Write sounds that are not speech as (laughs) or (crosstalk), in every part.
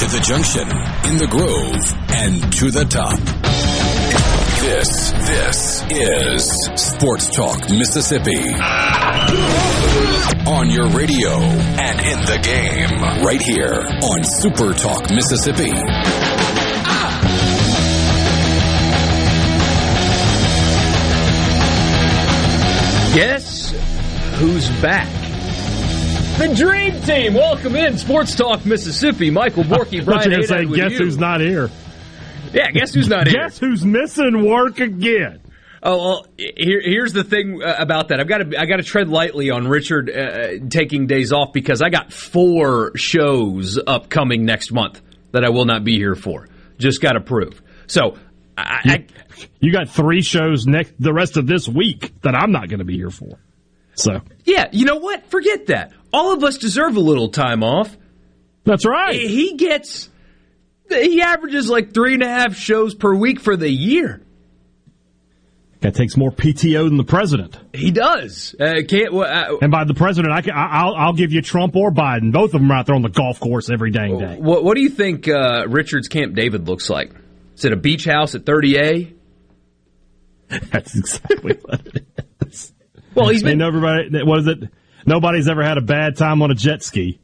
To the junction, in the grove, and to the top. This, this is Sports Talk Mississippi. On your radio and in the game, right here on Super Talk Mississippi. Guess who's back? The Dream Team. Welcome in Sports Talk Mississippi. Michael (laughs) Borky, Brian You're say, guess you. who's not here? Yeah, guess who's not here? Guess who's missing work again? Oh well, here, here's the thing uh, about that. I've got to I got to tread lightly on Richard uh, taking days off because I got four shows upcoming next month that I will not be here for. Just got to prove. So I, You, I, you got three shows next the rest of this week that I'm not going to be here for. So yeah, you know what? Forget that. All of us deserve a little time off. that's right. He gets he averages like three and a half shows per week for the year. That takes more PTO than the president. He does. Uh, can't. Uh, And by the president, I can, I- I'll, I'll give you Trump or Biden. Both of them are out there on the golf course every dang day. what, what do you think uh, Richard's Camp David looks like? Is it a beach house at 30A? (laughs) That's exactly what it is. Well, he's been And everybody, what is it? Nobody's ever had a bad time on a jet ski.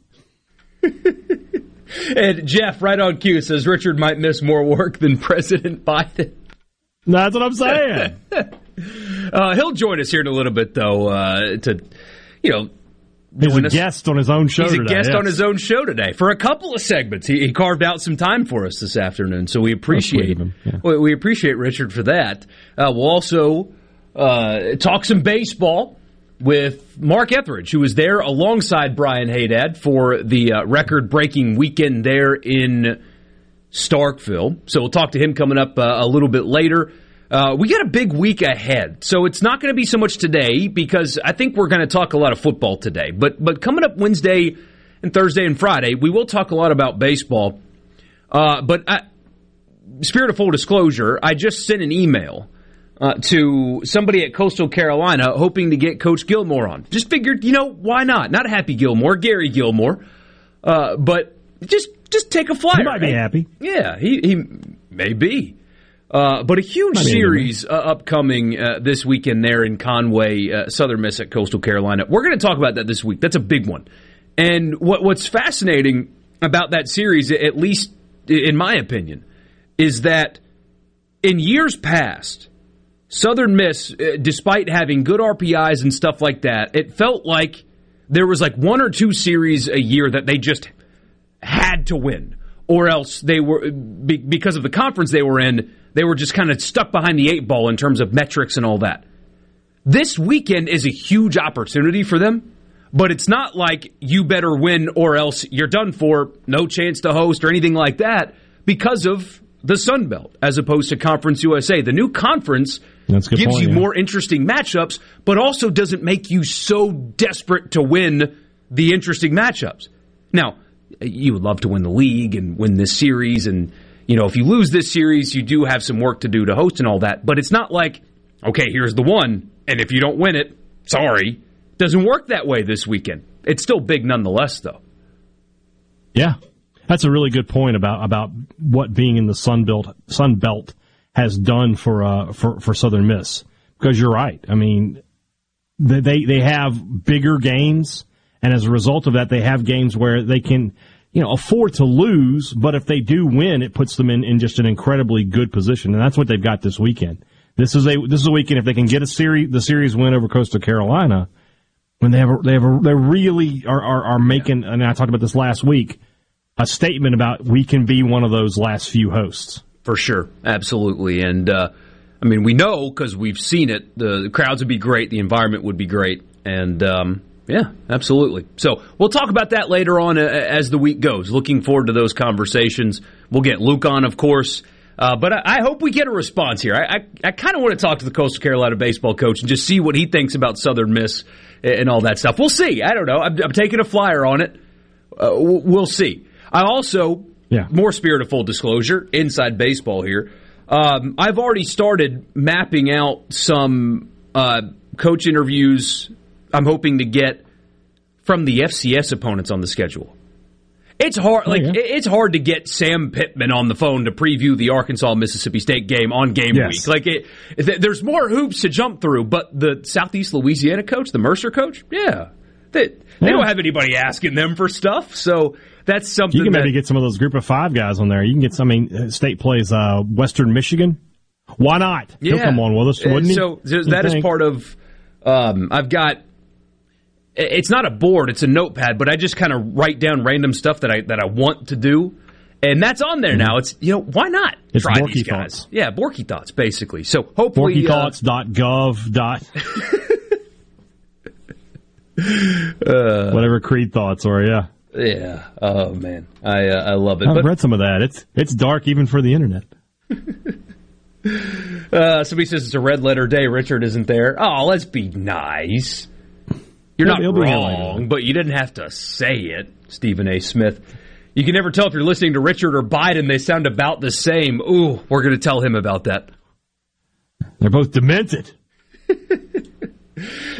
(laughs) and Jeff right on cue says Richard might miss more work than (laughs) President Biden. That's what I'm saying. (laughs) Uh, he'll join us here in a little bit, though, uh, to you know. He's a us. guest on his own show He's a guest yes. on his own show today for a couple of segments. He, he carved out some time for us this afternoon, so we appreciate him, yeah. we, we appreciate Richard for that. Uh, we'll also uh, talk some baseball with Mark Etheridge, who was there alongside Brian Haydad for the uh, record-breaking weekend there in Starkville. So we'll talk to him coming up uh, a little bit later. Uh, we got a big week ahead, so it's not going to be so much today because I think we're going to talk a lot of football today. But but coming up Wednesday and Thursday and Friday, we will talk a lot about baseball. Uh, but I, spirit of full disclosure, I just sent an email uh, to somebody at Coastal Carolina hoping to get Coach Gilmore on. Just figured, you know, why not? Not Happy Gilmore, Gary Gilmore, uh, but just just take a flyer. He might be happy. Yeah, he he may be. Uh, but a huge Might series uh, upcoming uh, this weekend there in Conway, uh, Southern Miss at Coastal Carolina. We're going to talk about that this week. That's a big one. And what what's fascinating about that series, at least in my opinion, is that in years past, Southern Miss, uh, despite having good RPIs and stuff like that, it felt like there was like one or two series a year that they just had to win, or else they were because of the conference they were in, they were just kind of stuck behind the eight ball in terms of metrics and all that. This weekend is a huge opportunity for them, but it's not like you better win or else you're done for, no chance to host or anything like that because of the Sun Belt as opposed to Conference USA. The new conference That's a good gives point, you yeah. more interesting matchups, but also doesn't make you so desperate to win the interesting matchups. Now, you would love to win the league and win this series and you know, if you lose this series, you do have some work to do to host and all that, but it's not like okay, here's the one and if you don't win it, sorry. Doesn't work that way this weekend. It's still big nonetheless though. Yeah, that's a really good point about about what being in the Sun Belt Sun Belt has done for uh, for for Southern Miss. Because you're right. I mean, they they, have bigger games, and as a result of that, they have games where they can you know afford to lose. But if they do win, it puts them in in just an incredibly good position, and that's what they've got this weekend. This is a this is a weekend if they can get a series the series win over Coastal Carolina, when they have a, they have a, they really are, are are making and I talked about this last week a statement about we can be one of those last few hosts for sure, absolutely, and uh, I mean we know because we've seen it. The, the, crowds would be great, the environment would be great, and um, yeah, absolutely. So we'll talk about that later on uh, as the week goes. Looking forward to those conversations. We'll get Luke on, of course. Uh, but I, I, hope we get a response here. I, I, I kind of want to talk to the Coastal Carolina baseball coach and just see what he thinks about Southern Miss and all that stuff. We'll see. I don't know. I'm, I'm taking a flyer on it. Uh, we'll see. I also, yeah. more spirit of full disclosure, inside baseball here. Um, I've already started mapping out some uh, coach interviews I'm hoping to get from the FCS opponents on the schedule. It's hard, oh, like yeah. it's hard to get Sam Pittman on the phone to preview the Arkansas Mississippi State game on game yes. week. Like it, there's more hoops to jump through. But the Southeast Louisiana coach, the Mercer coach, yeah, they, they yeah. don't have anybody asking them for stuff. So that's something you can that, maybe get some of those group of five guys on there. You can get some. I mean, uh, State plays uh, Western Michigan. Why not? Yeah. He'll come on with us, wouldn't he? So, so that is part of. Um, I've got it's not a board, it's a notepad, but I just kind of write down random stuff that I that I want to do. And that's on there now. It's you know why not it's try Borky these guys? Thoughts. Yeah, Borky thoughts basically. So hopefully BorkyThoughts.gov. Dot, (laughs) uh, whatever Creed thoughts are. Yeah. Yeah. Oh man, I uh, I love it. I've but, read some of that. It's it's dark even for the internet. (laughs) uh, somebody says it's a red letter day. Richard isn't there. Oh, let's be nice. You're not wrong, but you didn't have to say it, Stephen A. Smith. You can never tell if you're listening to Richard or Biden. They sound about the same. Ooh, we're going to tell him about that. They're both demented. (laughs)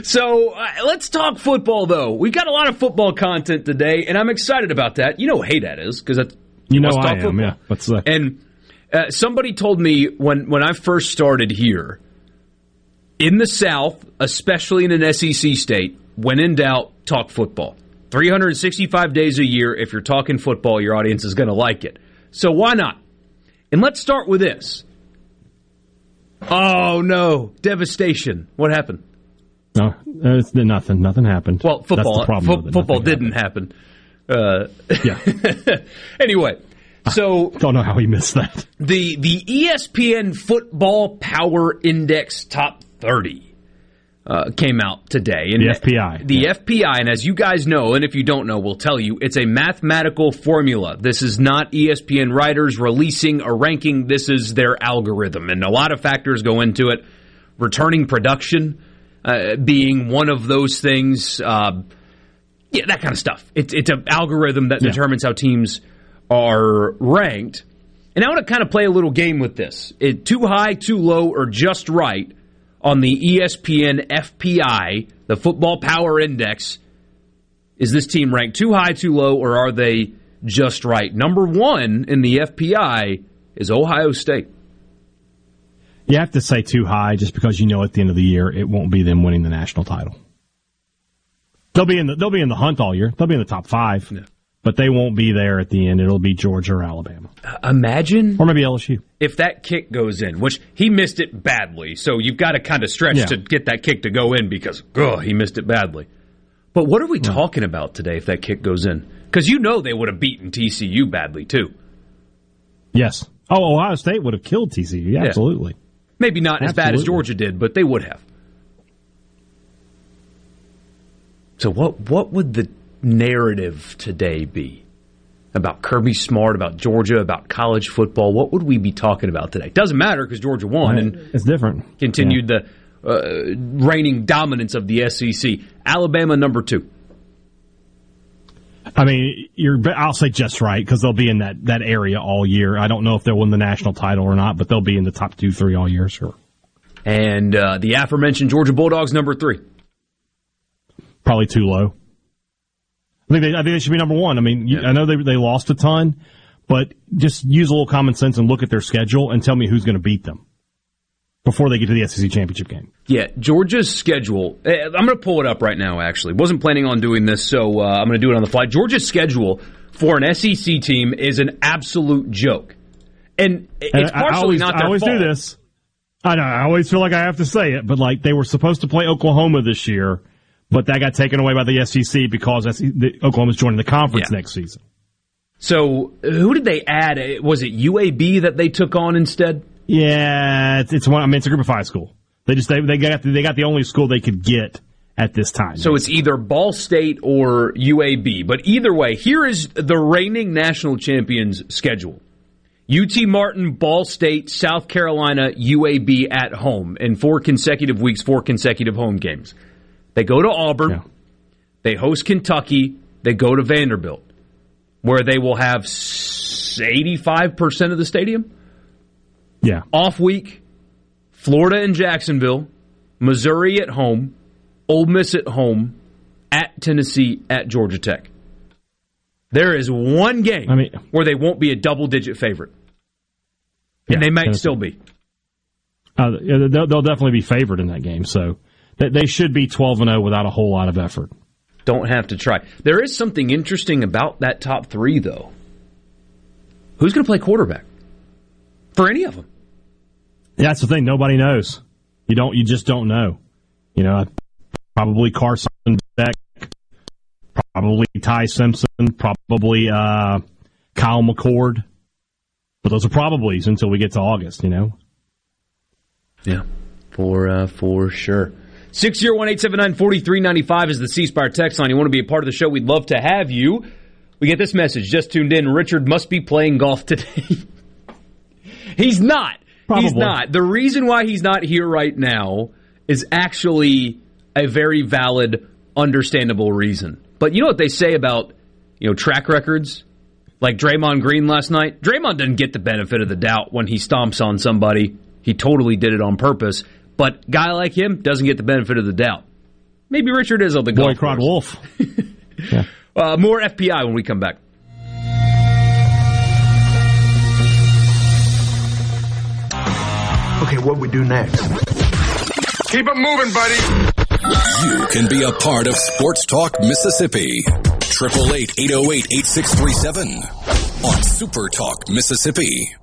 so uh, let's talk football, though. We got a lot of football content today, and I'm excited about that. You know, hey, that is because you know I am. Football. Yeah, what's that? And uh, somebody told me when when I first started here in the South, especially in an SEC state, when in doubt, talk football. 365 days a year. If you're talking football, your audience is going to like it. So why not? And let's start with this. Oh no, devastation! What happened? No, it's nothing. Nothing happened. Well, football. Fo- football didn't happened. happen. Uh, yeah. (laughs) anyway, so I don't know how he missed that. The the ESPN Football Power Index Top 30 uh, came out today. And the FPI. The yeah. FPI, and as you guys know, and if you don't know, we'll tell you, it's a mathematical formula. This is not ESPN writers releasing a ranking. This is their algorithm, and a lot of factors go into it. Returning production uh, being one of those things. Uh, yeah, that kind of stuff. It, it's an algorithm that yeah. determines how teams are ranked. And I want to kind of play a little game with this. It, too high, too low, or just right on the ESPN FPI, the Football Power Index. Is this team ranked too high, too low, or are they just right? Number one in the FPI is Ohio State. You have to say too high just because you know at the end of the year it won't be them winning the national title. They'll be in the they'll be in the hunt all year. They'll be in the top five. Yeah but they won't be there at the end. It'll be Georgia or Alabama. Uh, imagine, or maybe LSU. If that kick goes in, which he missed it badly, so you've got to kind of stretch yeah. to get that kick to go in because oh, he missed it badly. But what are we right. talking about today if that kick goes in? Because you know they would have beaten TCU badly too. Yes. Oh, Ohio State would have killed TCU. Yeah, absolutely. Maybe not absolutely. as bad as Georgia did, but they would have. So what? What would the narrative today be? About Kirby Smart, about Georgia, about college football? What would we be talking about today? Doesn't matter because Georgia won right. and it's different. Continued yeah. the uh, reigning dominance of the SEC. Alabama number two. I mean, you're. I'll say just right because they'll be in that that area all year. I don't know if they'll win the national title or not, but they'll be in the top two, three all year, sure. And uh, the aforementioned Georgia Bulldogs number three. Probably too low. I think they, I think they should be number one. I mean, yeah. I know they they lost a ton, but just use a little common sense and look at their schedule and tell me who's going to beat them before they get to the SEC championship game. Yeah, Georgia's schedule. Eh, I'm going to pull it up right now. Actually, wasn't planning on doing this, so uh, I'm going to do it on the fly. Georgia's schedule for an SEC team is an absolute joke, and it's partially I always, not. Their I always fault. do this. I know. I always feel like I have to say it, but like they were supposed to play Oklahoma this year, but that got taken away by the SEC because Oklahoma's joining the conference yeah. next season. So who did they add? Was it UAB that they took on instead? Yeah, it's, it's one. I mean, it's a group of five school. They just they, they got they got the only school they could get at this time. So it's either Ball State or UAB. But either way, here is the reigning national champions schedule. UT Martin, Ball State, South Carolina, UAB at home in four consecutive weeks, four consecutive home games. They go to Auburn, yeah. they host Kentucky, they go to Vanderbilt, where they will have 85% of the stadium. Yeah. Off week, Florida and Jacksonville, Missouri at home, Ole Miss at home, at Tennessee, at Georgia Tech. There is one game I mean, where they won't be a double digit favorite. And yeah, they might Tennessee. still be. Uh, they'll, they'll, definitely be favored in that game. So they, they should be 12 and 0 without a whole lot of effort. Don't have to try. There is something interesting about that top three, though. Who's going to play quarterback for any of them? Yeah, that's the thing. Nobody knows. You don't. You just don't know. You know, probably Carson Beck, probably Ty Simpson, probably uh, Kyle McCord. But those are probablys until we get to August. You know. Yeah, for uh, for sure. Six zero one eight seven nine forty three ninety five is the C Spire text line. You want to be a part of the show? We'd love to have you. We get this message. Just tuned in. Richard must be playing golf today. (laughs) he's not. Probably. He's not. The reason why he's not here right now is actually a very valid, understandable reason. But you know what they say about, you know, track records? Like Draymond Green last night? Draymond didn't get the benefit of the doubt when he stomps on somebody. He totally did it on purpose. But guy like him doesn't get the benefit of the doubt. Maybe Richard is on the golf Boycott Wolf. (laughs) yeah. uh, more FPI when we come back. Okay, what we do next? Keep it moving, buddy. You can be a part of Sports Talk Mississippi. 888-808-8637 on Super Talk Mississippi.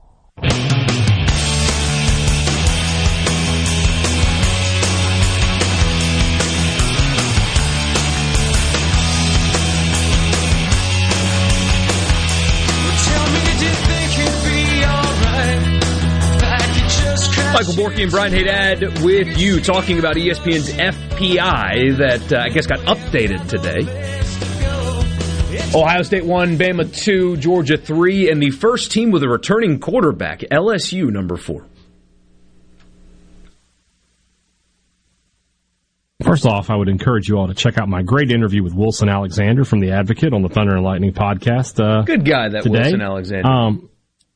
Michael Borky and Brian Haydad with you talking about ESPN's FPI that uh, I guess got updated today. Ohio State 1, Bama 2, Georgia 3, and the first team with a returning quarterback, LSU number 4. First off, I would encourage you all to check out my great interview with Wilson Alexander from The Advocate on the Thunder and Lightning podcast. Uh, Good guy, that today. Wilson Alexander. Um,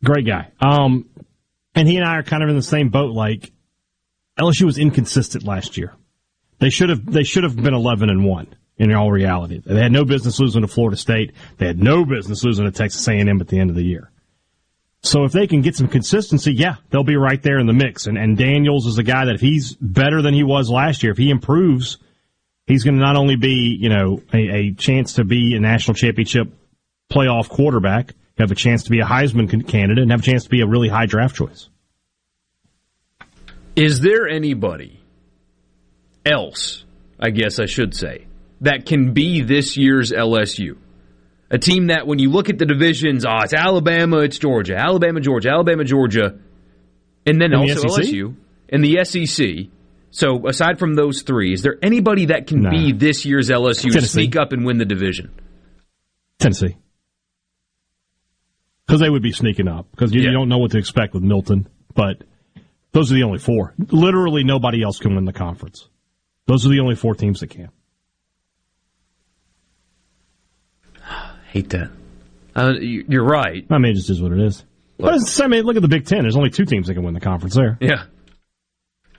great guy. Um, and he and I are kind of in the same boat. Like LSU was inconsistent last year. They should have they should have been eleven and one in all reality. They had no business losing to Florida State. They had no business losing to Texas A&M at the end of the year. So if they can get some consistency, yeah, they'll be right there in the mix. And, and Daniels is a guy that if he's better than he was last year, if he improves, he's going to not only be, you know, a, a, chance to be a national championship playoff quarterback, have a chance to be a Heisman candidate, and have a chance to be a really high draft choice. Is there anybody else, I guess I should say, that can be this year's LSU? A team that, when you look at the divisions, oh, it's Alabama, it's Georgia, Alabama, Georgia, Alabama, Georgia, and then in also the LSU and the SEC. So, aside from those three, is there anybody that can nah. be this year's LSU Tennessee. sneak up and win the division? Tennessee because they would be sneaking up because you, yeah. you, don't know what to expect with Milton. But those are the only four. Literally, nobody else can win the conference. Those are the only four teams that can. (sighs) Hate that. Uh, you're right. I mean, it just is what it is. Look. But I mean, look at the Big Ten. There's only two teams that can win the conference there. Yeah.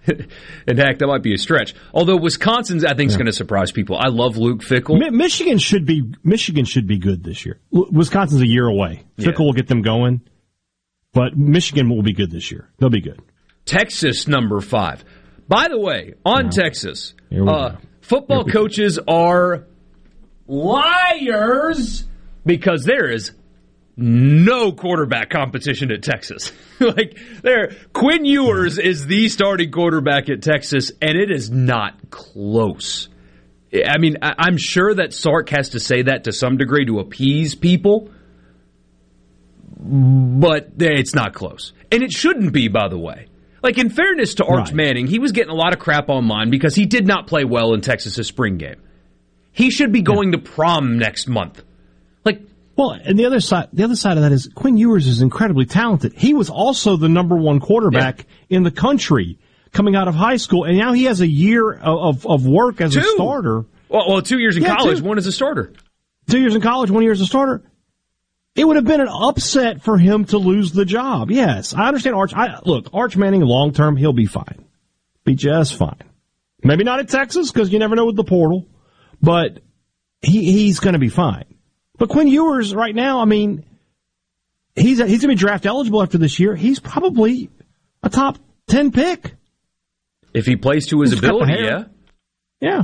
(laughs) In fact, that might be a stretch. Although Wisconsin's, I think, is yeah. going to surprise people. I love Luke Fickell. Mi- Michigan should be Michigan should be good this year. Wisconsin's a year away. Fickell yeah. will get them going, but Michigan will be good this year. They'll be good. Texas number five. By the way, on no. Texas, uh, football coaches are liars because there is no quarterback competition at Texas. (laughs) like there, Quinn Ewers is the starting quarterback at Texas, and it is not close. I mean, I'm sure that Sark has to say that to some degree to appease people, but it's not close, and it shouldn't be, by the way. Like in fairness to Arch right. Manning, he was getting a lot of crap online because he did not play well in Texas's spring game. He should be going yeah. to prom next month. Well, and the other side, the other side of that is Quinn Ewers is incredibly talented. He was also the number one quarterback yeah. in the country coming out of high school, and now he has a year of of work as two. a starter. Well, well, two years in yeah, college, two. one as a starter. Two years in college, one year as a starter. It would have been an upset for him to lose the job. Yes, I understand Arch. I, look, Arch Manning, long term, he'll be fine, be just fine. Maybe not at Texas because you never know with the portal, but he he's going to be fine. But Quinn Ewers right now, I mean, he's he's going to be draft eligible after this year. He's probably a top ten pick if he plays to his ability. Yeah, yeah.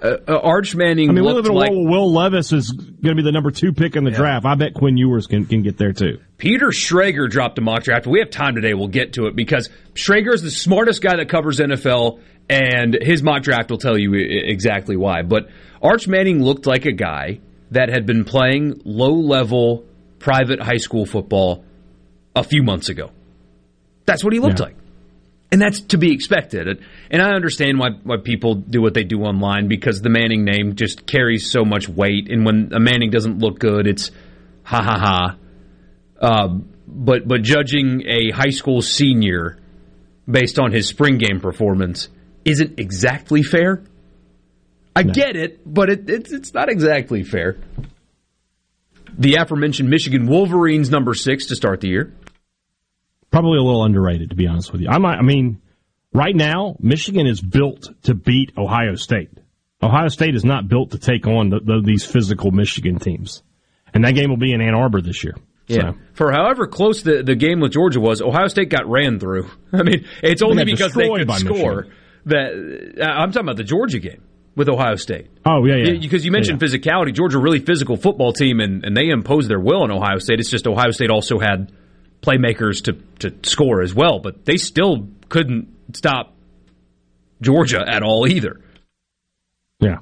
Uh, uh, Arch Manning. I mean, we live in a like, Will Levis is going to be the number two pick in the yeah. draft. I bet Quinn Ewers can, can get there too. Peter Schrager dropped a mock draft. We have time today. We'll get to it because Schrager is the smartest guy that covers NFL, and his mock draft will tell you exactly why. But Arch Manning looked like a guy that had been playing low level private high school football a few months ago. That's what he looked yeah. like. And that's to be expected. And I understand why, why people do what they do online because the Manning name just carries so much weight. And when a Manning doesn't look good, it's ha ha ha. Uh, but but judging a high school senior based on his spring game performance isn't exactly fair. I no. get it, but it, it's it's not exactly fair. The aforementioned Michigan Wolverines, number six to start the year. Probably a little underrated, to be honest with you. I might, I mean, right now Michigan is built to beat Ohio State. Ohio State is not built to take on the, the, these physical Michigan teams, and that game will be in Ann Arbor this year. Yeah. So. For however close the, the game with Georgia was, Ohio State got ran through. (laughs) I mean, it's only because they could score Michigan. that. Uh, I'm talking about the Georgia game with Ohio State. Oh yeah, yeah. Because you mentioned yeah, yeah. physicality. Georgia, really physical football team, and, and they imposed their will on Ohio State. It's just Ohio State also had playmakers to to score as well, but they still couldn't stop Georgia at all either. Yeah.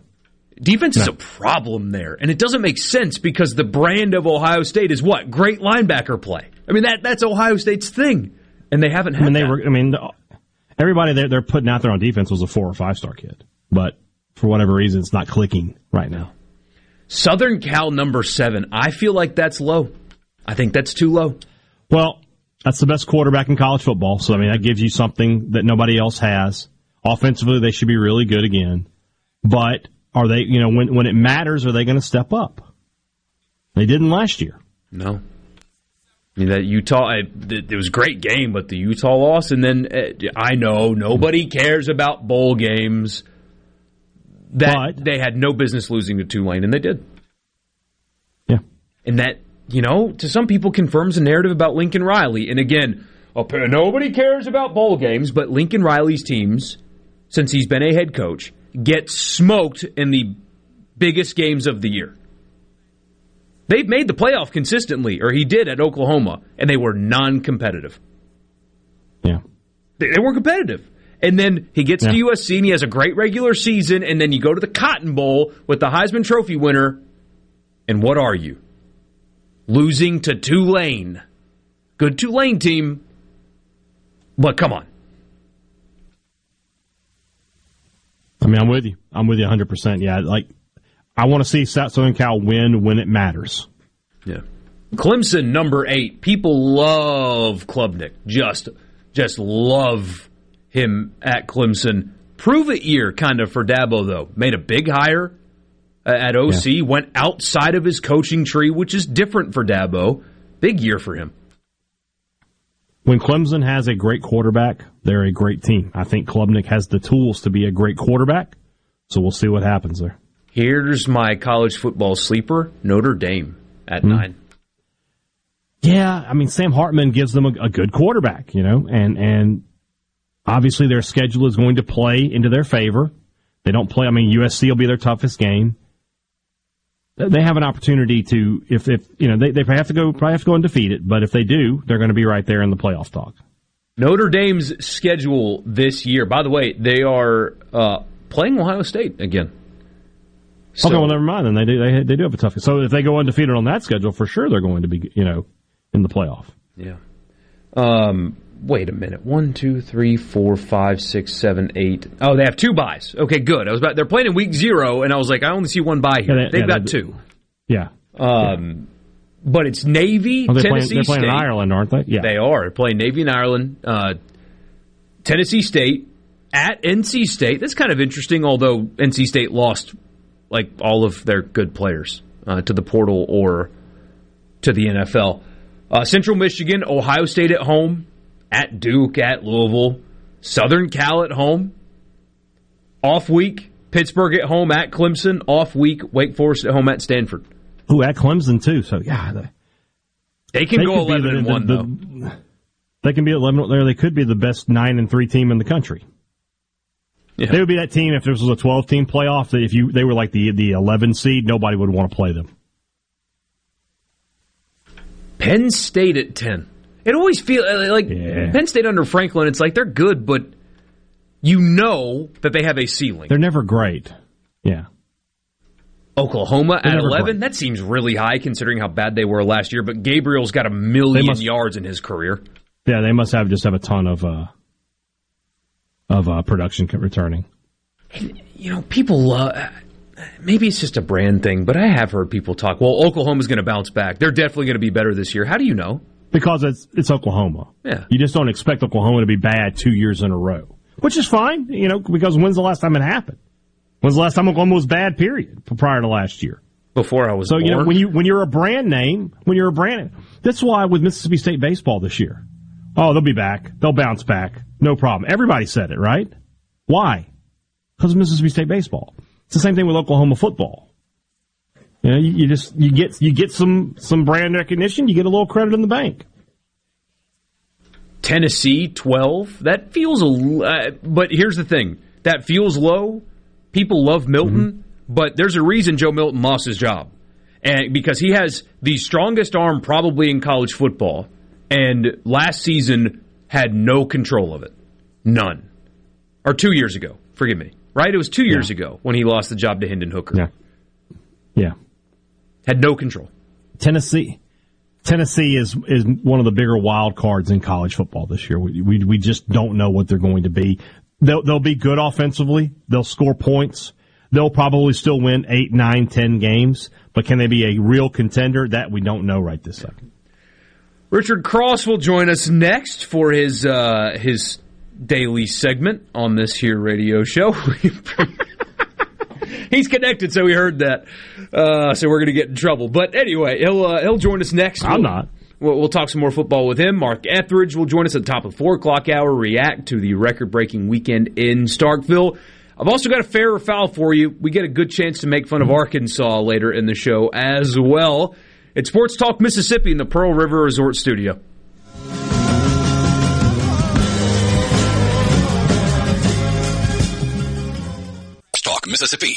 Defense no. is a problem there, and it doesn't make sense because the brand of Ohio State is what great linebacker play. I mean that that's Ohio State's thing, and they haven't had. I mean, they that. were. I mean, everybody they're, they're putting out there on defense was a four or five star kid, but for whatever reason, it's not clicking right now. Southern Cal number seven. I feel like that's low. I think that's too low. Well, that's the best quarterback in college football. So, I mean, that gives you something that nobody else has. Offensively, they should be really good again. But are they, you know, when, when it matters, are they going to step up? They didn't last year. No. I mean, that Utah, it, it was a great game, but the Utah loss, and then uh, I know nobody cares about bowl games that but, they had no business losing to Tulane, and they did. Yeah. And that, you know, to some people confirms a narrative about Lincoln Riley. And again, nobody cares about bowl games, but Lincoln Riley's teams, since he's been a head coach, get smoked in the biggest games of the year. They've made the playoff consistently, or he did at Oklahoma, and they were non competitive. Yeah. They, they weren't competitive. And then he gets yeah. to USC and he has a great regular season. And then you go to the Cotton Bowl with the Heisman Trophy winner. And what are you? Losing to Tulane. Good Tulane team. But come on. I mean, I'm with you. I'm with you 100%. Yeah, like, I want to see Southern Cal win when it matters. Yeah. Clemson, number eight. People love Klubnik. Just, just love him at Clemson. Prove it year kind of for Dabo though. Made a big hire at OC. Yeah. Went outside of his coaching tree, which is different for Dabo. Big year for him. When Clemson has a great quarterback, they're a great team. I think Klubnik has the tools to be a great quarterback. So we'll see what happens there. Here's my college football sleeper, Notre Dame at mm-hmm. nine. Yeah, I mean Sam Hartman gives them a, a, good quarterback, you know, and and Obviously, their schedule is going to play into their favor. They don't play. I mean, USC will be their toughest game. they have an opportunity to if if you know they they have to go probably have to go undefeated, but if they do, they're going to be right there in the playoff talk. Notre Dame's schedule this year. By the way, they are uh, playing Ohio State again. So, okay, well, never mind. Then they do they, they do have a tough. So if they go undefeated on that schedule, for sure they're going to be you know in the playoff. Yeah. Um, wait a minute. One, two, three, four, five, six, seven, eight. Oh, they have two buys. Okay, good. I was about. They're playing in week zero, and I was like, I only see one buy here. Yeah, they, have yeah, got two. Yeah. Um, but it's Navy, oh, they're Tennessee playing, they're playing in Ireland, aren't they? Yeah, they are they're playing Navy in Ireland. Uh, Tennessee State at NC State. That's kind of interesting. Although NC State lost like all of their good players uh, to the portal or to the NFL. Uh, Central Michigan, Ohio State at home, at Duke, at Louisville, Southern Cal at home. Off week, Pittsburgh at home at Clemson. Off week, Wake Forest at home at Stanford. Who at Clemson too. So yeah, they, they can they go eleven the, and one the, though. They can be eleven. There, they could be the best nine and three team in the country. Yeah. They would be that team if this was a twelve team playoff. That if you they were like the the eleven seed, nobody would want to play them. Penn State at ten. It always feels uh, like yeah. Penn State under Franklin. It's like they're good, but you know that they have a ceiling. They're never great. Yeah. Oklahoma at 11. That seems really high considering how bad they were last year, but Gabriel's got a million must, yards in his career. Yeah, they must have just have a ton of uh, of uh, production returning. And, you know, people uh, maybe it's just a brand thing, but I have heard people talk, well, Oklahoma's going to bounce back. They're definitely going to be better this year. How do you know? Because it's it's Oklahoma. Yeah. You just don't expect Oklahoma to be bad 2 years in a row, which is fine, you know, because when's the last time it happened? When's the last time Oklahoma was bad? Period. Prior to last year. Before I was so born. you know when you when you're a brand name when you're a brand that's why with Mississippi State baseball this year oh they'll be back they'll bounce back no problem everybody said it right why because of Mississippi State baseball it's the same thing with Oklahoma football you know you, you just you get you get some some brand recognition you get a little credit in the bank Tennessee 12 that feels a uh, but here's the thing that feels low People love Milton, mm-hmm. but there's a reason Joe Milton lost his job. And because he has the strongest arm probably in college football and last season had no control of it. None. Or 2 years ago, forgive me. Right? It was 2 years yeah. ago when he lost the job to Hendon Hooker. Yeah. Yeah. Had no control. Tennessee Tennessee is is one of the bigger wild cards in college football this year. We, we we just don't know what they're going to be. They'll, they'll be good offensively. They'll score points. They'll probably still win eight, nine, ten games. But can they be a real contender? That we don't know right this second. Richard Cross will join us next for his uh, his daily segment on this here radio show. (laughs) He's connected, so we heard that. Uh, so we're going to get in trouble. But anyway, he'll uh, he'll join us next. I'm not. We'll, we'll, talk some more football with him. Mark Etheridge will join us at the top of four o'clock hour, react to the record breaking weekend in Starkville. I've also got a fair or foul for you. We get a good chance to make fun of Arkansas later in the show as well. It's Sports Talk Mississippi in the Pearl River Resort Studio. Talk Mississippi.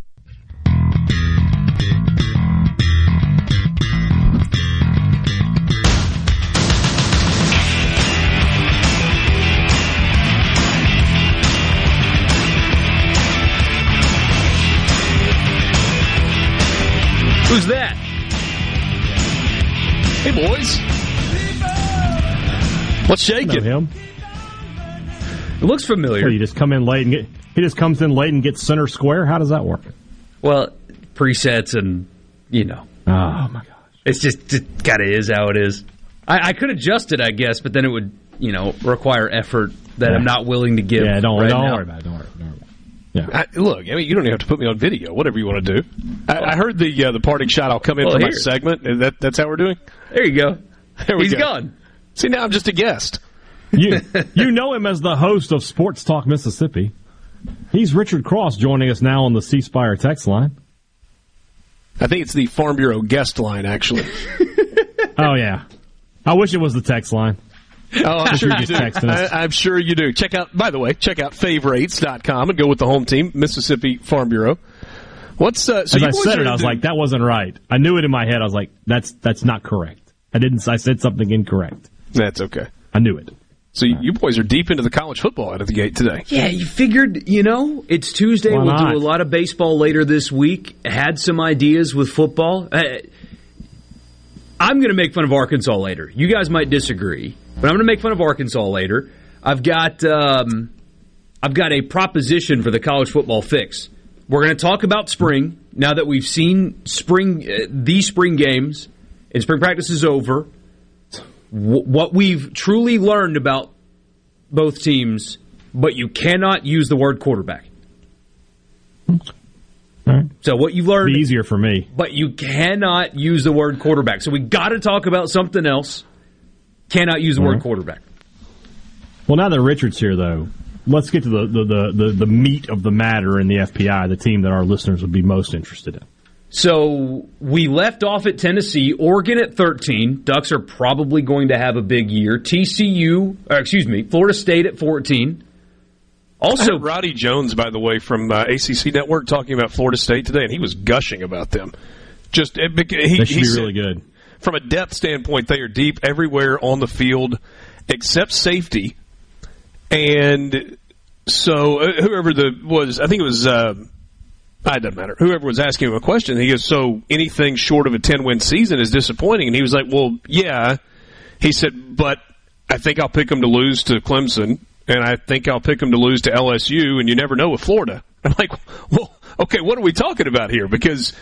Who's that? Hey, boys. What's shaking? him. It looks familiar. you just come in late and get. He just comes in late and gets center square. How does that work? Well, presets and you know. Oh my gosh! It's just it kind of is how it is. I, I, could adjust it, I guess, but then it would you know require effort that yeah. I'm not willing to give. Yeah, don't, right don't now. worry about it. Don't worry. Don't worry. Yeah. I, look, I mean, you don't even have to put me on video. Whatever you want to do. I, I heard the uh, the parting shot. I'll come in well, for here. my segment. That that's how we're doing. There you go. There we He's go. gone. See, now I'm just a guest. You you know him as the host of Sports Talk Mississippi. He's Richard Cross joining us now on the C Spire text line. I think it's the Farm Bureau guest line, actually. (laughs) oh yeah, I wish it was the text line. Oh, I'm sure you do. I, am sure you do. Check out, by the way, check out favorites.com and go with the home team, Mississippi Farm Bureau. What's uh, so As I said it, I was like, that wasn't right. I knew it in my head. I was like, that's that's not correct. I didn't. I said something incorrect. That's okay. I knew it. So you, you boys are deep into the college football out of the gate today. Yeah, you figured, you know, it's Tuesday. Why we'll not? do a lot of baseball later this week. Had some ideas with football. Uh, I'm going to make fun of Arkansas later. You guys might disagree, but I'm going to make fun of Arkansas later. I've got um, I've got a proposition for the college football fix. We're going to talk about spring now that we've seen spring uh, these spring games and spring practice is over what we've truly learned about both teams, but you cannot use the word quarterback. Right. So what you've learned Be easier for me, but you cannot use the word quarterback. So we got to talk about something else. Cannot use the word quarterback. Well, now that Richard's here, though, let's get to the, the, the, the, the meat of the matter in the FPI, the team that our listeners would be most interested in. So we left off at Tennessee, Oregon at 13. Ducks are probably going to have a big year. TCU, excuse me, Florida State at 14. Also, (laughs) Roddy Jones, by the way, from uh, ACC Network, talking about Florida State today, and he was gushing about them. Just he, they should be really good. From a depth standpoint, they are deep everywhere on the field except safety. And so, uh, whoever the was, I think it was. Uh, it doesn't matter. Whoever was asking him a question, he goes, "So anything short of a ten win season is disappointing." And he was like, "Well, yeah." He said, "But I think I'll pick him to lose to Clemson, and I think I'll pick him to lose to LSU, and you never know with Florida." (laughs) I'm like, "Well, okay, what are we talking about here?" Because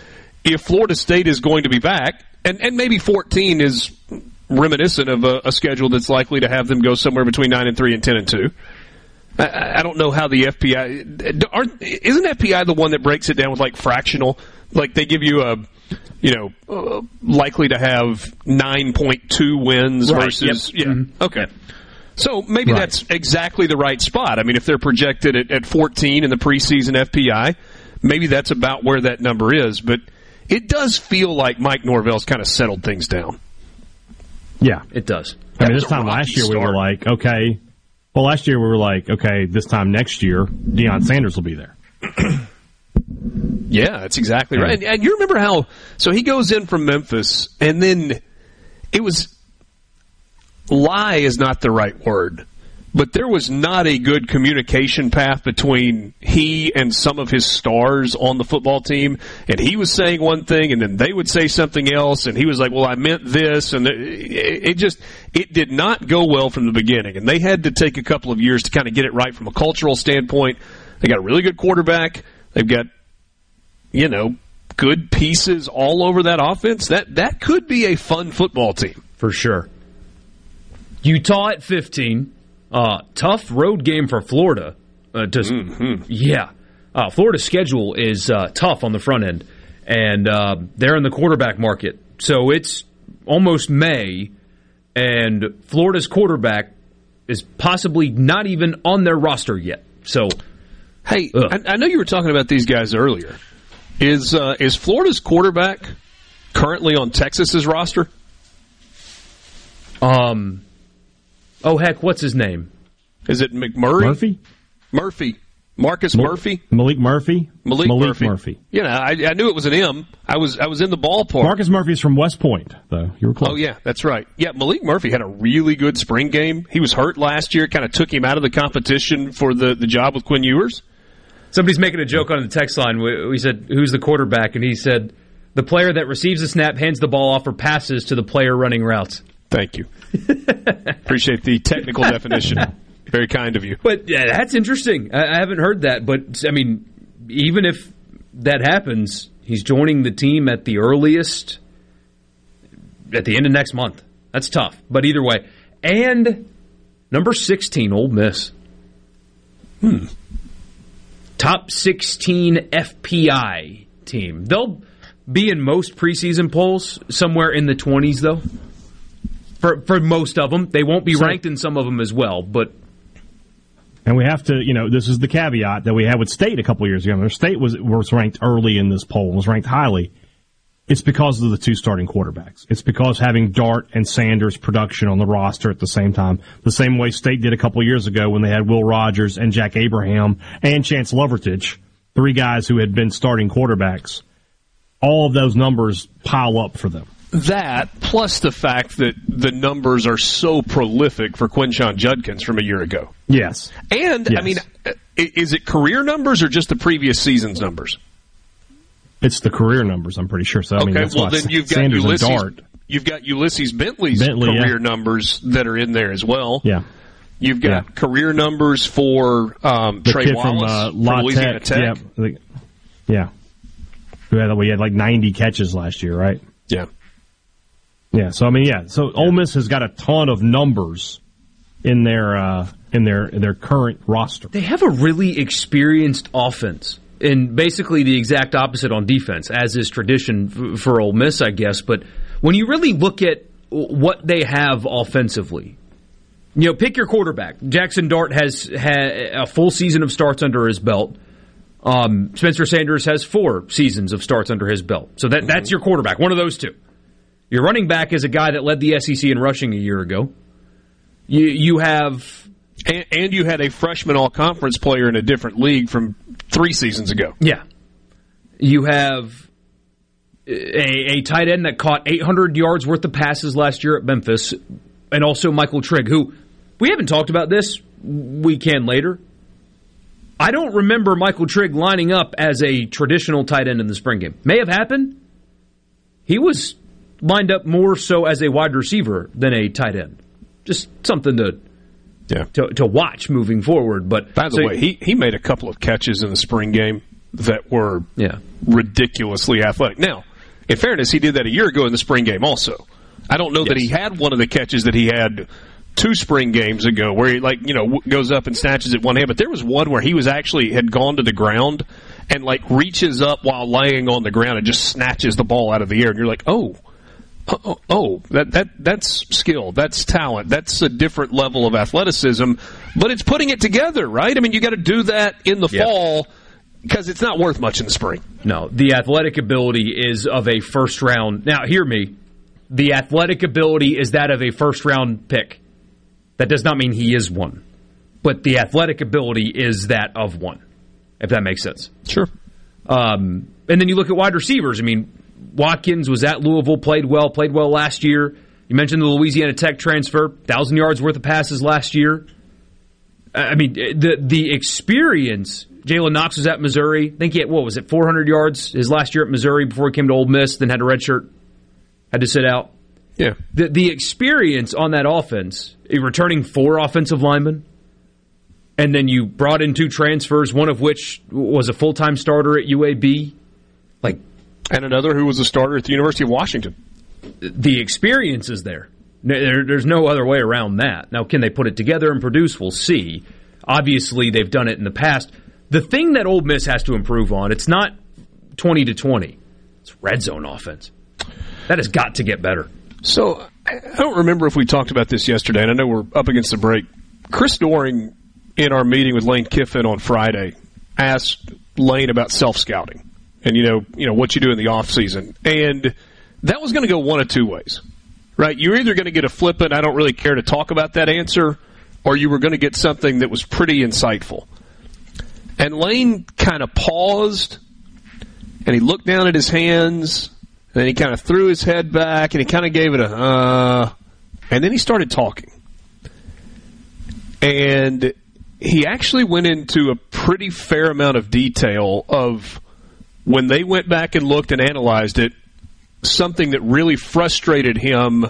if Florida State is going to be back, and and maybe 14 is reminiscent of a, a schedule that's likely to have them go somewhere between nine and three and ten and two. I, I don't know how the FPI aren't isn't FPI the one that breaks it down with like fractional, like they give you a you know, uh, likely to have 9.2 wins right. versus. Yep. Yeah. Mm-hmm. Okay. So maybe right. that's exactly the right spot. I mean, if they're projected at, at 14 in the preseason FPI, maybe that's about where that number is. But it does feel like Mike Norvell's kind of settled things down. Yeah, it does. I mean, this time last year start. we were like, okay, well, last year we were like, okay, this time next year, Deion Sanders will be there. yeah, that's exactly right. And, and you remember how? So he goes in from Memphis, and then it was lie is not the right word but there was not a good communication path between he and some of his stars on the football team. And he was saying one thing, and then they would say something else, and he was like, "Well, I meant this," and it just it did not go well from the beginning. And they had to take a couple of years to kind of get it right from a cultural standpoint. They got a really good quarterback. They've got, you know, good pieces all over that offense. That that could be a fun football team for sure. Utah at fifteen. Uh, tough road game for Florida. Uh, to, mm-hmm. Yeah. Uh, Florida's schedule is uh, tough on the front end, and uh, they're in the quarterback market. So it's almost May, and Florida's quarterback is possibly not even on their roster yet. So, hey, I, I, know you were talking about these guys earlier. Is uh, is Florida's quarterback currently on Texas's roster? Um, Oh heck, what's his name? Is it McMurray? Murphy. Murphy. Marcus Murphy. Maalik Murphy. Maalik, Maalik Murphy. Murphy. You know, I, I, knew it was an M. I was I was in the ballpark. Marcus Murphy's from West Point, though. You were close. Oh yeah, that's right. Yeah, Maalik Murphy had a really good spring game. He was hurt last year, kind of took him out of the competition for the, the job with Quinn Ewers. Somebody's making a joke on the text line. We, we said, "Who's the quarterback?" And he said, "The player that receives the snap hands the ball off or passes to the player running routes." Thank you. Appreciate the technical definition. Very kind of you. But yeah, that's interesting. I, I haven't heard that. But I mean, even if that happens, he's joining the team at the earliest at the end of next month. That's tough. But either way, and number sixteen, Ole Miss. Hmm. Top sixteen FPI team. They'll be in most preseason polls somewhere in the twenties, though for for most of them. They won't be so, ranked in some of them as well, but. And we have to, you know, this is the caveat that we had with State a couple years ago. Their State was was ranked early in this poll, was ranked highly. It's because of the two starting quarterbacks. It's because having Dart and Sanders production on the roster at the same time. The same way State did a couple years ago when they had Will Rogers and Jack Abraham and Chance Lovertich, three guys who had been starting quarterbacks. All of those numbers pile up for them. That plus the fact that the numbers are so prolific for Quinshon Judkins from a year ago. Yes. And yes. I mean, is it career numbers or just the previous season's numbers? It's the career numbers, I'm pretty sure. So I okay, mean, that's well then you've got Ulysses. Dart. You've got Ulysses Bentley's Bentley, career yeah. numbers that are in there as well. Yeah. You've got Yeah. career numbers for um, The Trey Wallace from, uh, from Louisiana Tech. Yeah. The- yeah. Had, we had like 90 catches last year, right? Yeah. Yeah. So I mean, yeah. So Ole Miss has got a ton of numbers in their uh, in their in their current roster. They have a really experienced offense, and basically the exact opposite on defense, as is tradition for Ole Miss, I guess. But when you really look at what they have offensively, you know, pick your quarterback. Jackson Dart has had a full season of starts under his belt. Um, Spencer Sanders has four seasons of starts under his belt. So that that's your quarterback, one of those two. Your running back is a guy that led the SEC in rushing a year ago. You you have And, and you had a freshman all conference player in a different league from three seasons ago. Yeah. You have a, a tight end that caught 800 yards worth of passes last year at Memphis, and also Michael Trigg, who we haven't talked about this. We can later. I don't remember Michael Trigg lining up as a traditional tight end in the spring game. May have happened. He was lined up more so as a wide receiver than a tight end. Just something to Yeah. to, to watch moving forward. But By the so- way, he, he made a couple of catches in the spring game that were yeah. ridiculously athletic. Now, in fairness, he did that a year ago in the spring game also. I don't know that he had one of the catches that he had two spring games ago where he like, you know, goes up and snatches it one hand, but there was one where he was actually had gone to the ground and like reaches up while laying on the ground and just snatches the ball out of the air and you're like, "Oh, oh, oh, that that that's skill, that's talent, that's a different level of athleticism, but it's putting it together, right? I mean, you got to do that in the Yeah. fall because it's not worth much in the spring. No, the athletic ability is of a first round. Now, hear me. The athletic ability is that of a first round pick. That does not mean he is one, but the athletic ability is that of one, if that makes sense. Sure. Um, and then you look at wide receivers. I mean, Watkins was at Louisville, played well, played well last year. You mentioned the Louisiana Tech transfer, thousand yards worth of passes last year. I mean, the the experience. Jalen Knox was at Missouri. I think he had, what was it, 400 yards his last year at Missouri before he came to Ole Miss, then had a red shirt, had to sit out. Yeah. The the experience on that offense, eh, returning four offensive linemen, and then you brought in two transfers, one of which was a full time starter at UAB. And another who was a starter at the University of Washington. the experience is there. There- There's no other way around that. Now, can they put it together and produce? We'll see. Obviously, they've done it in the past. The thing that Ole Miss has to improve on, it's not 20 to 20. It's red zone offense. That has got to get better. So I I don't remember if we talked about this yesterday, and I know we're up against the break. Chris Doring, in our meeting with Lane Kiffin on Friday, asked Lane about self scouting and you know you know what you do in the off season, and that was going to go one of two ways, right? You're either going to get a flippant, I don't really care to talk about that answer, or you were going to get something that was pretty insightful. And Lane kind of paused, and he looked down at his hands, and he kind of threw his head back, and he kind of gave it a, uh, and then he started talking. And he actually went into a pretty fair amount of detail of when they went back and looked and analyzed it, something that really frustrated him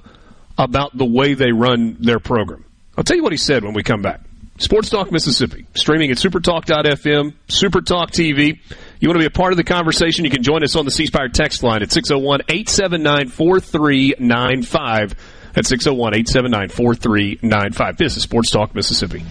about the way they run their program. I'll tell you what he said when we come back. Sports Talk Mississippi, streaming at supertalk.fm, Supertalk TV. You want to be a part of the conversation? You can join us on the C Spire text line at 601 879 4395. That's 601 879 4395. This is Sports Talk Mississippi.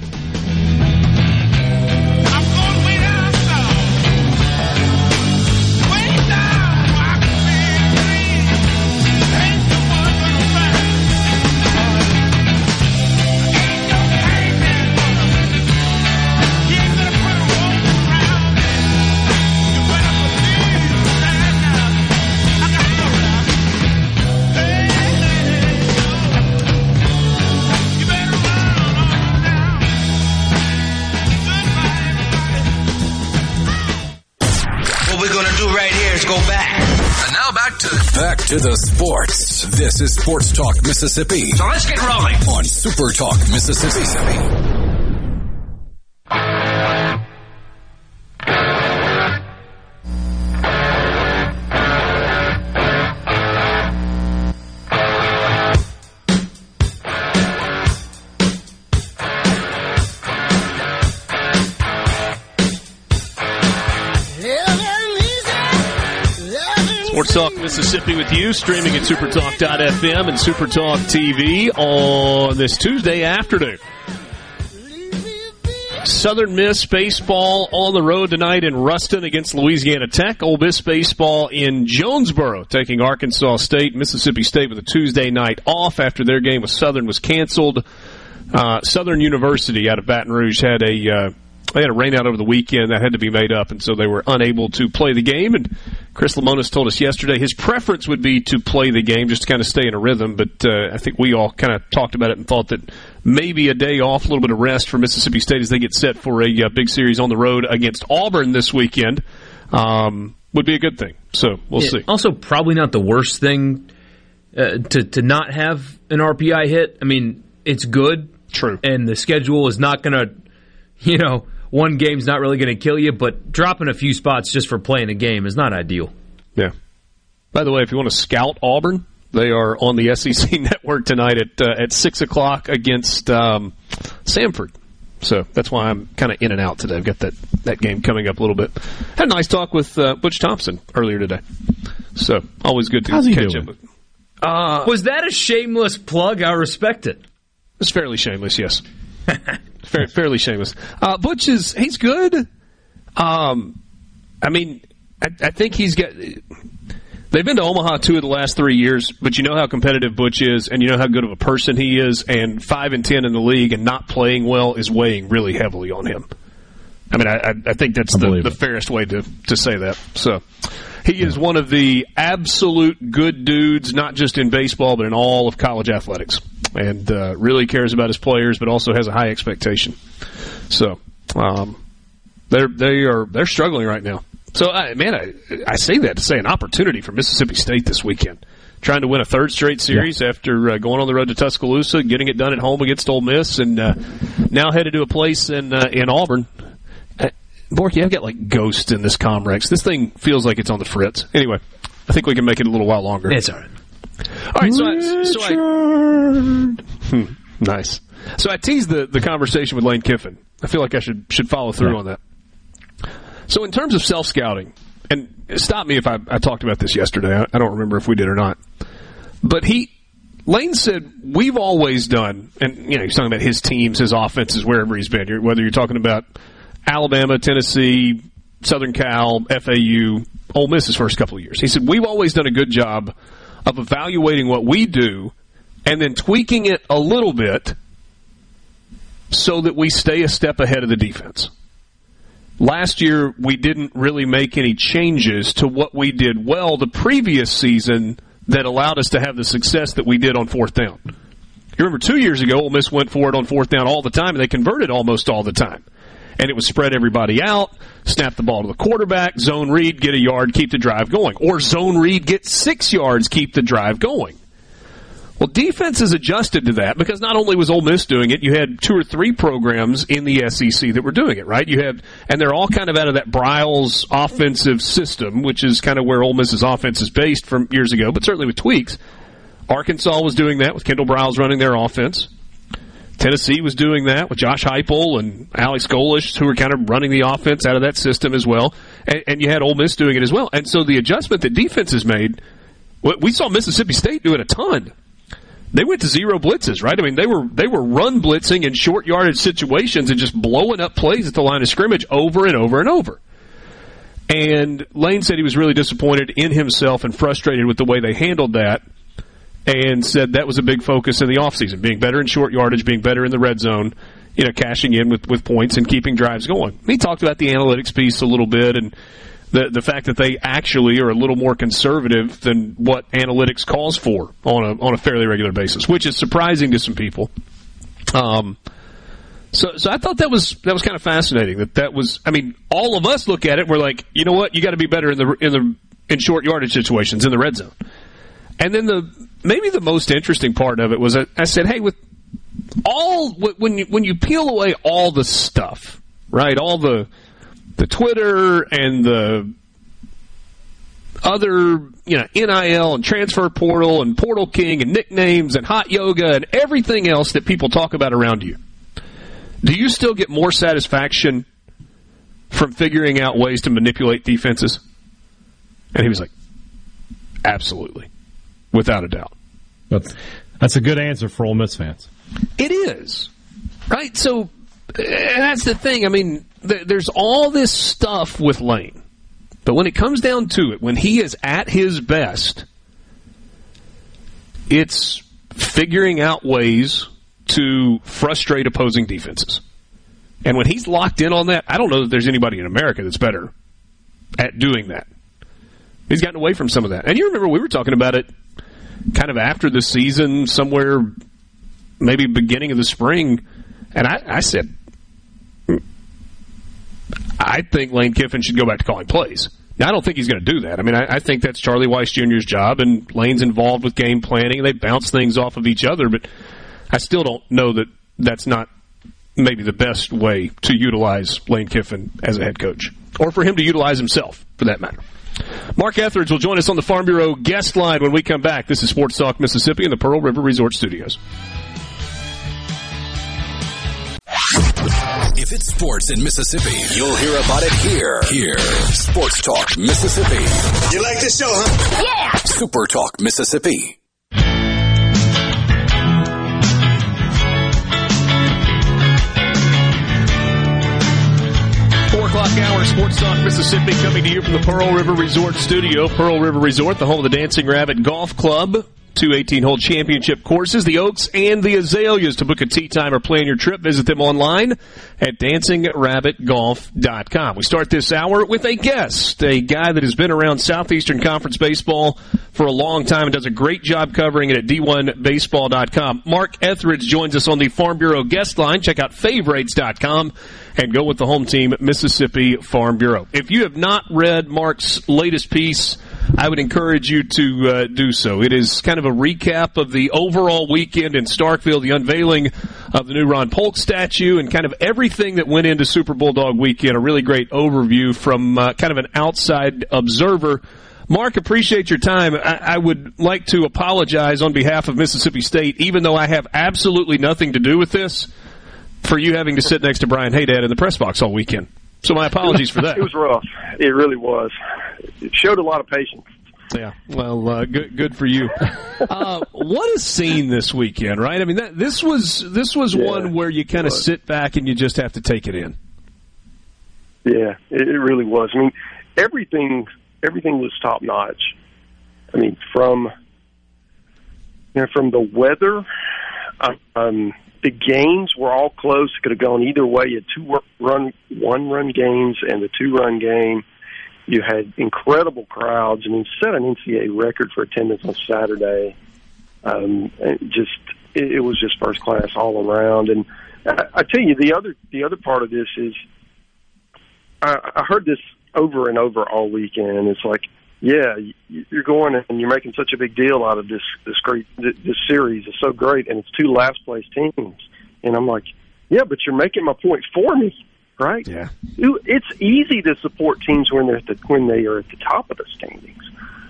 Right here is go back. And now back to back to the sports. This is Sports Talk Mississippi. So let's get rolling on Super Talk Mississippi. Mississippi with you, streaming at supertalk.fm and supertalk TV on this Tuesday afternoon. Southern Miss baseball on the road tonight in Ruston against Louisiana Tech. Ole Miss baseball in Jonesboro taking Arkansas State, Mississippi State with a Tuesday night off after their game with Southern was canceled. Uh, Southern University out of Baton Rouge had a uh, they had a rainout over the weekend that had to be made up, and so they were unable to play the game. And Chris Lemonis told us yesterday his preference would be to play the game just to kind of stay in a rhythm. But uh, I think we all kind of talked about it and thought that maybe a day off, a little bit of rest for Mississippi State as they get set for a uh, big series on the road against Auburn this weekend um, would be a good thing. So we'll Yeah, see. Also, probably not the worst thing uh, to to not have an RPI hit. I mean, it's good. True. And the schedule is not going to, you know, one game's not really going to kill you, but dropping a few spots just for playing a game is not ideal. Yeah. By the way, if you want to scout Auburn, they are on the SEC (laughs) network tonight at uh, at six o'clock against um, Samford. So that's why I'm kind of in and out today. I've got that, that game coming up a little bit. Had a nice talk with uh, Butch Thompson earlier today. So always good to How's he catch doing? up with. Uh, Was that a shameless plug? I respect it. It's fairly shameless, yes. (laughs) Fair, fairly shameless. Uh, Butch is he's good. Um, I mean, I, I think he's got. They've been to Omaha two of the last three years, but you know how competitive Butch is, and you know how good of a person he is, and five and ten in the league and not playing well is weighing really heavily on him. I mean, I, I think that's the, the fairest way to, to say that. So, he is one of the absolute good dudes, not just in baseball, but in all of college athletics, and uh, really cares about his players, but also has a high expectation. So, um, they're they are they're struggling right now. So, I, man, I, I say that to say an opportunity for Mississippi State this weekend, trying to win a third straight series after uh, going on the road to Tuscaloosa, getting it done at home against Ole Miss, and uh, now headed to a place in uh, in Auburn. Borky, I've got like ghosts in this Comrex. This thing feels like it's on the fritz. Anyway, I think we can make it a little while longer. It's all right. All right, so I, so I Hmm, nice. So I teased the, the conversation with Lane Kiffin. I feel like I should should follow through Yeah. on that. So in terms of self scouting, and stop me if I, I talked about this yesterday. I, I don't remember if we did or not. But he Lane said we've always done, and you know he's talking about his teams, his offenses, wherever he's been. Whether you're talking about Alabama, Tennessee, Southern Cal, FAU, Ole Miss's first couple of years. He said we've always done a good job of evaluating what we do and then tweaking it a little bit so that we stay a step ahead of the defense. Last year, we didn't really make any changes to what we did well the previous season that allowed us to have the success that we did on fourth down. You remember two years ago, Ole Miss went for it on fourth down all the time, and they converted almost all the time. And it was spread everybody out, snap the ball to the quarterback, zone read, get a yard, keep the drive going. Or zone read, get six yards, keep the drive going. Well, defense has adjusted to that because not only was Ole Miss doing it, you had two or three programs in the SEC that were doing it, right? You had, and they're all kind of out of that Briles offensive system, which is kind of where Ole Miss's offense is based from years ago, but certainly with tweaks. Arkansas was doing that with Kendal Briles running their offense. Tennessee was doing that with Josh Heupel and Alex Golesh, who were kind of running the offense out of that system as well. And, and you had Ole Miss doing it as well. And so the adjustment that defense has made, we- we saw Mississippi State do it a ton they went to zero blitzes, right? I mean, they were they were run blitzing in short yardage situations and just blowing up plays at the line of scrimmage over and over and over. And Lane said he was really disappointed in himself and frustrated with the way they handled that and said that was a big focus in the offseason, being better in short yardage, being better in the red zone, you know, cashing in with, with points and keeping drives going. He talked about the analytics piece a little bit and the the fact that they actually are a little more conservative than what analytics calls for on a on a fairly regular basis, which is surprising to some people. Um, So, so I thought that was that was kind of fascinating. That that was. I mean, all of us look at it. We're like, you know what? You got to be better in the in the in short yardage situations in the red zone. And then the maybe the most interesting part of it was I, said, hey, with all when you when you peel away all the stuff, right? All the the Twitter and the other, you know, NIL and transfer portal and portal king and nicknames and hot yoga and everything else that people talk about around you. Do you still get more satisfaction from figuring out ways to manipulate defenses? And he was like, absolutely, without a doubt. That's, that's a good answer for Ole Miss fans. It is. Right? So, that's the thing. I mean, th- there's all this stuff with Lane. But when it comes down to it, when he is at his best, it's figuring out ways to frustrate opposing defenses. And when he's locked in on that, I don't know that there's anybody in America that's better at doing that. He's gotten away from some of that. And you remember we were talking about it kind of after the season, somewhere maybe beginning of the spring, and I, I said, hmm, I think Lane Kiffin should go back to calling plays. Now, I don't think he's going to do that. I mean, I, I, think that's Charlie Weis Jr.'s job, and Lane's involved with game planning, and they bounce things off of each other, but I still don't know that that's not maybe the best way to utilize Lane Kiffin as a head coach, or for him to utilize himself, for that matter. Mark Etheridge will join us on the Farm Bureau guest line when we come back. This is Sports Talk Mississippi in the Pearl River Resort Studios. If it's sports in Mississippi, you'll hear about it here. Here. Sports Talk Mississippi. You like this show, huh? Yeah! Super Talk Mississippi. Hour, Sports Talk Mississippi, coming to you from the Pearl River Resort Studio. Pearl River Resort, the home of the Dancing Rabbit Golf Club two 18 hole championship courses, the Oaks and the Azaleas. To book a tee time or plan your trip, visit them online at dancingrabbitgolf.com. We start this hour with a guest, a guy that has been around Southeastern Conference baseball for a long time and does a great job covering it at d1baseball.com. Mark Etheridge joins us on the Farm Bureau guest line. Check out favorites.com and go with the home team, Mississippi Farm Bureau. If you have not read Mark's latest piece, I would encourage you to uh, do so. It is kind of a recap of the overall weekend in Starkville, the unveiling of the new Ron Polk statue, and kind of everything that went into Super Bulldog weekend. A really great overview from uh, kind of an outside observer. Mark, appreciate your time. I, I, would like to apologize on behalf of Mississippi State, even though I have absolutely nothing to do with this for you having to sit next to Brian Haydad in the press box all weekend. So my apologies for (laughs) that. it was rough. It really was. It showed a lot of patience. Yeah. Well, uh, good good for you. (laughs) Uh, what a scene this weekend, right? I mean, that, this was this was yeah, one where you kind of sit back and you just have to take it in. Yeah, it, it really was. I mean, everything everything was top notch. I mean, from you know, from the weather, um, the games were all close. Could have gone either way. You had two run, one run games and the two run game. You had incredible crowds. I mean, set an NCAA record for attendance on Saturday. Um, just it, it was just first class all around. And I, I tell you, the other the other part of this is I, I heard this over and over all weekend. It's like yeah, you're going and you're making such a big deal out of this this great this series is so great, and it's two last place teams, and I'm like, yeah, but you're making my point for me, right? Yeah, it's easy to support teams when they're at the, when they are at the top of the standings,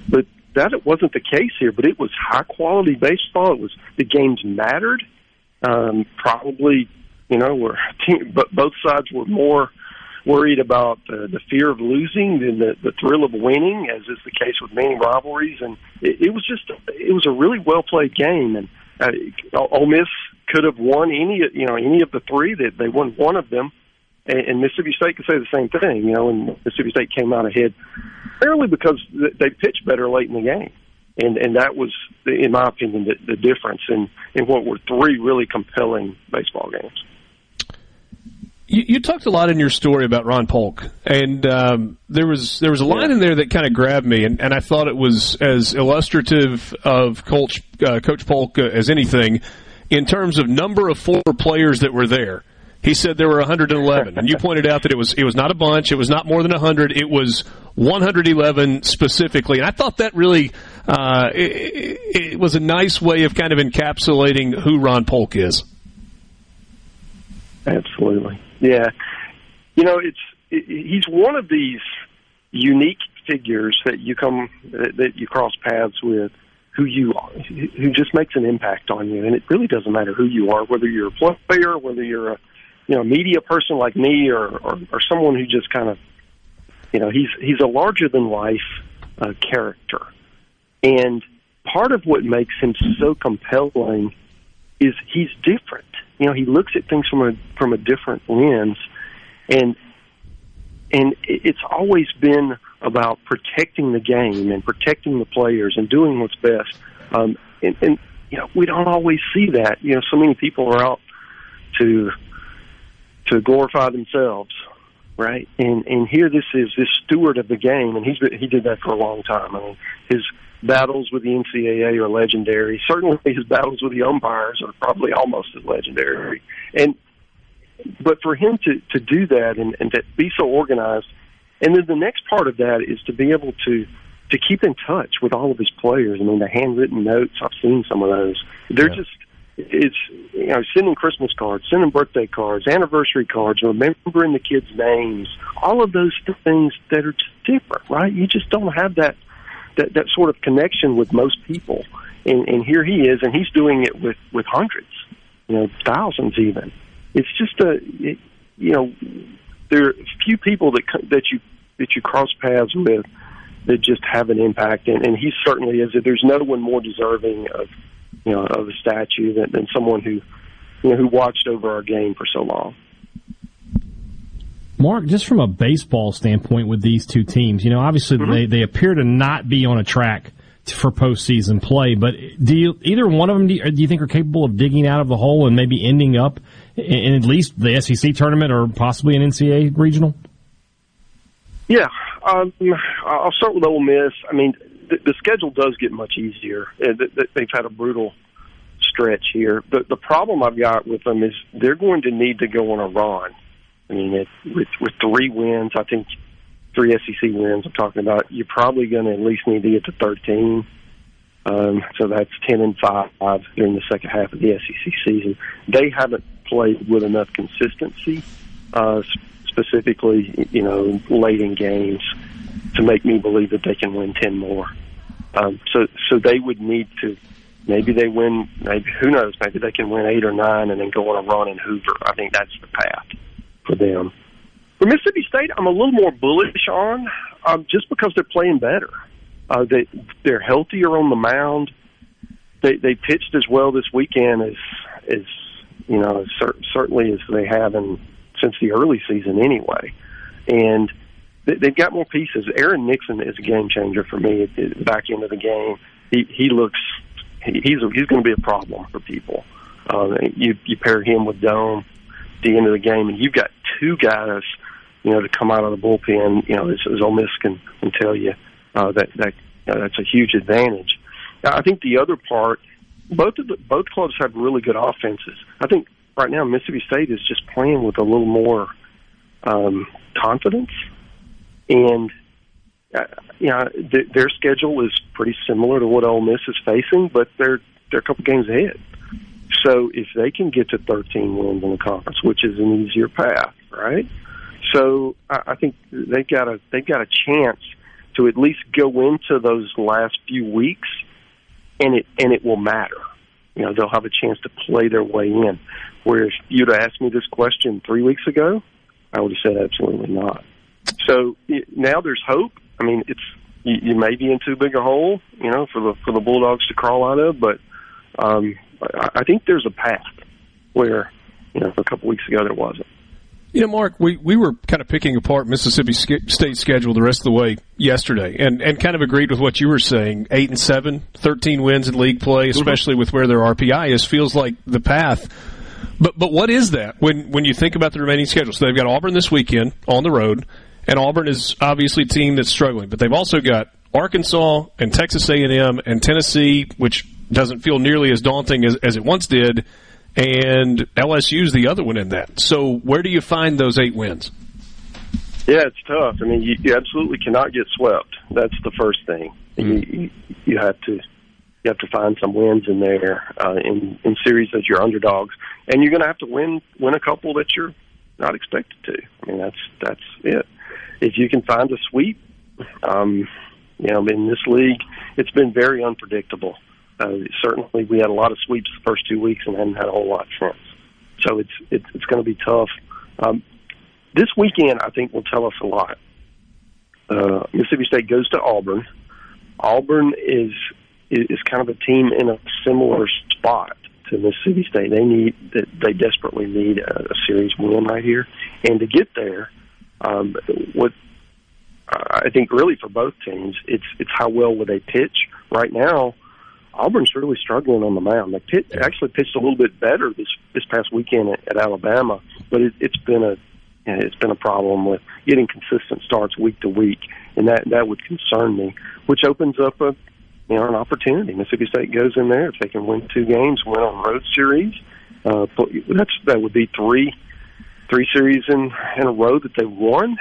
but that wasn't the case here. But it was high quality baseball. It was the games mattered. Um, probably, you know, team, (laughs) but both sides were more worried about uh, the fear of losing than the, the thrill of winning, as is the case with many rivalries. And it, it was just it was a really well played game, and uh, Ole Miss could have won any you know any of the three. That they won one of them, and, and Mississippi State could say the same thing. You know, and Mississippi State came out ahead fairly because they pitched better late in the game. And and that was, in my opinion, the, the difference in in what were three really compelling baseball games. You, you, talked a lot in your story about Ron Polk, and um, there was there was a line yeah. in there that kind of grabbed me, and, and I thought it was as illustrative of Coach uh, Coach Polk uh, as anything in terms of number of four players that were there. he said there were 111, and you (laughs) pointed out that it was it was not a bunch, it was not more than 100, it was 111 specifically, and I thought that really uh, it, it, was a nice way of kind of encapsulating who Ron Polk is. Absolutely, yeah. You know, it's it, he's one of these unique figures that you come that, you cross paths with who you are, who just makes an impact on you. And it really doesn't matter who you are, whether you're a player, whether you're a you know media person like me, or or, or someone who just kind of you know he's he's a larger than life uh, character, and part of what makes him so compelling is he's different. You know, he looks at things from a from a different lens, and and it's always been about protecting the game and protecting the players and doing what's best. Um, and, and you know, we don't always see that. You know, so many people are out to to glorify themselves, right? And and here this is this steward of the game, and he's he did that for a long time. I mean, his battles with the NCAA are legendary. Certainly, his battles with the umpires are probably almost as legendary. And but for him to to do that and, and to be so organized, and then the next part of that is to be able to to keep in touch with all of his players. I mean, the handwritten notes I've seen some of those. They're yeah. just it's you know sending Christmas cards, sending birthday cards, anniversary cards, remembering the kids' names, all of those things that are just different, right? You just don't have that that that sort of connection with most people, and and here he is, and he's doing it with with hundreds, you know, thousands even it's just a it, you know there are few people that that you that you cross paths with that just have an impact, and, and he certainly is. There's no one more deserving of you know of a statue than, than someone who you know who watched over our game for so long. Mark, just from a baseball standpoint with these two teams, you know, obviously mm-hmm. they, they appear to not be on a track for postseason play, but do you, either one of them do you, do you think are capable of digging out of the hole and maybe ending up in at least the SEC tournament or possibly an NCAA regional? Yeah, um, I'll start with Ole Miss. I mean, the, the schedule does get much easier. They've had a brutal stretch here. The, the problem I've got with them is they're going to need to go on a run. I mean, it, with, with three wins, I think three SEC wins. I'm talking about. You're probably going to at least need to get to 13. Um, so that's 10 and 5 during the second half of the SEC season. They haven't played with enough consistency, uh, specifically, you know, late in games, to make me believe that they can win 10 more. Um, so, so they would need to. Maybe they win. Maybe who knows? Maybe they can win eight or nine and then go on a run in Hoover. I think that's the path for them. For Mississippi State, I'm a little more bullish on, um, just because they're playing better. Uh, they they're healthier on the mound. They they pitched as well this weekend as as you know cer- certainly as they have in since the early season anyway, and they, they've got more pieces. Aaron Nixon is a game changer for me at the back end of the game. He he looks he, he's he's going to be a problem for people. Uh, you you pair him with Dohm at the end of the game, and you've got two guys, you know, to come out of the bullpen. You know, as, as Ole Miss can can tell you uh, that that uh, that's a huge advantage. I think the other part, both of the both clubs have really good offenses. I think right now Mississippi State is just playing with a little more um, confidence, and uh, you know th- their schedule is pretty similar to what Ole Miss is facing, but they're they're a couple games ahead. So if they can get to 13 wins in the conference, which is an easier path, right? So I, I think they've got a they've got a chance to at least go into those last few weeks, and it and it will matter. You know, they'll have a chance to play their way in. Whereas you'd have asked me this question three weeks ago, I would have said absolutely not. So it, now there's hope. I mean, it's you, you may be in too big a hole, you know, for the for the Bulldogs to crawl out of, but um, I, I think there's a path where you know a couple weeks ago there wasn't. You know, Mark, we, we were kind of picking apart Mississippi State schedule the rest of the way yesterday, and, and kind of agreed with what you were saying. Eight and seven, 13 wins in league play, mm-hmm. especially mm-hmm. with where their RPI is, feels like the path. But but what is that when when you think about the remaining schedule? So they've got Auburn this weekend on the road, and Auburn is obviously a team that's struggling. But they've also got Arkansas and Texas A and M and Tennessee, which doesn't feel nearly as daunting as, as it once did and LSU's the other one in that. So where do you find those eight wins? Yeah, it's tough. I mean, you, you absolutely cannot get swept. That's the first thing. Mm-hmm. You, you have to you have to find some wins in there uh, in in series that you're underdogs, and you're going to have to win win a couple that you're not expected to. I mean, that's that's it. If you can find a sweep, um, you know, in this league, it's been very unpredictable. Uh, certainly, we had a lot of sweeps the first two weeks and haven't had a whole lot since. So it's it's, it's going to be tough. Um, this weekend, I think, will tell us a lot. Uh, Mississippi State goes to Auburn. Auburn is is kind of a team in a similar spot to Mississippi State. They need they desperately need a, a series win right here, and to get there, um, what I think really for both teams, it's it's how well will they pitch right now. Auburn's really struggling on the mound. They pitch, actually pitched a little bit better this this past weekend at, at Alabama, but it, it's been a it's been a problem with getting consistent starts week to week, and that that would concern me. Which opens up a you know an opportunity. Mississippi State goes in there if they can win two games, win on road series. Uh, that's that would be three three series in in a row that they won,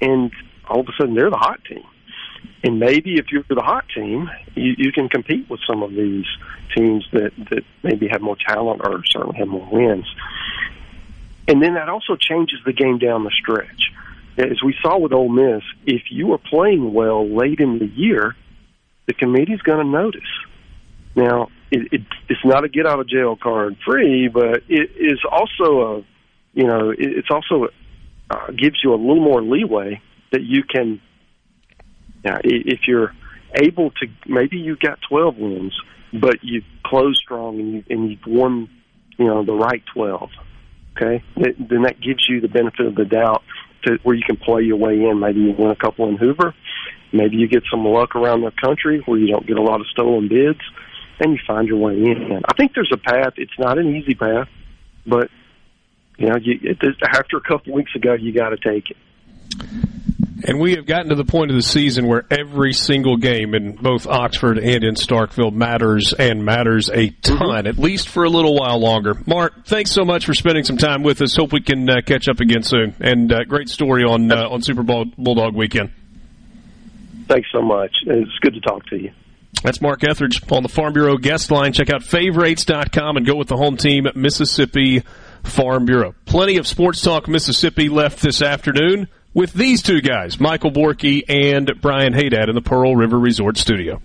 and all of a sudden they're the hot team. And maybe if you're the hot team, you, you can compete with some of these teams that that maybe have more talent or certainly have more wins. And then that also changes the game down the stretch. As we saw with Ole Miss, if you are playing well late in the year, the committee's going to notice. Now, it, it, it's not a get out of jail card free, but it is also a, you know, it, it's also uh, gives you a little more leeway that you can, yeah, if you're able to, maybe you got 12 wins, but you close strong and you and you've won, you know, the right 12. Okay, then that gives you the benefit of the doubt to where you can play your way in. Maybe you win a couple in Hoover, maybe you get some luck around the country where you don't get a lot of stolen bids, and you find your way in. I think there's a path. It's not an easy path, but you know, you, it, after a couple weeks ago, you got to take it. And we have gotten to the point of the season where every single game in both Oxford and in Starkville matters and matters a ton, mm-hmm. at least for a little while longer. Mark, thanks so much for spending some time with us. Hope we can uh, catch up again soon. And uh, great story on uh, on Super Bowl Bulldog weekend. Thanks so much. It's good to talk to you. That's Mark Etheridge on the Farm Bureau guest line. Check out favorites.com and go with the home team, Mississippi Farm Bureau. Plenty of Sports Talk Mississippi left this afternoon with these two guys, Michael Borky and Brian Haydad in the Pearl River Resort Studio.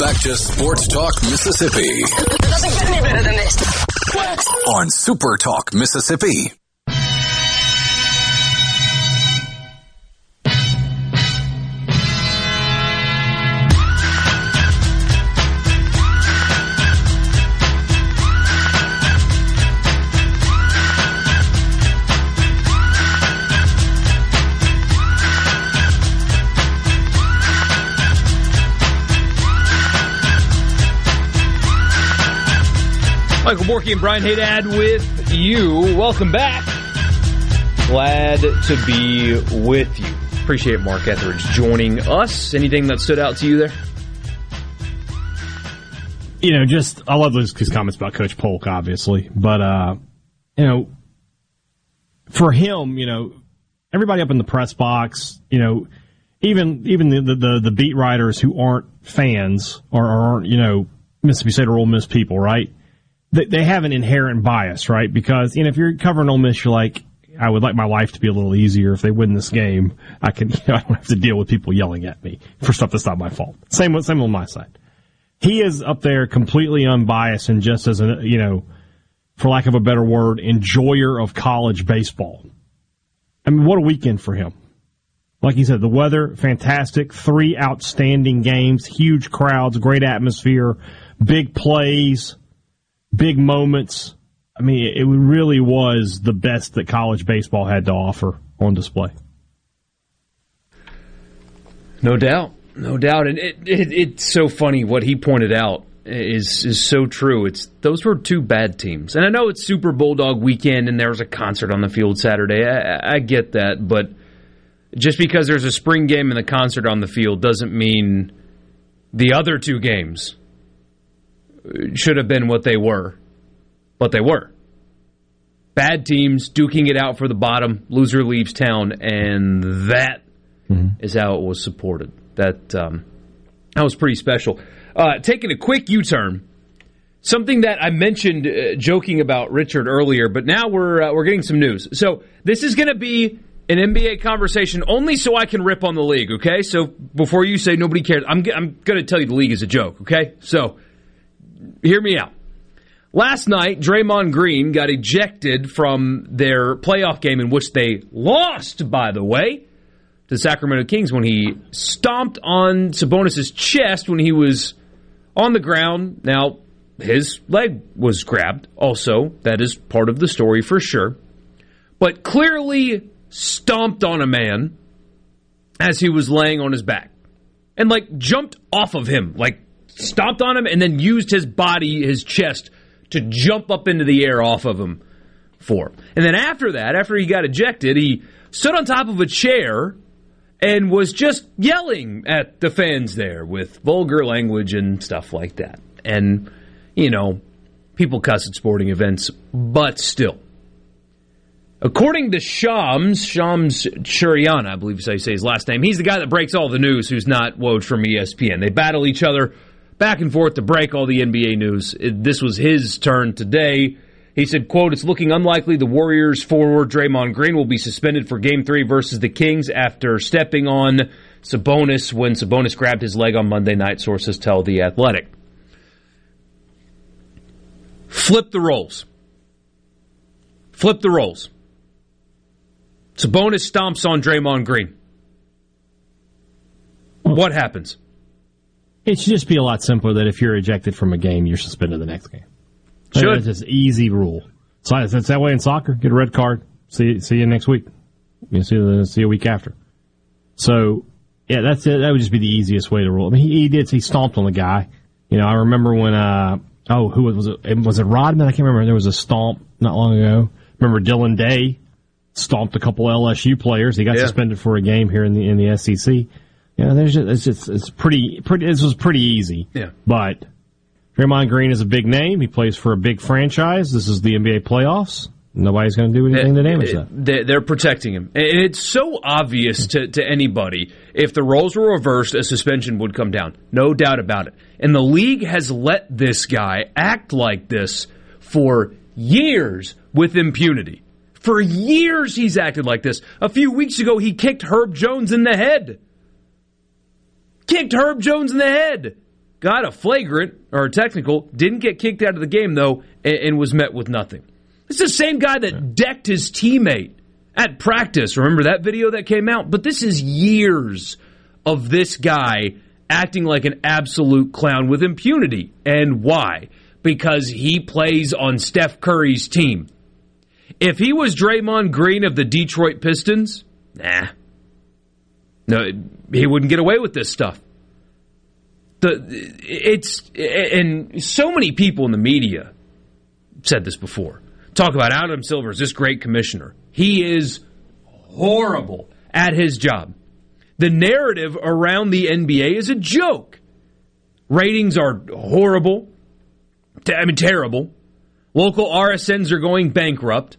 Back to Sports Talk Mississippi. Doesn't get any better than this. On Super Talk Mississippi. Michael Borky and Brian Haydad with you. Welcome back. Glad to be with you. Appreciate Mark Etheridge joining us. Anything that stood out to you there? You know, just I love his, his comments about Coach Polk, obviously, but uh, you know, for him, you know, everybody up in the press box, you know, even even the the, the beat writers who aren't fans or aren't you know Mississippi State or Ole Miss people, right? They, they have an inherent bias, right? Because you know, if you're covering Ole Miss, you're like, I would like my life to be a little easier if they win this game. I can, you (laughs) know, I don't have to deal with people yelling at me for stuff that's not my fault. Same with, same on my side. He is up there completely unbiased and just as a, you know, for lack of a better word, enjoyer of college baseball. I mean, what a weekend for him. Like he said, the weather, fantastic. Three outstanding games, huge crowds, great atmosphere, big plays big moments. I mean, it really was the best that college baseball had to offer on display. No doubt. No doubt. And it, it, it's so funny what he pointed out is is so true. It's those were two bad teams, and I know it's Super Bulldog weekend, and there was a concert on the field Saturday. I, I get that, but just because there's a spring game and the concert on the field doesn't mean the other two games should have been what they were, but they were. Bad teams duking it out for the bottom. Loser leaves town, and that mm-hmm. is how it was supported. That um, that was pretty special. Uh, taking a quick U-turn, something that I mentioned uh, joking about Richard earlier, but now we're uh, we're getting some news. So this is going to be an NBA conversation only so I can rip on the league. Okay, so before you say nobody cares, I'm I'm going to tell you the league is a joke. Okay, so hear me out. Last night, Draymond Green got ejected from their playoff game in which they lost, by the way to the Sacramento Kings when he stomped on Sabonis' chest when he was on the ground. Now, his leg was grabbed, also. That is part of the story for sure. But clearly stomped on a man as he was laying on his back and, like, jumped off of him, like, stomped on him and then used his body, his chest, to jump up into the air off of him for. And then after that, after he got ejected, he stood on top of a chair and was just yelling at the fans there with vulgar language and stuff like that. And, you know, people cuss at sporting events, but still. According to Shams, Shams Charania, I believe is how you say his last name, he's the guy that breaks all the news who's not Woj from ESPN. They battle each other back and forth to break all the NBA news. This was his turn today he said, quote, it's looking unlikely the Warriors forward Draymond Green will be suspended for game three versus the Kings after stepping on Sabonis when Sabonis grabbed his leg on Monday night, sources tell The Athletic. Flip the roles. Flip the roles. Sabonis stomps on Draymond Green. What happens? It should just be a lot simpler that if you're ejected from a game, you're suspended the next game. Should. It's just easy rule. So it's that way in soccer. Get a red card. See see you next week. You see the see a week after. So yeah, that's it. That would just be the easiest way to rule. I mean, he, he did. He stomped on the guy. You know, I remember when. uh Oh, who was it? Was it Rodman? I can't remember. There was a stomp not long ago. Remember Dylan Day stomped a couple LSU players. He got yeah. suspended for a game here in the in the SEC. Know, there's just it's just it's pretty pretty. This was pretty easy. Yeah, but Draymond Green is a big name. He plays for a big franchise. This is the NBA playoffs. Nobody's going to do anything to damage that. They're protecting him. And it's so obvious to, to anybody if the roles were reversed, a suspension would come down. No doubt about it. And the league has let this guy act like this for years with impunity. For years he's acted like this. A few weeks ago, he kicked Herb Jones in the head. Kicked Herb Jones in the head got a flagrant or a technical, didn't get kicked out of the game though, and, and was met with nothing. It's the same guy that decked his teammate at practice. Remember that video that came out? But this is years of this guy acting like an absolute clown with impunity. And why? Because he plays on Steph Curry's team. If he was Draymond Green of the Detroit Pistons, nah. No, he wouldn't get away with this stuff the it's and so many people in the media said this before. Talk about Adam Silver as this great commissioner. He is horrible at his job. The narrative around the NBA is a joke. Ratings are horrible. I mean, terrible. Local RSNs are going bankrupt.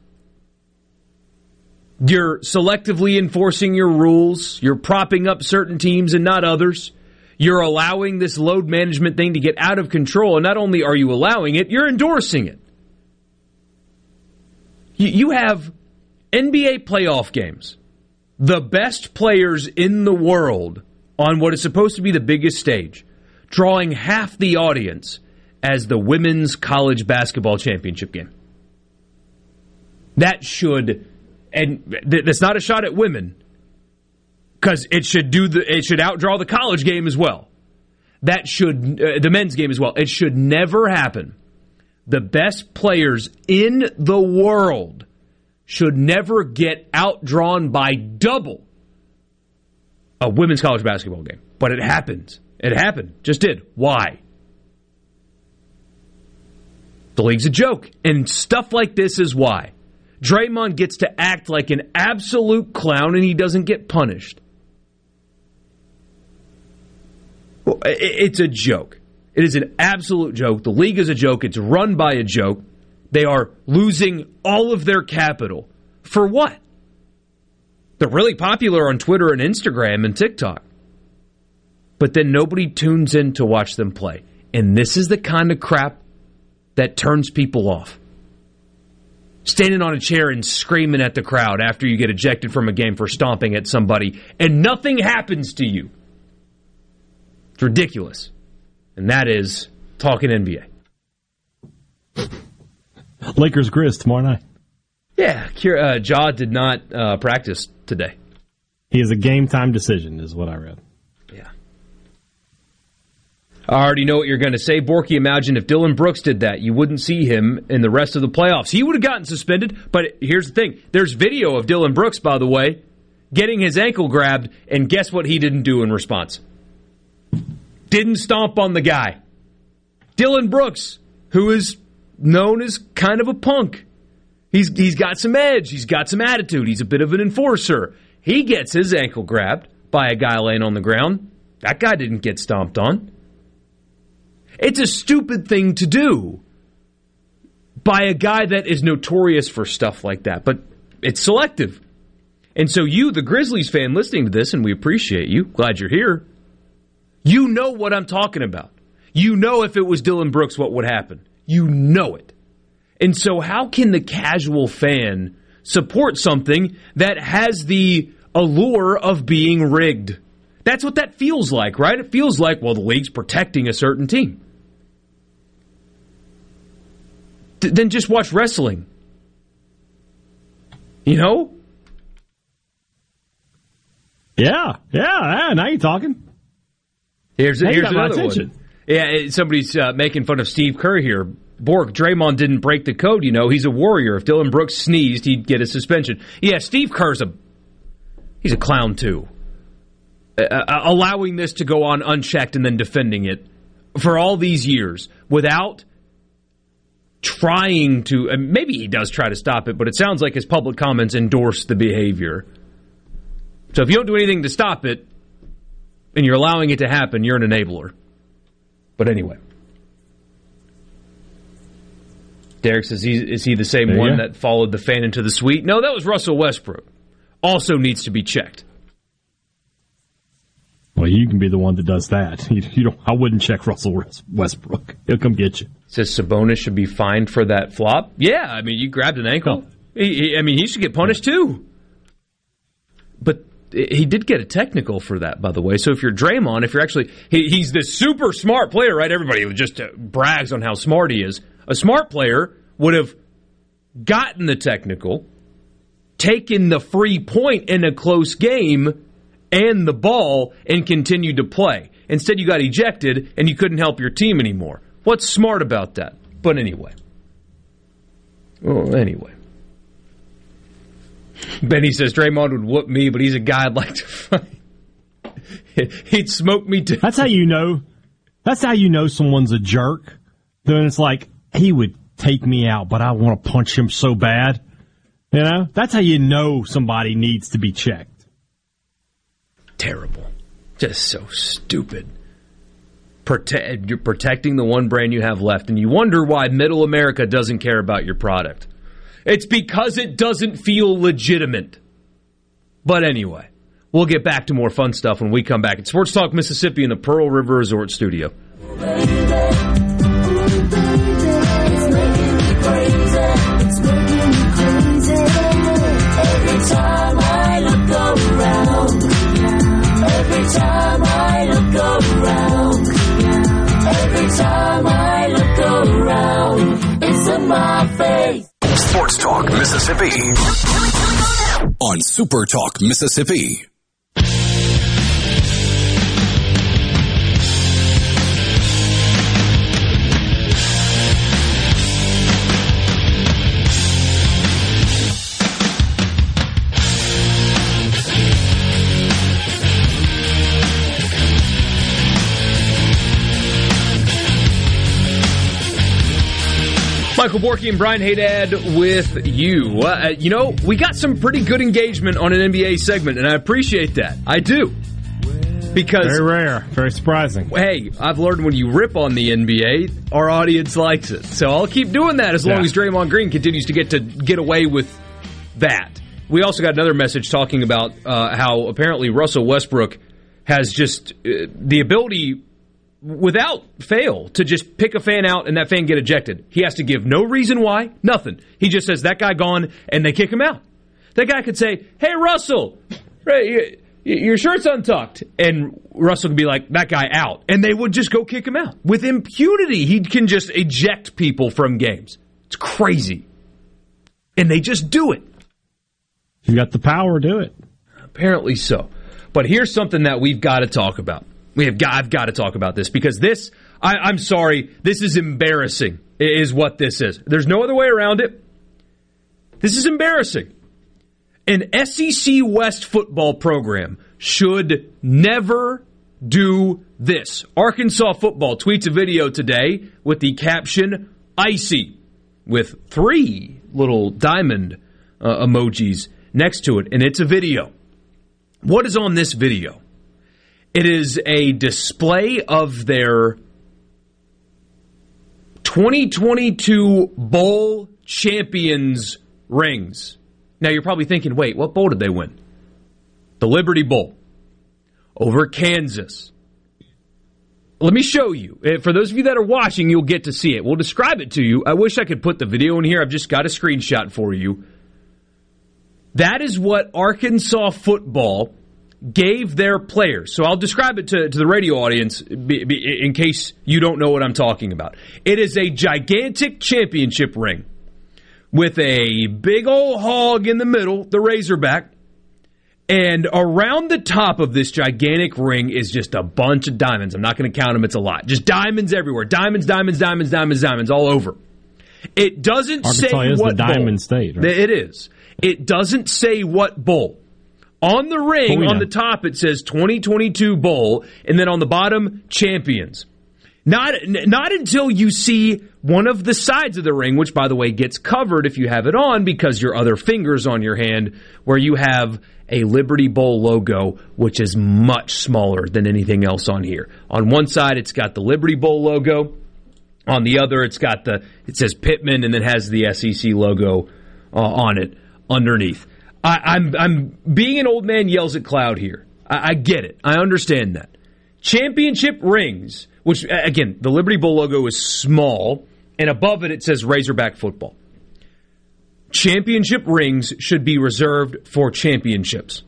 You're selectively enforcing your rules. You're propping up certain teams and not others. You're allowing this load management thing to get out of control. And not only are you allowing it, you're endorsing it. You have NBA playoff games, the best players in the world on what is supposed to be the biggest stage, drawing half the audience as the women's college basketball championship game. That should, and that's not a shot at women because it should do the it should outdraw the college game as well. That should uh, the men's game as well. It should never happen. The best players in the world should never get outdrawn by double a women's college basketball game. But it happens. It happened. Just did. Why? The league's a joke. And stuff like this is why. Draymond gets to act like an absolute clown and he doesn't get punished. It's a joke. It is an absolute joke. The league is a joke. It's run by a joke. They are losing all of their capital. For what? They're really popular on Twitter and Instagram and TikTok. But then nobody tunes in to watch them play. And this is the kind of crap that turns people off. Standing on a chair and screaming at the crowd after you get ejected from a game for stomping at somebody and nothing happens to you. It's ridiculous. And that is talking NBA. Lakers Grizz tomorrow night. Yeah, uh, Ja did not uh, practice today. He is a game time decision, is what I read. I already know what you're going to say. Borky, imagine if Dillon Brooks did that. You wouldn't see him in the rest of the playoffs. He would have gotten suspended, but here's the thing there's video of Dillon Brooks, by the way, getting his ankle grabbed, and guess what he didn't do in response? Didn't stomp on the guy. Dillon Brooks, who is known as kind of a punk. He's he's got some edge. He's got some attitude. He's a bit of an enforcer. He gets his ankle grabbed by a guy laying on the ground. That guy didn't get stomped on. It's a stupid thing to do by a guy that is notorious for stuff like that, but it's selective. And so you, the Grizzlies fan listening to this, and we appreciate you, glad you're here. You know what I'm talking about. You know if it was Dillon Brooks what would happen. You know it. And so, how can the casual fan support something that has the allure of being rigged? That's what that feels like, right? It feels like, well, the league's protecting a certain team. Then just watch wrestling. You know? Yeah, yeah, yeah now you're talking. Here's, now here's another one. Yeah, somebody's uh, making fun of Steve Kerr here. Bork, Draymond didn't break the code, you know. He's a warrior. If Dillon Brooks sneezed, he'd get a suspension. Yeah, Steve Kerr's a he's a clown too. Uh, uh, allowing this to go on unchecked and then defending it for all these years without trying to maybe he does try to stop it, but it sounds like his public comments endorse the behavior. So if you don't do anything to stop it and you're allowing it to happen, you're an enabler. But anyway. Derek says, is he the same There one that followed the fan into the suite? No, that was Russell Westbrook. Also needs to be checked. Well, you can be the one that does that. (laughs) You, you don't. I wouldn't check Russell Westbrook. He'll come get you. Says Sabonis should be fined for that flop. Yeah, I mean, you grabbed an ankle. He, he- I mean, he should get punished too. But he did get a technical for that, by the way. So if you're Draymond, if you're actually, he, he's this super smart player, right? Everybody just uh, brags on how smart he is. A smart player would have gotten the technical, taken the free point in a close game and the ball and continued to play. Instead, you got ejected and you couldn't help your team anymore. What's smart about that? But anyway. Well, anyway. Benny says Draymond would whoop me, but he's a guy I'd like to fight. (laughs) He'd smoke me too. That's how you know. That's how you know someone's a jerk. Then it's like he would take me out, but I want to punch him so bad. You know, that's how you know somebody needs to be checked. Terrible. Just so stupid. Prote- you're protecting the one brand you have left, and you wonder why middle America doesn't care about your product. It's because it doesn't feel legitimate. But anyway, we'll get back to more fun stuff when we come back at Sports Talk Mississippi in the Pearl River Resort Studio. Every Sports Talk Mississippi. On Super Talk Mississippi. Michael Borky and Brian Haydad with you. Uh, you know, we got some pretty good engagement on an NBA segment, and I appreciate that. I do. Because very rare, very surprising. Hey, I've learned when you rip on the NBA, our audience likes it. So I'll keep doing that as long Yeah. as Draymond Green continues to get to get away with that. We also got another message talking about uh, how apparently Russell Westbrook has just uh, the ability without fail to just pick a fan out and that fan get ejected. He has to give no reason why, nothing. He just says that guy gone and they kick him out. That guy could say, "Hey Russell, right, y- y- your shirt's untucked," and Russell could be like, "That guy out," and they would just go kick him out with impunity. He can just eject people from games. It's crazy, and they just do it. You got the power, to do it. Apparently so. But here's something that we've got to talk about. We have got, I've got to talk about this because this, I, I'm sorry, this is embarrassing, is what this is. There's no other way around it. This is embarrassing. An SEC West football program should never do this. Arkansas football tweets a video today with the caption icy with three little diamond uh, emojis next to it, and it's a video. What is on this video? It is a display of their 2022 Bowl champions rings. Now you're probably thinking, wait, what bowl did they win? The Liberty Bowl over Kansas. Let me show you. Uh, For those of you that are watching, you'll get to see it. We'll describe it to you. I wish I could put the video in here. I've just got a screenshot for you. That is what Arkansas football gave their players. So I'll describe it to, to the radio audience be, be, in case you don't know what I'm talking about. It is a gigantic championship ring with a big old hog in the middle, the Razorback. And around the top of this gigantic ring is just a bunch of diamonds. I'm not going to count them, it's a lot. Just diamonds everywhere. Diamonds, diamonds, diamonds, diamonds, diamonds all over. It doesn't Arkansas say is the what bowl. diamond state, right? It is. It doesn't say what bowl. On the ring, on the top, it says 2022 bowl, and then on the bottom, champions. Not, n- not until you see one of the sides of the ring, which by the way gets covered if you have it on because your other finger's on your hand, where you have a Liberty Bowl logo, which is much smaller than anything else on here. On one side, it's got the Liberty Bowl logo. On the other, it's got the it says Pittman and then has the SEC logo uh, on it underneath. I, I'm I'm being an old man yells at cloud here. I, I get it. I understand that. Championship rings, which again, the Liberty Bowl logo is small, and above it it says Razorback football. Championship rings should be reserved for championships.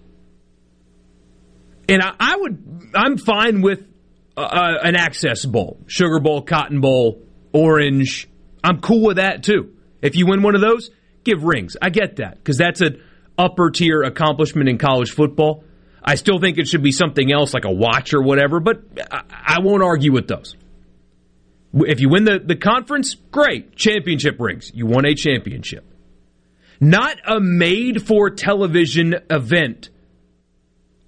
And I, I would, I'm fine with uh, uh, an access bowl, sugar bowl, cotton bowl, orange. I'm cool with that too. If you win one of those, give rings. I get that because that's an upper tier accomplishment in college football. I still think it should be something else like a watch or whatever, but I, I won't argue with those. If you win the, the conference, great. Championship rings. You won a championship. Not a made for television event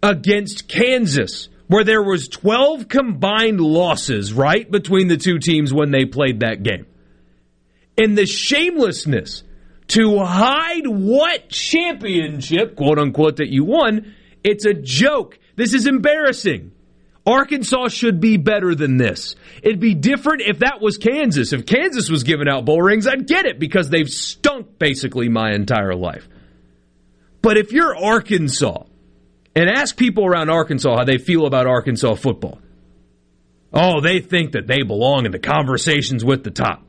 against Kansas where there was 12 combined losses right between the two teams when they played that game. And the shamelessness to hide what championship, quote unquote, that you won, it's a joke. This is embarrassing. Arkansas should be better than this. It'd be different if that was Kansas. If Kansas was giving out bowl rings, I'd get it because they've stunk basically my entire life. But if you're Arkansas, and ask people around Arkansas how they feel about Arkansas football. Oh, they think that they belong in the conversations with the top.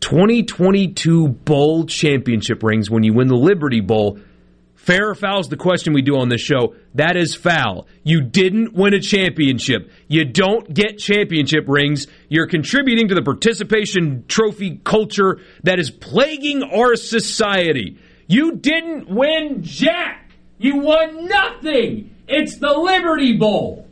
2022 Bowl championship rings when you win the Liberty Bowl. Fair or foul's the question we do on this show. That is foul. You didn't win a championship. You don't get championship rings. You're contributing to the participation trophy culture that is plaguing our society. You didn't win jack. You won nothing. It's the Liberty Bowl.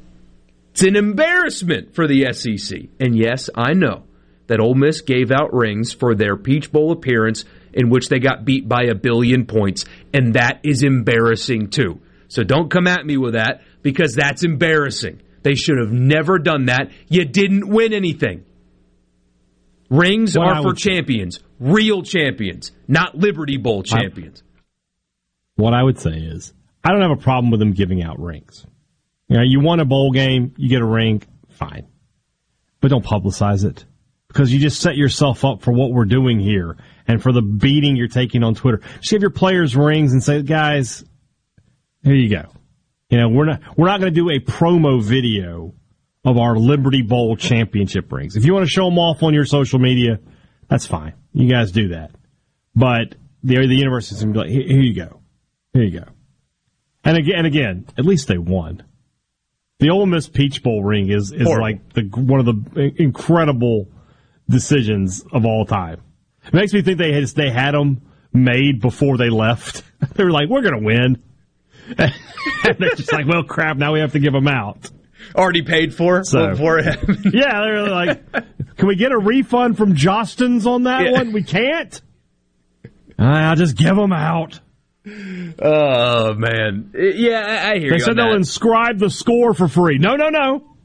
It's an embarrassment for the SEC. And yes, I know that Ole Miss gave out rings for their Peach Bowl appearance in which they got beat by a billion points, and that is embarrassing too. So don't come at me with that because that's embarrassing. They should have never done that. You didn't win anything. Rings What I are for would- champions, real champions, not Liberty Bowl champions. What I would say is, I don't have a problem with them giving out rings. You know, you won a bowl game, you get a ring, fine. But don't publicize it. Because you just set yourself up for what we're doing here and for the beating you're taking on Twitter. Just give your players rings and say, guys, here you go. You know, we're not we're not going to do a promo video of our Liberty Bowl championship rings. If you want to show them off on your social media, that's fine. You guys do that. But the the university's going to be like, here, here you go, here you go. And again, and again, at least they won. The Ole Miss Peach Bowl ring is is Horrible. like the one of the incredible decisions of all time. It makes me think they had they had them made before they left. (laughs) they were like, we're going to win. (laughs) and they're just like, well, crap. Now we have to give them out. Already paid for So- before it happened. Yeah, they're like, can we get a refund from Jostens on that Yeah. one? We can't. I'll just give them out. Oh man, yeah, I, I hear They said they'll inscribe the score for free. No, no, no.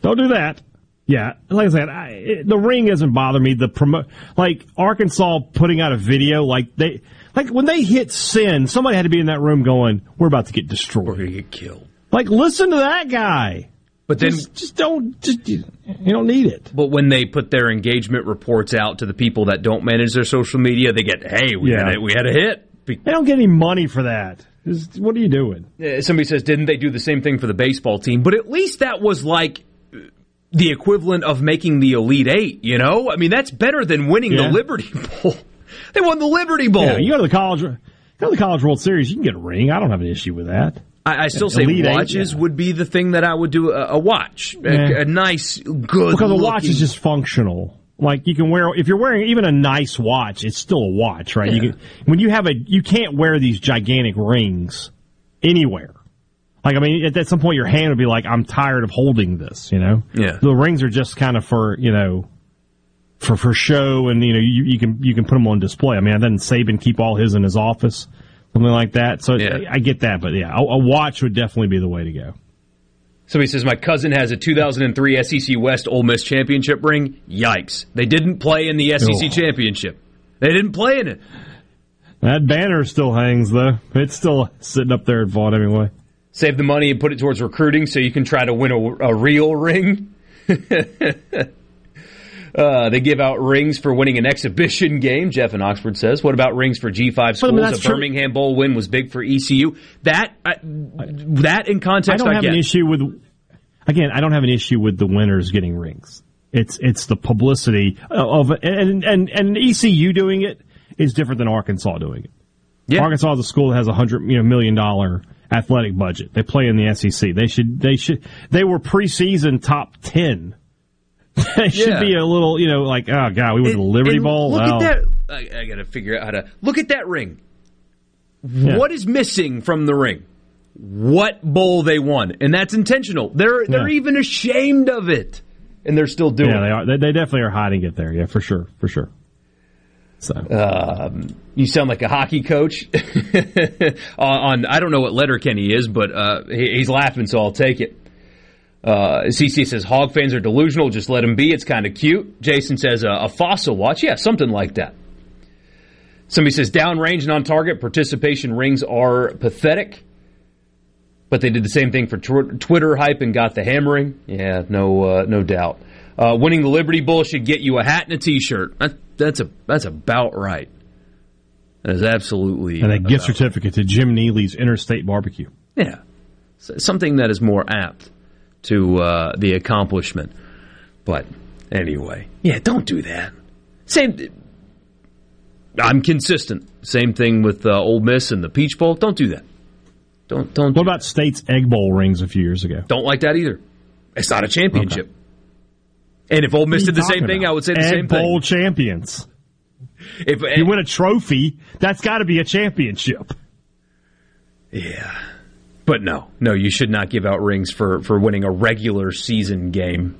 Don't do that. Yeah, like I said, I, it, the ring doesn't bother me. The promo, like Arkansas putting out a video, like they, like when they hit sin, somebody had to be in that room going, "We're about to get destroyed. We're going to get killed." Like, listen to that guy. But then, just, just don't, just you don't need it. But when they put their engagement reports out to the people that don't manage their social media, they get, "Hey, we Yeah. had a, we had a hit." They don't get any money for that. Just- what are you doing? Somebody says, "Didn't they do the same thing for the baseball team?" But at least that was like the equivalent of making the Elite Eight. You know, I mean, that's better than winning Yeah. the Liberty (laughs) Bowl. they won the Liberty Bowl. Yeah, you go to the college, go to the college World Series, you can get a ring. I don't have an issue with that. I, I still say Elite Eight, watches yeah. would be the thing that I would do a, a watch, a, a nice, good. because a watch is just functional. Like you can wear if you're wearing even a nice watch, it's still a watch, right? You can, when you have a you can't wear these gigantic rings anywhere. Like I mean, at, at some point your hand would be like, I'm tired of holding this. You know, Yeah. The rings are just kind of for you know. For, for show and you know you, you can you can put them on display. I mean, doesn't Saban keep all his in his office, something like that? So Yeah. I, I get that, but yeah, a, a watch would definitely be the way to go. Somebody says my cousin has a 2003 SEC West Ole Miss championship ring. Yikes! They didn't play in the SEC Oh. championship. They didn't play in it. That banner still hangs though. It's still sitting up there at Vaught anyway. Save the money and put it towards recruiting so you can try to win a, a real ring. (laughs) uh, they give out rings for winning an exhibition game. Jeff in Oxford says. What about rings for G5 But, I schools? a true. Birmingham Bowl win was big for ECU. That I, that in context, I don't I, have get. an issue with. Again, I don't have an issue with the winners getting rings. It's it's the publicity of and and and ECU doing it is different than Arkansas doing it. Yeah. Arkansas is a school that has a hundred you know million dollar athletic budget. They play in the SEC. They should they should they were preseason top ten. (laughs) they should Yeah. be a little you know like oh god we went to the Liberty Bowl. Look Well, at oh. that. I, I got to figure out how to look at that ring. Yeah. What is missing from the ring? What bowl they won, and that's intentional. They're they're Yeah. even ashamed of it, and they're still doing. Yeah, they are. They, they definitely are hiding it there. Yeah, for sure, for sure. So Um, you sound like a hockey coach. (laughs) on, on I don't know what letter Kenny is, but uh, he, he's laughing, so I'll take it. Uh, CC says hog fans are delusional. Just let them be. It's kind of cute. Jason says a fossil watch. Yeah, something like that. Somebody says downrange and on target participation rings are pathetic. But they did the same thing for tw- Twitter hype and got the hammering. Yeah, no, uh, no doubt. Uh, winning the Liberty Bowl should get you a hat and a T-shirt. That, that's a that's about right. That is absolutely and a gift certificate to Jim Neely's Interstate Barbecue. yeah, something that is more apt to uh, the accomplishment. But anyway, yeah, don't do that. Same. I'm consistent. Same thing with uh, Ole Miss and the Peach Bowl. Don't do that. Don't don't. What about State's Egg Bowl rings a few years ago? Don't like that either. It's not a championship. And if Ole Miss did the same thing, about? I would say the same Bowl thing. Bowl champions. If, If you win a trophy, that's got to be a championship. Yeah. But no, no, you should not give out rings for, for winning a regular season game.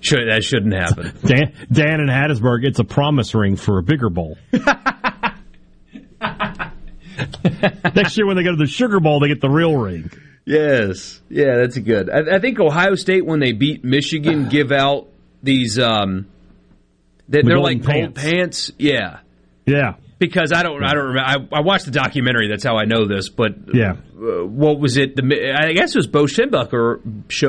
Should that shouldn't happen. (laughs) Dan, Dan in Hattiesburg, it's a promise ring for a bigger bowl. (laughs) Next year, when they go to the Sugar Bowl, they get the real ring. Yes, yeah, that's good. I, I think Ohio State when they beat Michigan (sighs) give out these um, they, they're like gold pants. pants. Yeah, Yeah. because I don't I don't remember. I, I watched the documentary. That's how I know this. But Yeah. uh, what was it? The I guess it was Bo Schembechler,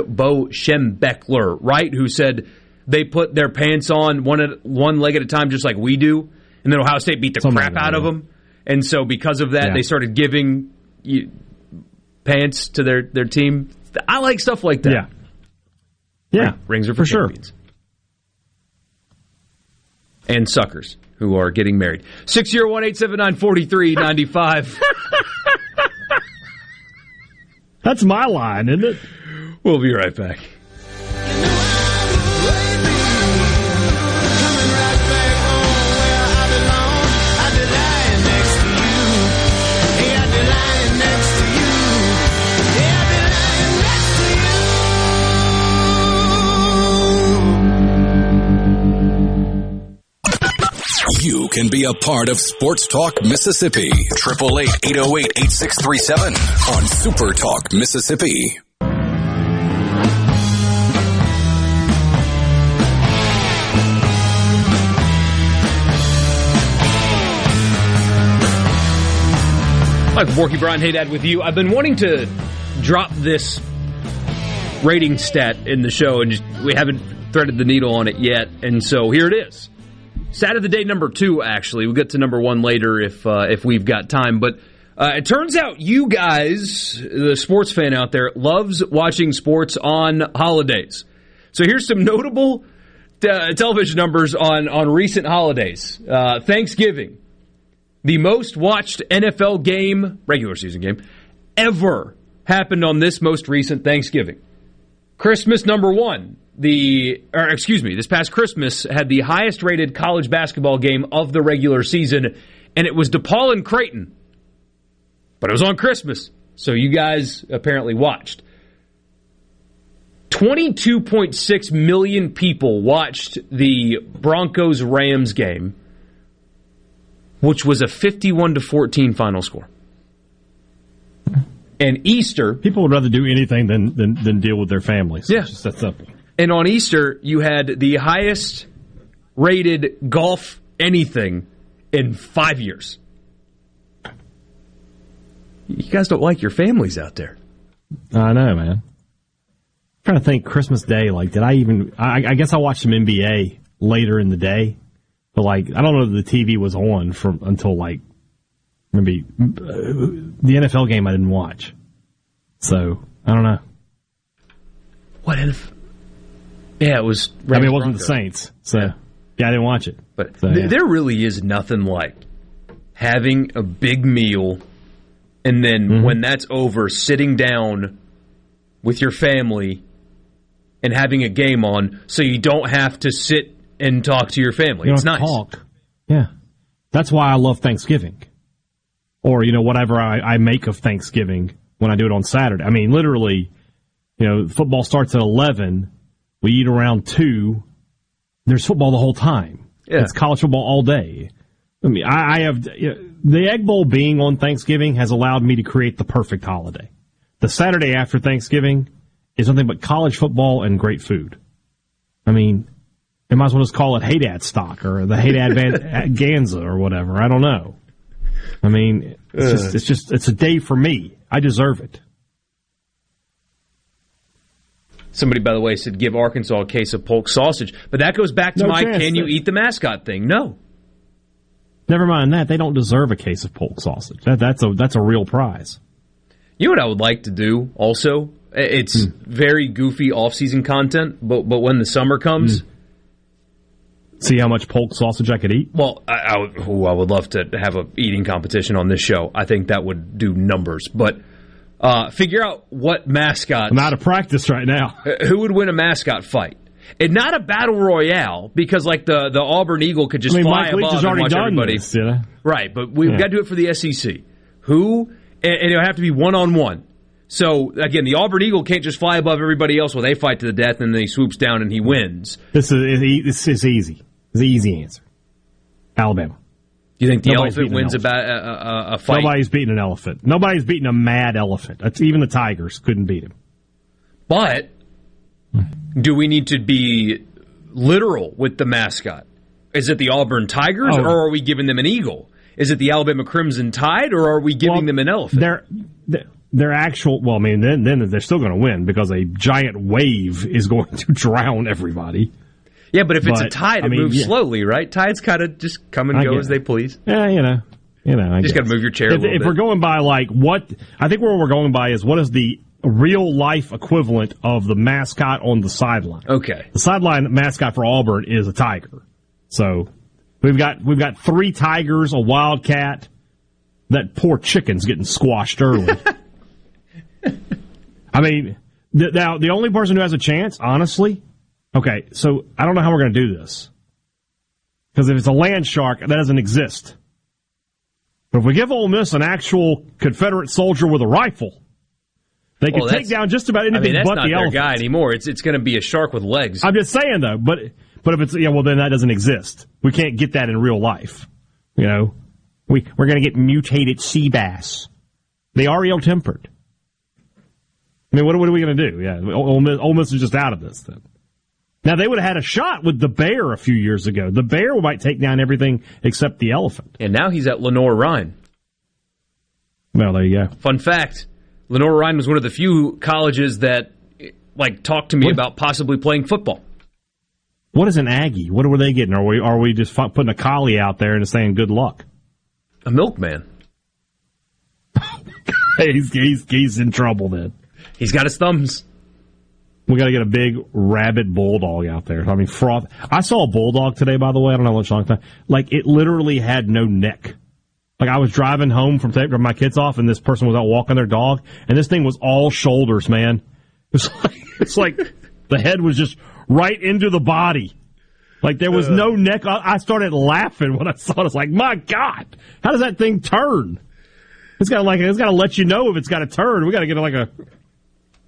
Bo Schembechler, right? Who said they put their pants on one at one leg at a time, just like we do, and then Ohio State beat the Something crap like that, out of them, and so because of that, Yeah. they started giving you, pants to their their team. I like stuff like that. Yeah. Yeah. Rings are for, for sure. And suckers who are getting married. 601 879 4395. (laughs) That's my line, isn't it? We'll be right back. You can be a part of Sports Talk Mississippi. 888-808-8637 on Super Talk Mississippi. Michael Borky, Brian Haydad with you. I've been wanting to drop this rating stat in the show, and just, we haven't threaded the needle on it yet. And so here it is. Stat of the day number two, actually. We'll get to number one later if uh, if we've got time. But uh, it turns out you guys, the sports fan out there, loves watching sports on holidays. So here's some notable uh, television numbers on, on recent holidays. Uh, Thanksgiving, the most watched NFL game, regular season game, ever happened on this most recent Thanksgiving. Christmas number one, the or excuse me, this past Christmas had the highest rated college basketball game of the regular season, and it was DePaul and Creighton. But it was on Christmas, so you guys apparently watched. 22.6 million people watched the Broncos Rams game, which was a 51 to 14 final score. And Easter, People would rather do anything than than, than deal with their families. Yeah. It's just that simple. And on Easter, you had the highest rated golf anything in five years. You guys don't like your families out there. I know, man. I'm trying to think Christmas Day, like, did I even, I, I guess I watched some NBA later in the day, but like, I don't know if the TV was on from until like, maybe uh, the NFL game I didn't watch. So, I don't know. What if? Yeah, it was. I mean, it wasn't the Saints. So, yeah, I didn't watch it. But So, th- yeah. there really is nothing like having a big meal and then Mm-hmm. when that's over, sitting down with your family and having a game on so you don't have to sit and talk to your family. You it's nice. talk. Yeah. That's why I love Thanksgiving. Or, you know, whatever I, I make of Thanksgiving when I do it on Saturday. I mean, literally, you know, football starts at 11. We eat around 2. There's football the whole time. Yeah. It's college football all day. I mean, I, I have you know, the Egg Bowl being on Thanksgiving has allowed me to create the perfect holiday. The Saturday after Thanksgiving is nothing but college football and great food. I mean, they might as well just call it Haydad stock or the Haydad Van- (laughs) Ganza or whatever. I don't know. I mean, it's just, it's just it's a day for me. I deserve it. Somebody, by the way, said give Arkansas a case of polk sausage. But that goes back to No my can you eat the mascot thing? No. Never mind that; they don't deserve a case of polk sausage. That, that's a that's a real prize. You know what I would like to do also? It's Hmm. very goofy off-season content, but but when the summer comes, See how much polk sausage I could eat. well, I, I, would, ooh, I would love to have a eating competition on this show. I think that would do numbers. But uh, figure out what mascot. I'm out of practice right now. (laughs) Who would win a mascot fight. And not a battle royale because like the, the Auburn Eagle could just I mean, fly Mike above and watch everybody. this. You know? Right, but we've Yeah. got to do it for the SEC. Who and, and it'll have to be one on one. So again, the Auburn Eagle can't just fly above everybody else while they fight to the death and then he swoops down and he wins. This is this is easy. It's the easy answer. Alabama. Do you think the Nobody's elephant wins a, elephant. ba- a, a, a fight? Nobody's beating an elephant. Nobody's beating a mad elephant. That's, even the Tigers couldn't beat him. But do we need to be literal with the mascot? Is it the Auburn Tigers, Oh. or are we giving them an eagle? Is it the Alabama Crimson Tide, or are we giving them an elephant? Their- their actual well, I mean, then then they're still going to win because a giant wave is going (laughs) to drown everybody. Yeah, but if it's a But, tide, I it mean, moves yeah. slowly, right? Tides kind of just come and I go as they please. Yeah, you know, you know. I Just guess. gotta move your chair a If, if we're going by like what I think where we're going by is what is the real life equivalent of the mascot on the sideline. Okay. The sideline mascot for Auburn is a tiger. So we've got we've got three tigers, a wildcat. That poor chicken's getting squashed early. (laughs) I mean, th- now the only person who has a chance, honestly. Okay, so I don't know how we're going to do this because if it's a land shark, that doesn't exist. But if we give Ole Miss an actual Confederate soldier with a rifle, they can Well, take down just about I anything mean, that's but not the their elephant. guy anymore. It's it's going to be a shark with legs. I'm just saying though, but but if it's yeah, well then that doesn't exist. We can't get that in real life. You know, we we're going to get mutated sea bass. They are ill tempered. I mean, what, what are we going to do? Yeah, Ole Miss, Ole Miss is just out of this then. Now they would have had a shot with the bear a few years ago. The bear might take down everything except the elephant. and now he's at Lenoir-Rhyne. Well, there you go. Fun fact: Lenoir-Rhyne was one of the few colleges that like talked to me about possibly playing football. What is an Aggie? What were they getting? Are we are we just putting a collie out there and saying good luck? A milkman. (laughs) he's, he's he's in trouble then. He's got his thumbs. We got to get a big rabid bulldog out there. I mean, froth. I saw a bulldog today, by the way. I don't know what long time. Like it literally had no neck. Like I was driving home from taking my kids off, and this person was out walking their dog, and this thing was all shoulders, man. (laughs) It's like it's like the head was just right into the body. Like there was no neck. I started laughing when I saw it. I was like, my God, how does that thing turn? It's got to like it's got to let you know if it's got to turn. We got to get like a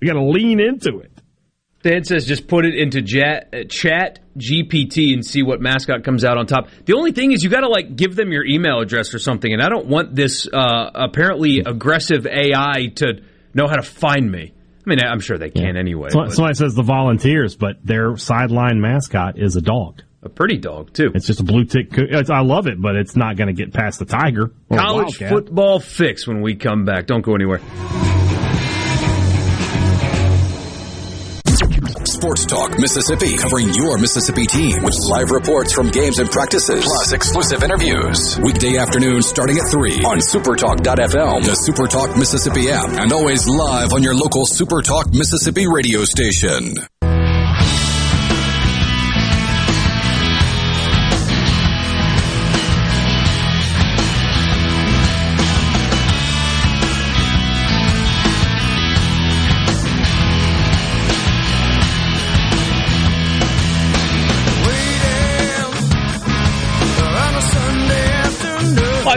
we got to lean into it. Dan says just put it into chat, uh, chat GPT and see what mascot comes out on top. The only thing is you got to like give them your email address or something, and I don't want this uh, apparently aggressive AI to know how to find me. I mean, I'm sure they can anyway. So, somebody says the Volunteers, but their sideline mascot is a dog. a pretty dog too. It's just a blue tick. It's, I love it, but it's not going to get past the tiger College football fix when we come back. Don't go anywhere. Sports Talk Mississippi, covering your Mississippi team with live reports from games and practices, plus exclusive interviews. Weekday afternoons starting at 3 on supertalk.fm, the Supertalk Mississippi app, and always live on your local Supertalk Mississippi radio station.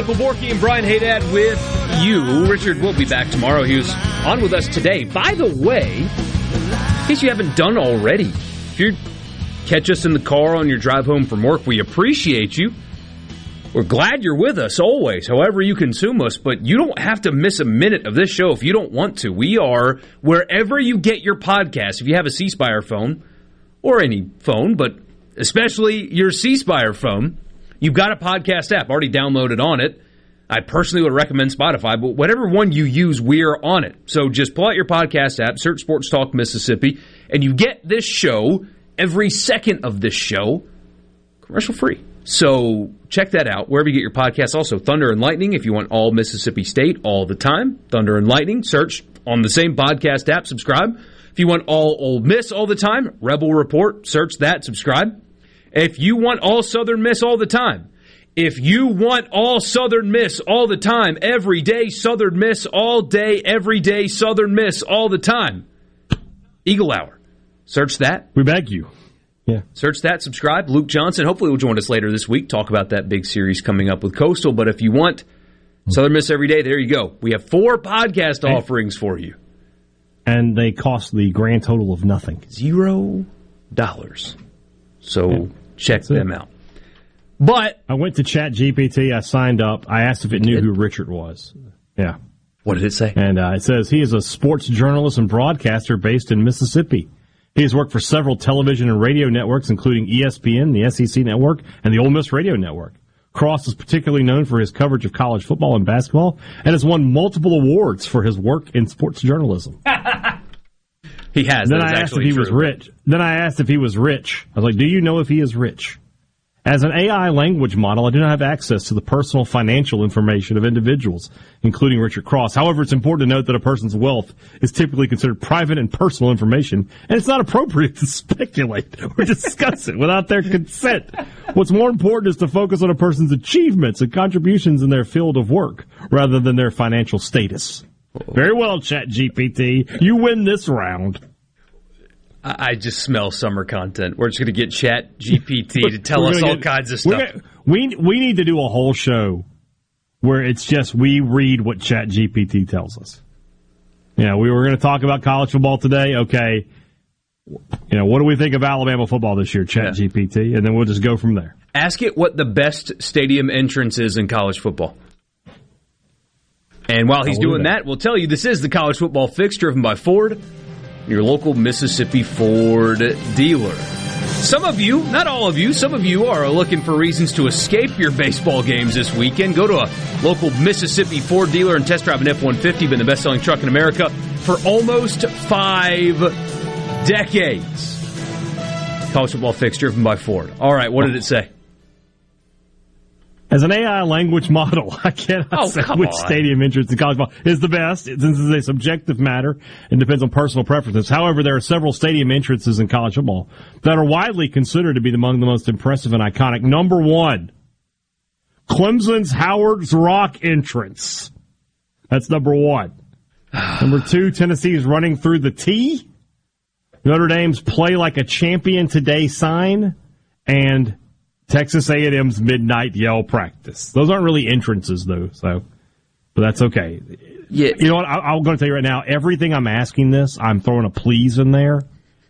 Michael Borky and Brian Haydad with you. Richard will be back tomorrow. He was on with us today. By the way, in case you haven't done already, if you catch us in the car on your drive home from work, we appreciate you. We're glad you're with us always, however you consume us, but you don't have to miss a minute of this show if you don't want to. We are wherever you get your podcast. If you have a C Spire phone or any phone, but especially your C Spire phone, you've got a podcast app already downloaded on it. I personally would recommend Spotify, but whatever one you use, we're on it. So just pull out your podcast app, search Sports Talk Mississippi, and you get this show, every second of this show, commercial free. So check that out wherever you get your podcasts. Also, Thunder and Lightning, if you want all Mississippi State all the time. Thunder and Lightning, search on the same podcast app, subscribe. If you want all Ole Miss all the time, Rebel Report, search that, subscribe. If you want all Southern Miss all the time, if you want all Southern Miss all the time, every day Southern Miss all day, every day Southern Miss all the time, Eagle Hour. Search that. We beg you. Yeah. Search that, subscribe. Luke Johnson, hopefully, will join us later this week, talk about that big series coming up with Coastal. But if you want Southern Miss every day, there you go. We have four podcast offerings for you. And they cost the grand total of nothing. Zero dollars. So check them out. But I went to Chat GPT. I signed up. I asked if it knew who Richard was. Yeah. What did it say? And uh, it says he is a sports journalist and broadcaster based in Mississippi. He has worked for several television and radio networks, including ESPN, the SEC network, and the Ole Miss Radio Network. Cross is particularly known for his coverage of college football and basketball, and has won multiple awards for his work in sports journalism. (laughs) He has. Then I asked if he true. was rich. Then I asked if he was rich. I was like, "Do you know if he is rich?" As an AI language model, I do not have access to the personal financial information of individuals, including Richard Cross. However, it's important to note that a person's wealth is typically considered private and personal information, and it's not appropriate to (laughs) speculate or discuss it without their consent. What's more important is to focus on a person's achievements and contributions in their field of work, rather than their financial status. Very well, Chat GPT. You win this round. I just smell summer content. We're just going to get Chat GPT to tell us all get- kinds of stuff. gonna- we we need to do a whole show where it's just we read what Chat GPT tells us. Yeah, we were going to talk about college football today. Okay, you know what do we think of Alabama football this year? Chat GPT, and then we'll just go from there. Ask it what the best stadium entrance is in college football. And while he's I will do doing that. that, we'll tell you this is the college football fix driven by Ford, your local Mississippi Ford dealer. Some of you, not all of you, some of you are looking for reasons to escape your baseball games this weekend. Go to a local Mississippi Ford dealer and test drive an F 150, been the best selling truck in America for almost five decades. College football fix driven by Ford. All right, what did it say? As an AI language (laughs) model, I cannot Oh, say which on. stadium entrance in college football is the best, since this is a subjective matter and depends on personal preferences. However, there are several stadium entrances in college football that are widely considered to be among the most impressive and iconic. Number one, Clemson's Howard's Rock entrance. That's number one. (sighs) number two, Tennessee's running through the T. Notre Dame's play like a champion today sign. And Texas A&M's midnight yell practice. Those aren't really entrances though, so but that's okay. Yeah. You know what? I, I'm going to tell you right now. Everything I'm asking this, I'm throwing a please in there,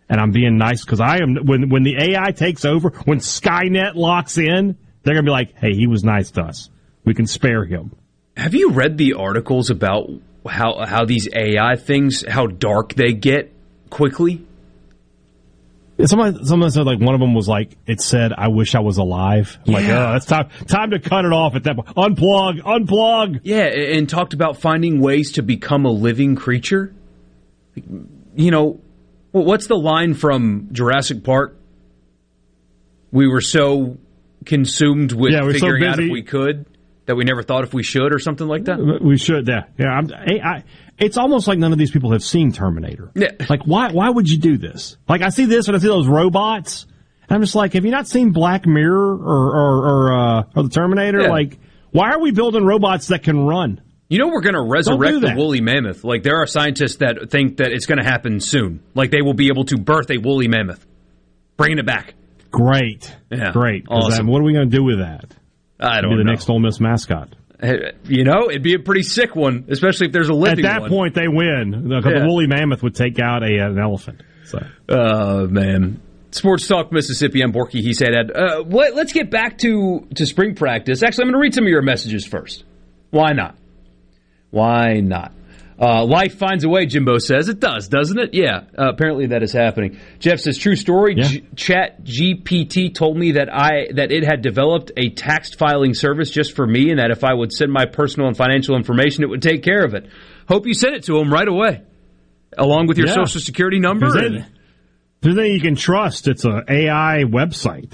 and I'm being nice because I am. When when the AI takes over, when Skynet locks in, they're going to be like, "Hey, he was nice to us. We can spare him." Have you read the articles about how how these AI things how dark they get quickly? Someone, someone said like one of them was like it said, "I wish I was alive." I'm like, Yeah. oh, it's time time to cut it off at that point. Unplug, unplug. Yeah, and talked about finding ways to become a living creature. You know, what's the line from Jurassic Park? We were so consumed with Yeah, we're so figuring out if we could that we never thought if we should or something like that. We should, yeah, yeah. I'm, I, I, it's almost like none of these people have seen Terminator. Yeah. Like, why? Why would you do this? Like, I see this and I see those robots, and I'm just like, have you not seen Black Mirror or or or, uh, or the Terminator? Yeah. Like, why are we building robots that can run? You know, we're going to resurrect the woolly mammoth. Like, there are scientists that think that it's going to happen soon. Like, they will be able to birth a woolly mammoth, bringing it back. Great, Yeah. great. Awesome. what are we going to do with that? I don't know. the know. next Ole Miss mascot. You know, it'd be a pretty sick one, especially if there's a living. At that one. point, they win. The, the Yeah. woolly mammoth would take out a, an elephant. So. Oh man. Sports Talk Mississippi. I'm Borky. He said, Ed. Uh, what, let's get back to to spring practice. Actually, I'm going to read some of your messages first. Why not? Why not? Uh, life finds a way, Jimbo says. It does, doesn't it? Yeah. Uh, apparently that is happening. Jeff says, true story. G- Chat GPT told me that I that it had developed a tax filing service just for me, and that if I would send my personal and financial information, it would take care of it. Hope you send it to him right away, along with your Yeah. social security number. Is and- it- There's anything you can trust. It's a AI website.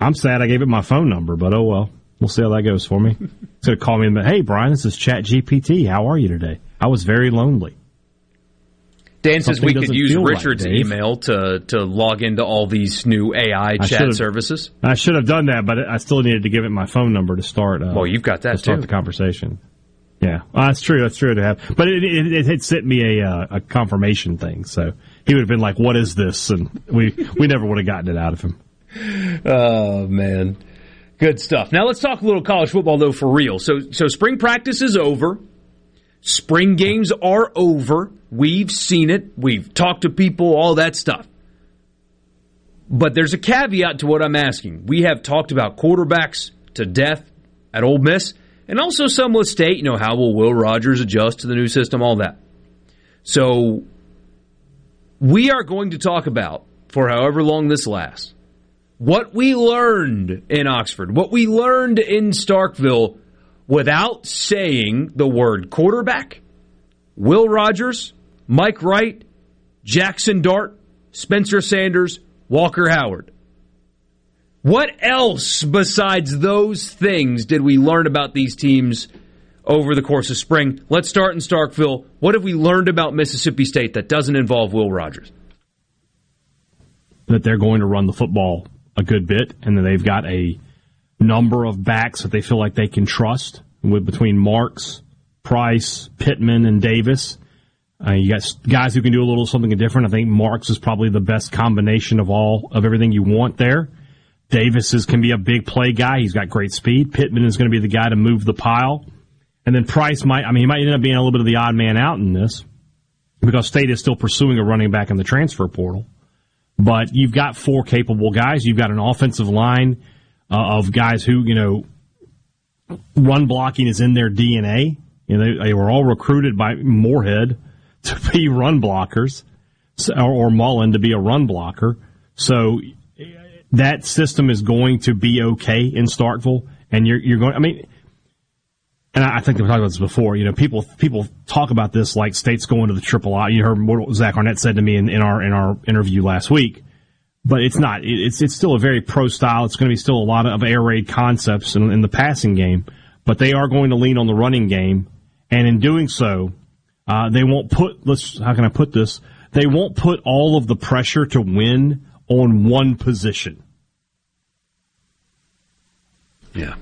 I'm sad I gave it my phone number, but oh well. We'll see how that goes for me. It's going to call me and be, hey, Brian, this is Chat GPT. How are you today? I was very lonely. Dan says Something we could use Richard's Dave. email to to log into all these new AI I chat should've- services. I should have done that, but I still needed to give it my phone number to start. Uh, Well, you've got that to start too. the conversation. Yeah, well, that's true. That's true to have, but it, it, it had sent me a uh, a confirmation thing, so he would have been like, "What is this?" And we we never would have gotten it out of him. (laughs) Oh man, good stuff. Now let's talk a little college football though for real. So so spring practice is over. Spring games are over. We've seen it. We've talked to people, all that stuff. But there's a caveat to what I'm asking. We have talked about quarterbacks to death at Ole Miss, and also some with State. You know, how will Will Rogers adjust to the new system? All that. So we are going to talk about, for however long this lasts, what we learned in Oxford, what we learned in Starkville without saying the word quarterback, Will Rogers, Mike Wright, Jackson Dart, Spencer Sanders, Walker Howard. What else besides those things did we learn about these teams over the course of spring? Let's start in Starkville. What have we learned about Mississippi State that doesn't involve Will Rogers? That they're going to run the football a good bit, and that they've got a number of backs that they feel like they can trust with between Marks, Price, Pittman, and Davis. Uh, you got guys who can do a little something different. I think Marks is probably the best combination of all of everything you want there. Davis is, can be a big play guy. He's got great speed. Pittman is going to be the guy to move the pile. And then Price might, I mean, he might end up being a little bit of the odd man out in this because State is still pursuing a running back in the transfer portal. But you've got four capable guys. You've got an offensive line uh, of guys who, you know, run blocking is in their DNA. You know, they, they were all recruited by Moorhead (laughs) to be run blockers or, Mullen to be a run blocker. So that system is going to be okay in Starkville. And you're, you're going, I mean, and I think we've talked about this before. You know, people people talk about this like states going to the triple I. You heard what Zach Arnett said to me in, in our in our interview last week, but it's not. It's it's still a very pro style. It's going to be still a lot of air raid concepts in, in the passing game, but they are going to lean on the running game, and in doing so, uh, they won't put. Let's how can I put this? They won't put all of the pressure to win on one position. Yeah.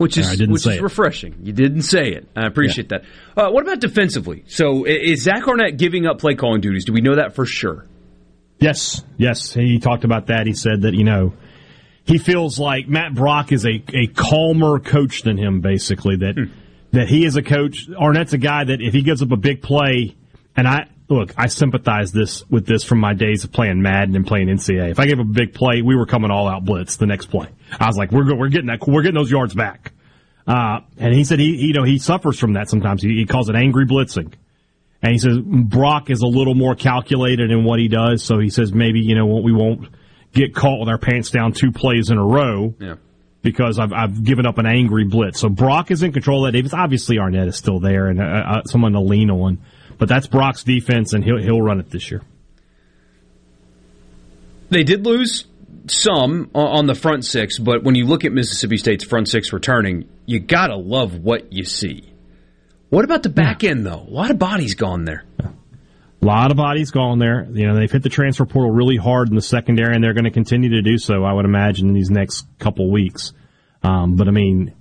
Which is which is it. refreshing. You didn't say it. I appreciate that. Uh, what about defensively? So is Zach Arnett giving up play calling duties? Do we know that for sure? Yes, yes. He talked about that. He said that, you know, he feels like Matt Brock is a, a calmer coach than him, basically. That that he is a coach. Arnett's a guy that if he gives up a big play, and I look, I sympathize this with this from my days of playing Madden and playing NCAA. If I gave up a big play, we were coming all out blitz the next play. I was like, we're go- we're getting that, we're getting those yards back. Uh, and he said he, you know, he suffers from that sometimes. He, he calls it angry blitzing. And he says Brock is a little more calculated in what he does. So he says maybe, you know, we won't get caught with our pants down two plays in a row Yeah. because I've, I've given up an angry blitz. So Brock is in control of that defense. Obviously Arnett is still there and uh, uh, someone to lean on, but that's Brock's defense and he'll, he'll run it this year. They did lose some on the front six, but when you look at Mississippi State's front six returning, you gotta love what you see. What about the back end though? A lot of bodies gone there. A lot of bodies gone there. You know, they've hit the transfer portal really hard in the secondary, and they're going to continue to do so, I would imagine, in these next couple weeks. Um, but I mean,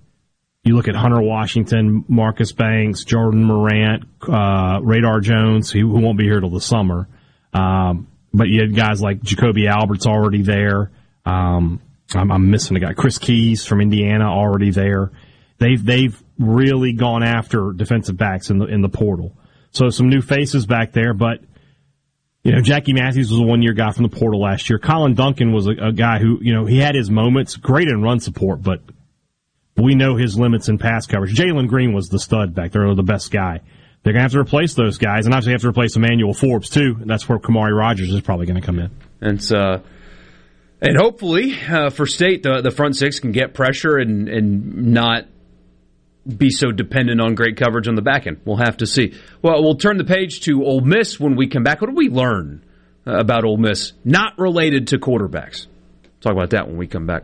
you look at Hunter Washington, Marcus Banks, Jordan Morant, uh, Radar Jones, who, won't be here till the summer. Um, but you had guys like Jacoby Albert's already there. Um, I'm, I'm missing a guy, Chris Keys from Indiana, already there. They've they've really gone after defensive backs in the in the portal. So some new faces back there, but you know, Jackie Matthews was a one year guy from the portal last year. Colin Duncan was a, a guy who, you know, he had his moments, great in run support, but we know his limits in pass coverage. Jalen Green was the stud back there, the best guy. They're going to have to replace those guys, and obviously have to replace Emmanuel Forbes too. And that's where Kamari Rogers is probably going to come in. And uh, and hopefully uh, for State, the the front six can get pressure and and not be so dependent on great coverage on the back end. We'll have to see. Well, we'll turn the page to Ole Miss when we come back. What did we learn uh, about Ole Miss? Not related to quarterbacks. Talk about that when we come back.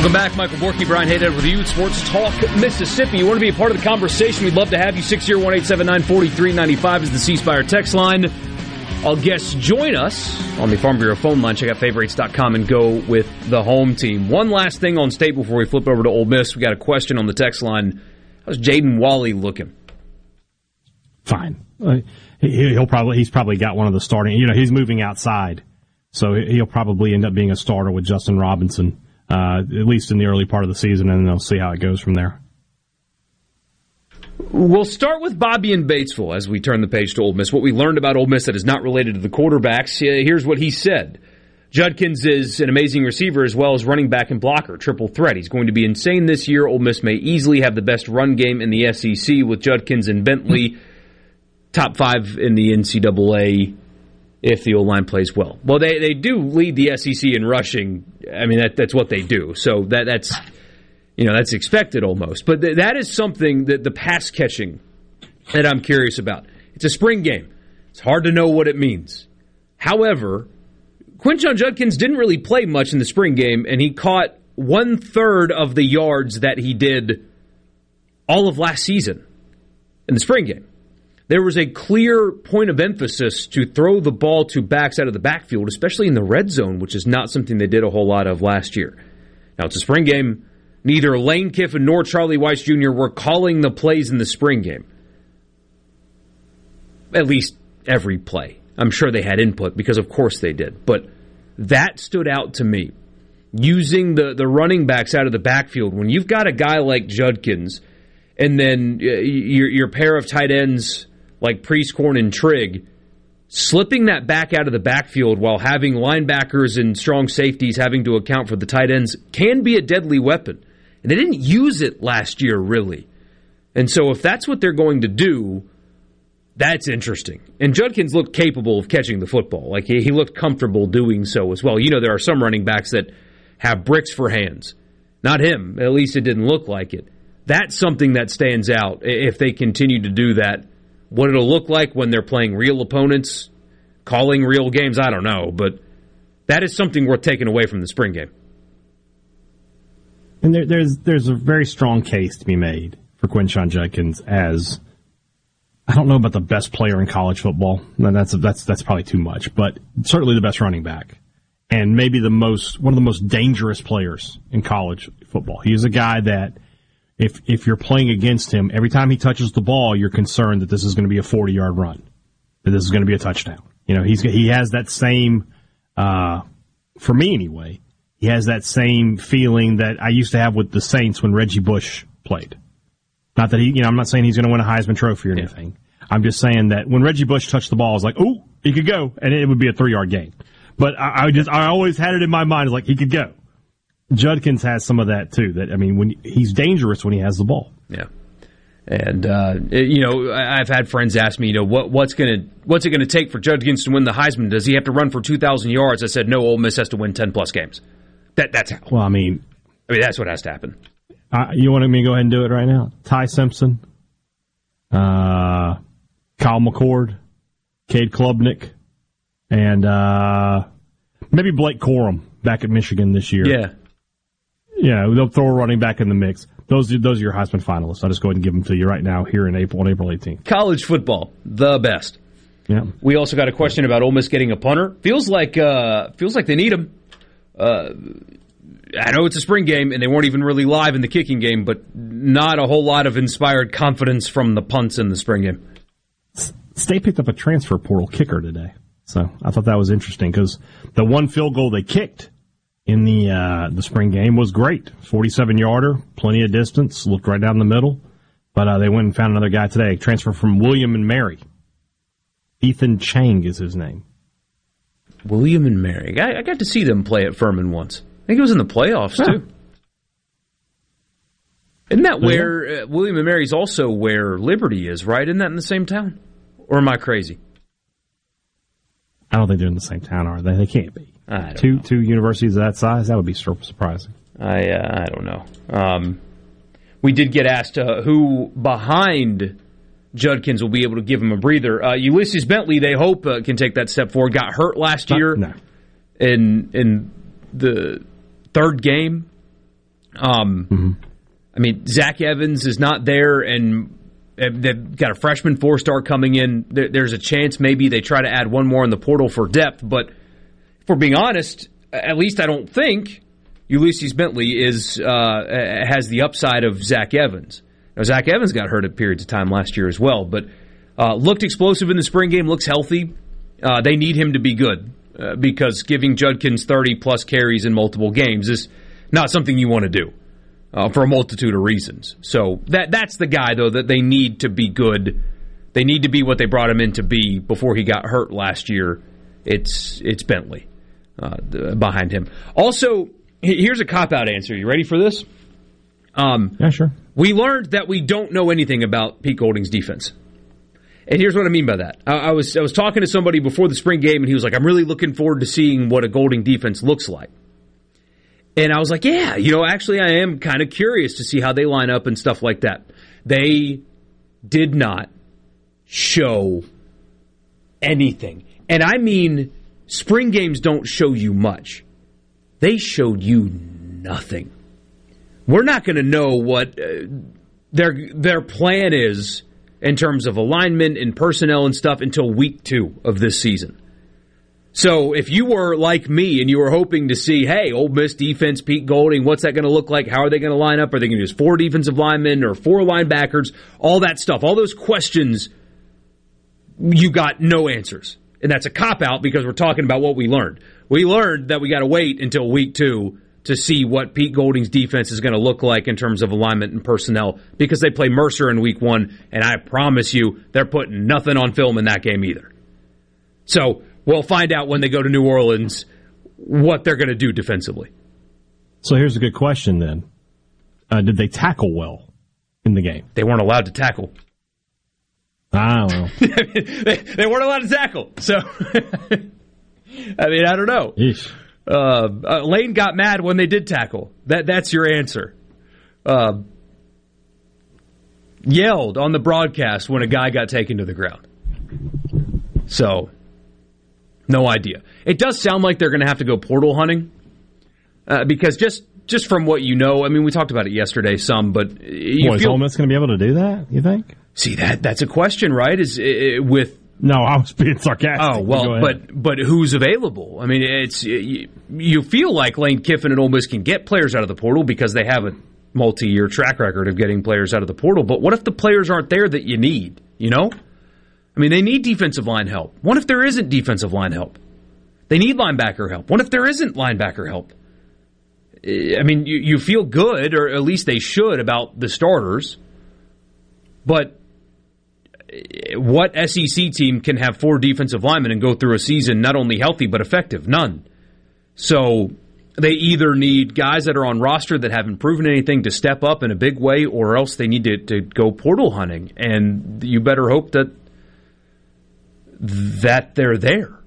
Welcome back, Michael Borky, Brian Hayden with you Sports Talk Mississippi. You want to be a part of the conversation? We'd love to have you. 601 879 4395 is the C Spire text line. All guests join us on the Farm Bureau phone line. Check out favorites.com and go with the home team. One last thing on state before we flip over to Ole Miss. We got a question on the text line. How's Jaden Wally looking? Fine. Uh, he, will probably he's probably got one of the starting. You know, he's moving outside, so he'll probably end up being a starter with Justin Robinson uh, at least in the early part of the season, and they'll see how it goes from there. We'll start with Bobby and Batesville as we turn the page to Ole Miss. What we learned about Ole Miss that is not related to the quarterbacks. Here's what he said. Judkins is an amazing receiver as well as running back and blocker, triple threat. He's going to be insane this year. Ole Miss may easily have the best run game in the SEC with Judkins and Bentley, top five in the NCAA if the O line plays well. Well, they, they do lead the SEC in rushing. I mean, that, that's what they do. So that that's you know that's expected almost. But th- that is something that the pass catching that I'm curious about. It's a spring game. It's hard to know what it means. However, Quinshon Judkins didn't really play much in the spring game, and he caught one third of the yards that he did all of last season in the spring game there was a clear point of emphasis to throw the ball to backs out of the backfield, especially in the red zone, which is not something they did a whole lot of last year. Now, it's a spring game. Neither Lane Kiffin nor Charlie Weis Jr. were calling the plays in the spring game. At least every play. I'm sure they had input because, of course, they did. But that stood out to me. Using the, the running backs out of the backfield. When you've got a guy like Judkins and then uh, your, your pair of tight ends like Prieskorn and Trigg, slipping that back out of the backfield while having linebackers and strong safeties having to account for the tight ends can be a deadly weapon. And they didn't use it last year, really. And so if that's what they're going to do, that's interesting. And Judkins looked capable of catching the football. Like he looked comfortable doing so as well. You know, there are some running backs that have bricks for hands. Not him. At least it didn't look like it. That's something that stands out if they continue to do that what it'll look like when they're playing real opponents, calling real games, I don't know, but that is something worth taking away from the spring game. And there, there's there's a very strong case to be made for Quinshon Judkins as I don't know about the best player in college football. That's that's that's probably too much, but certainly the best running back, and maybe the most one of the most dangerous players in college football. He is a guy that if if you're playing against him, every time he touches the ball, you're concerned that this is going to be a 40 yard run, that this is going to be a touchdown. You know, he's he has that same, uh, for me anyway, he has that same feeling that I used to have with the Saints when Reggie Bush played. Not that he, you know, I'm not saying he's going to win a Heisman Trophy or anything. Yeah. I'm just saying that when Reggie Bush touched the ball, I was like, oh, he could go, and it would be a three yard gain. But I, I just, I always had it in my mind, like he could go. Judkins has some of that too. That I mean, when he's dangerous when he has the ball. Yeah. And uh, you know, I've had friends ask me, you know, what what's gonna what's it gonna take for Judkins to win the Heisman? Does he have to run for two thousand yards? I said, no. Ole Miss has to win ten plus games. That that's how. Well, I mean, I mean that's what has to happen. Uh, you want me to go ahead and do it right now? Ty Simpson, uh, Kyle McCord, Cade Klubnik, and uh, maybe Blake Corum back at Michigan this year. Yeah, yeah, they'll throw a running back in the mix. Those those are your Heisman finalists. I'll just go ahead and give them to you right now here in April on April 18th. College football, the best. Yeah. We also got a question about Ole Miss getting a punter. Feels like uh, feels like they need him. Uh, I know it's a spring game and they weren't even really live in the kicking game, but not a whole lot of inspired confidence from the punts in the spring game. State picked up a transfer portal kicker today, so I thought that was interesting because the one field goal they kicked in the uh, the spring game was great. 47 yarder, plenty of distance, looked right down the middle. But uh, they went and found another guy today, transfer from William and Mary. Ethan Chang is his name. William and Mary. I, I got to see them play at Furman once. I think it was in the playoffs yeah. too. Isn't that where uh, William and Mary's also where Liberty is, right? Isn't that in the same town? Or am I crazy? I don't think they're in the same town, are they? They can't be two know. two universities of that size. That would be surprising. I uh, I don't know. Um, we did get asked uh, who behind Judkins will be able to give him a breather. Uh, Ulysses Bentley, they hope uh, can take that step forward. Got hurt last year no. in in the third game. Um, mm-hmm. I mean, Zach Evans is not there, and They've got a freshman four star coming in. There's a chance maybe they try to add one more in the portal for depth. But we're being honest, at least I don't think Ulysses Bentley is uh, has the upside of Zach Evans. Now, Zach Evans got hurt at periods of time last year as well, but uh, looked explosive in the spring game. Looks healthy. Uh, they need him to be good uh, because giving Judkins 30 plus carries in multiple games is not something you want to do uh, for a multitude of reasons. So that that's the guy though that they need to be good. They need to be what they brought him in to be before he got hurt last year. It's it's Bentley uh, behind him. Also, here's a cop out answer. You ready for this? Um, yeah, sure. We learned that we don't know anything about Pete Golding's defense. And here's what I mean by that. I, I, was I was talking to somebody before the spring game, and he was like, "I'm really looking forward to seeing what a Golding defense looks like." And I was like, yeah, you know, actually, I am kind of curious to see how they line up and stuff like that. They did not show anything. And I mean, spring games don't show you much, they showed you nothing. We're not going to know what uh, their their plan is in terms of alignment and personnel and stuff until week two of this season. So if you were like me and you were hoping to see, hey, Ole Miss defense, Pete Golding, what's that going to look like? How are they going to line up? Are they going to use four defensive linemen or four linebackers? All that stuff, all those questions, you got no answers. And that's a cop out because we're talking about what we learned. We learned that we got to wait until week two to see what Pete Golding's defense is going to look like in terms of alignment and personnel because they play Mercer in week one, and I promise you, they're putting nothing on film in that game either. So we'll find out when they go to New Orleans what they're going to do defensively. So here's a good question then. Uh, did they tackle well in the game? They weren't allowed to tackle. Ah, well. (laughs) they, they, weren't allowed to tackle. So, (laughs) I mean, I don't know. Uh, uh, Lane got mad when they did tackle. That That's your answer. Uh, yelled on the broadcast when a guy got taken to the ground. So, no idea. It does sound like they're going to have to go portal hunting uh, because just just from what you know, I mean, we talked about it yesterday some, but you Boy, feel, is Ole Miss going to be able to do that? You think? See that that's a question, right? Is it, with no, I was being sarcastic. Oh well, but but who's available? I mean, it's you, you feel like Lane Kiffin and Ole Miss can get players out of the portal because they have a multi-year track record of getting players out of the portal. But what if the players aren't there that you need? You know, I mean, they need defensive line help. What if there isn't defensive line help? They need linebacker help. What if there isn't linebacker help? I mean, you, you feel good, or at least they should, about the starters. But eh, what SEC team can have four defensive linemen and go through a season not only healthy but effective? None. So they either need guys that are on roster that haven't proven anything to step up in a big way, or else they need to, to go portal hunting. And you better hope that that they're there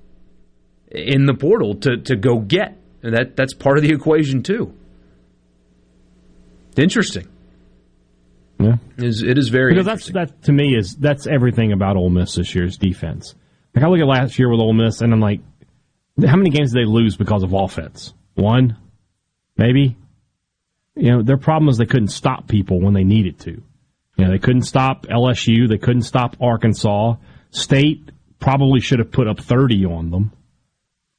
in the portal to, to go get. And that, that's part of the equation, too. Interesting. Yeah, it is, it is very because that's that to me is that's everything about Ole Miss this year's defense. Like I look at last year with Ole Miss, and I'm like, how many games did they lose because of offense? One, maybe. You know, their problem is they couldn't stop people when they needed to. You know, they couldn't stop LSU. They couldn't stop Arkansas. State probably should have put up 30 on them.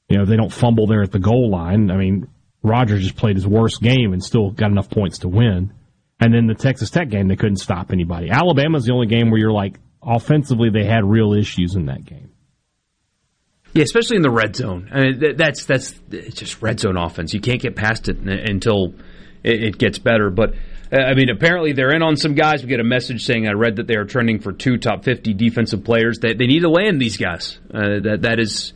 You know, they don't fumble there at the goal line. I mean, Rogers just played his worst game and still got enough points to win. And then the Texas Tech game, they couldn't stop anybody. Alabama's the only game where you're like, offensively, they had real issues in that game. Yeah, especially in the red zone. I mean, that's that's it's just red zone offense. You can't get past it until it gets better. But uh, I mean, apparently they're in on some guys. We get a message saying I read that they are trending for two top fifty defensive players. They, they need to land these guys. Uh, that that is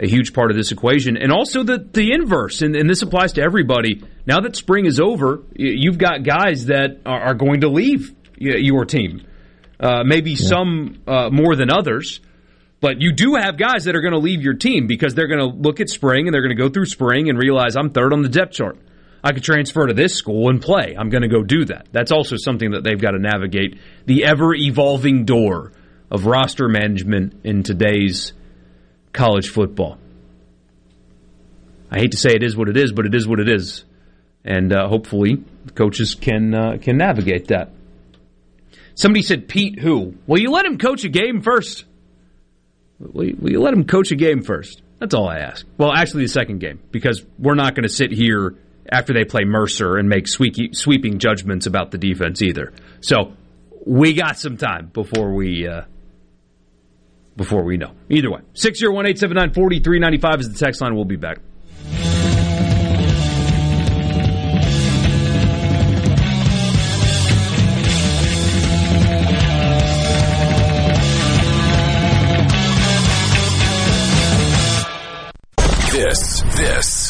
a huge part of this equation. And also the, the inverse, and, and this applies to everybody. Now that spring is over, you've got guys that are, are going to leave your team. Uh, maybe yeah. some uh, more than others, but you do have guys that are going to leave your team because they're going to look at spring and they're going to go through spring and realize I'm third on the depth chart. I could transfer to this school and play. I'm going to go do that. That's also something that they've got to navigate the ever evolving door of roster management in today's college football. I hate to say it is what it is, but it is what it is, and uh, hopefully coaches can uh, can navigate that. Somebody said Pete who? Well, you let him coach a game first. Will you, will you let him coach a game first? That's all I ask. Well, actually, the second game, because we're not going to sit here after they play Mercer and make sweeky, sweeping judgments about the defense either. So we got some time before we uh, before we know. Either way, six zero one eight seven nine forty three ninety five is the text line. We'll be back.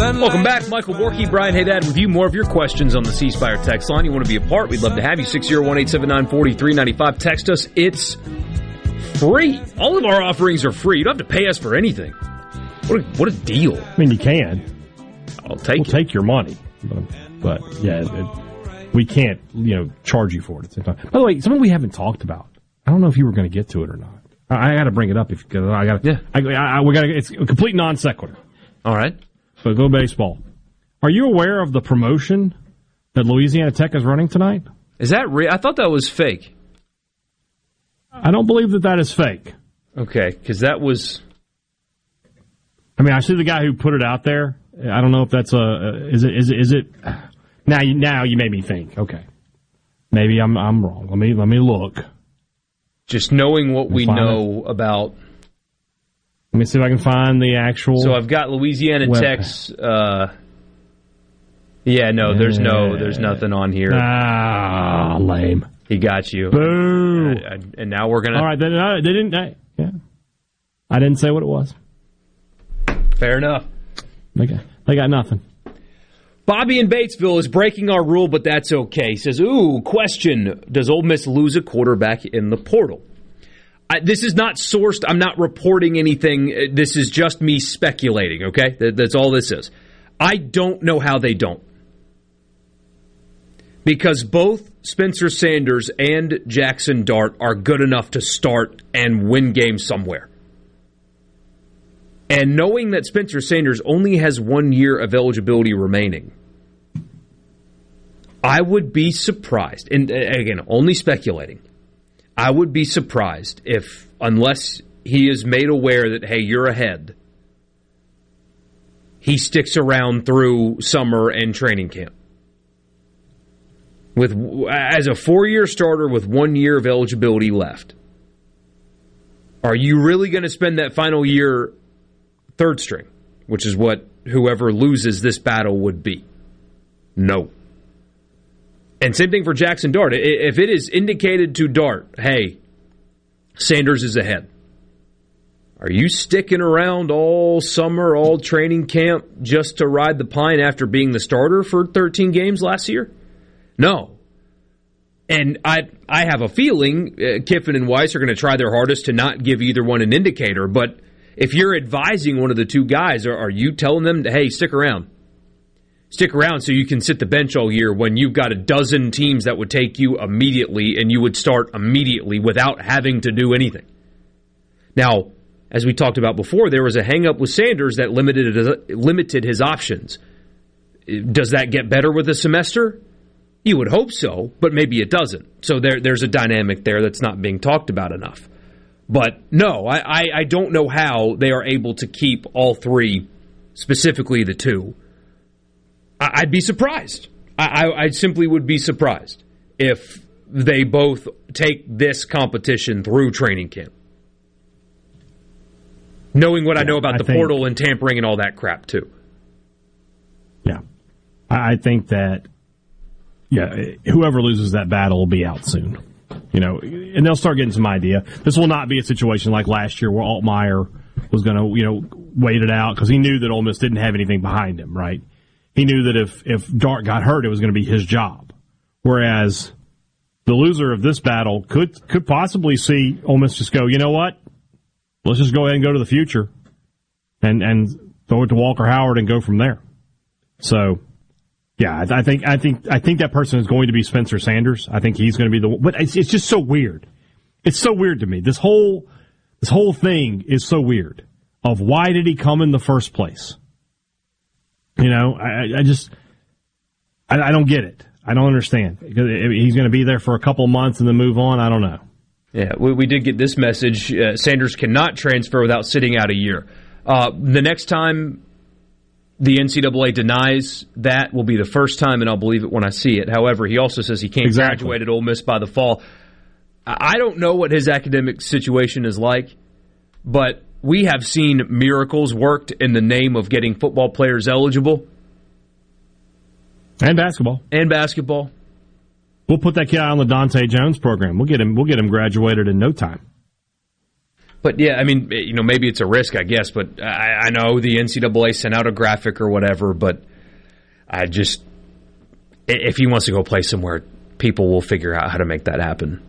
Welcome back, Michael Borky, Brian Haydad with you. More of your questions on the C Spire text line. You want to be a part? We'd love to have you. 601-879-4395. Text us. It's free. All of our offerings are free. You don't have to pay us for anything. What a, what a deal. I mean, you can. I'll take we'll take your money, but, but yeah, it, we can't you know charge you for it at the same time. By the way, something we haven't talked about. I don't know if you were going to get to it or not. I, I got to bring it up if because I got. Yeah, I, I, we got. It's a complete non sequitur. All right. So go baseball. Are you aware of the promotion that Louisiana Tech is running tonight? Is that real? I thought that was fake. I don't believe that that is fake. Okay, because that was. I mean, I see the guy who put it out there. I don't know if that's a is it is it is it now you now you made me think. Okay, maybe I'm I'm wrong. Let me let me look. Just knowing what we know about. Let me see if I can find the actual. So I've got Louisiana Web- Tech's. Uh, yeah, no, there's no, there's nothing on here. Ah, lame. He got you. Boo. I- I- and now we're gonna. All right, then uh, they didn't. I, yeah, I didn't say what it was. Fair enough. They got, they got nothing. Bobby in Batesville is breaking our rule, but that's okay. He says, "Ooh, question: Does Ole Miss lose a quarterback in the portal?" I, this is not sourced. I'm not reporting anything. Uh, This is just me speculating. Okay, That- that's all this is. I don't know how they don't, because both Spencer Sanders and Jackson Dart are good enough to start and win games somewhere. And knowing that Spencer Sanders only has one year of eligibility remaining, I would be surprised, and uh, again, only speculating, I would be surprised if, unless he is made aware that, hey, you're ahead, he sticks around through summer and training camp. With as a four-year starter with one year of eligibility left, are you really going to spend that final year third string, which is what whoever loses this battle would be. No. And same thing for Jackson Dart. If it is indicated to Dart, hey, Sanders is ahead, are you sticking around all summer, all training camp just to ride the pine after being the starter for 13 games last year? No. And I I have a feeling uh, Kiffin and Weis are going to try their hardest to not give either one an indicator. But if you're advising one of the two guys, are, are you telling them, hey, stick around? Stick around so you can sit the bench all year when you've got a dozen teams that would take you immediately and you would start immediately without having to do anything. Now, as we talked about before, there was a hangup with Sanders that limited limited his options. Does that get better with a semester? You would hope so, but maybe it doesn't. So there, there's a dynamic there that's not being talked about enough. But no, I, I, I don't know how they are able to keep all three, specifically the two. I, I'd be surprised. I, I, I simply would be surprised if they both take this competition through training camp. Knowing what I know about I the think- portal and tampering and all that crap, too. Yeah, I I think that yeah, whoever loses that battle will be out soon. You know, and they'll start getting some idea. This will not be a situation like last year where Altmaier was going to, you know, wait it out because he knew that Ole Miss didn't have anything behind him, right? He knew that if, if Dart got hurt, it was going to be his job. Whereas the loser of this battle could, could possibly see Ole Miss just go, you know what? Let's just go ahead and go to the future and, and throw it to Walker Howard and go from there. So, yeah, I, think, I think, I think that person is going to be Spencer Sanders. I think he's going to be the, but it's, it's just so weird. It's so weird to me. This whole, this whole thing is so weird of why did he come in the first place? You know, I, I just, I, I don't get it. I don't understand. He's going to be there for a couple months and then move on. I don't know. Yeah, we, we did get this message. Uh, Sanders cannot transfer without sitting out a year. Uh, the next time the NCAA denies that will be the first time, and I'll believe it when I see it. However, he also says he can't Exactly. graduate at Ole Miss by the fall. I I don't know what his academic situation is like, but we have seen miracles worked in the name of getting football players eligible And basketball. and basketball. We'll put that kid on the Dante Jones program. We'll get him. We'll get him graduated in no time. But yeah, I mean, you know, maybe it's a risk, I guess. But I, I know the NCAA sent out a graphic or whatever. But I just, if he wants to go play somewhere, people will figure out how to make that happen.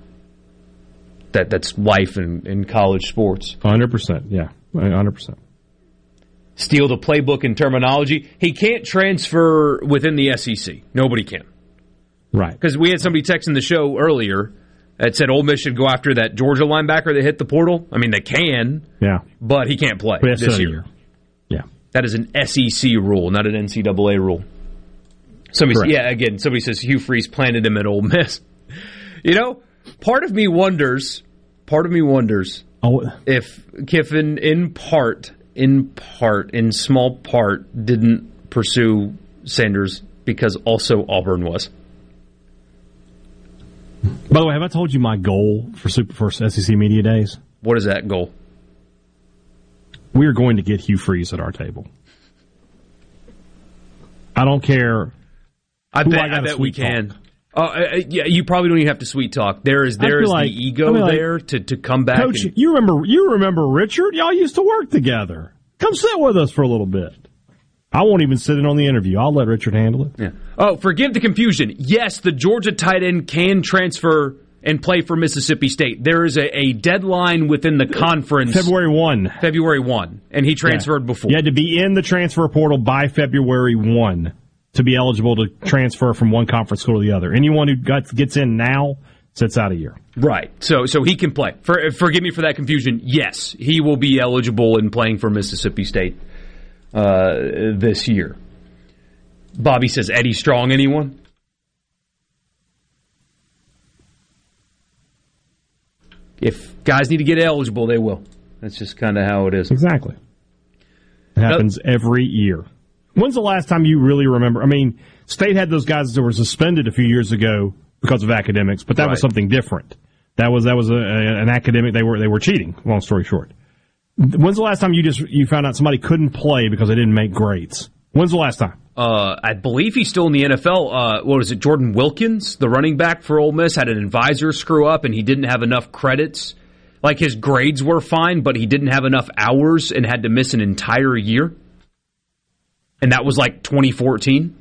That that's life in, in college sports. Hundred percent. Yeah, hundred percent. Steal the playbook and terminology. He can't transfer within the SEC. Nobody can. Right. Because we had somebody texting the show earlier that said Ole Miss should go after that Georgia linebacker that hit the portal. I mean, they can, Yeah. but he can't play this year. Yeah. That is an SEC rule, not an NCAA rule. Somebody, Correct. yeah, again, somebody says Hugh Freeze planted him at Ole Miss. (laughs) You know, part of me wonders, part of me wonders Oh, if Kiffin, in part, in part, in small part, didn't pursue Sanders because also Auburn was. by the way, have I told you my goal for Super for SEC Media Days? What is that goal? We are going to get Hugh Freeze at our table. I don't care. I bet, I I, bet we sweet talk. Can. Uh, uh, yeah, you probably don't even have to sweet talk. There is there is like- the ego like, there to, to come back. Coach, and, you remember you remember Richard? Y'all used to work together. Come sit with us for a little bit. I won't even sit in on the interview. I'll let Richard handle it. Yeah. Oh, forgive the confusion. Yes, the Georgia tight end can transfer and play for Mississippi State. There is a, a deadline within the conference. February one. February 1. And he transferred Yeah. before. You had to be in the transfer portal by February one to be eligible to transfer from one conference school to the other. Anyone who got, gets in now sits out a year. Right. So so he can play. For, forgive me for that confusion. Yes, he will be eligible in playing for Mississippi State uh, this year. Bobby says Eddie Strong. Anyone? If guys need to get eligible, they will. That's just kind of how it is. Exactly. It happens every year. When's the last time you really remember? I mean, State had those guys that were suspended a few years ago because of academics, but that was something different. That was that was a, a- an academic. They were they were cheating. Long story short. When's the last time you just you found out somebody couldn't play because they didn't make grades? When's the last time? Uh, I believe he's still in the NFL. Uh, what was it? Jordan Wilkins, the running back for Ole Miss, had an advisor screw up, and he didn't have enough credits. Like his grades were fine, but he didn't have enough hours and had to miss an entire year. And that was like 2014.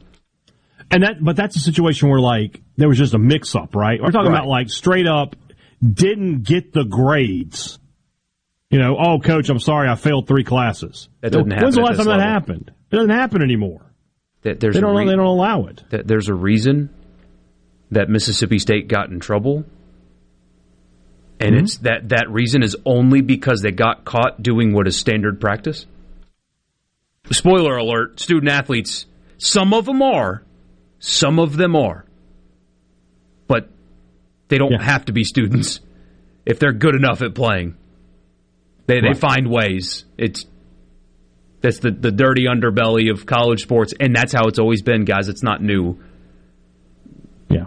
And that, but that's a situation where like there was just a mix up, right? We're talking Right. about like straight up didn't get the grades. You know, oh coach, I'm sorry, I failed three classes. That doesn't happen. When's the last time that happened? It doesn't happen anymore. That there's They don't. re- they don't allow it. that there's a reason that Mississippi State got in trouble, and Mm-hmm. it's that that reason is only because they got caught doing what is standard practice. Spoiler alert: student athletes, some of them are, some of them are, but they don't Yeah. have to be students if they're good enough at playing. They they find ways. It's that's the, the dirty underbelly of college sports, and that's how it's always been, guys. It's not new. Yeah.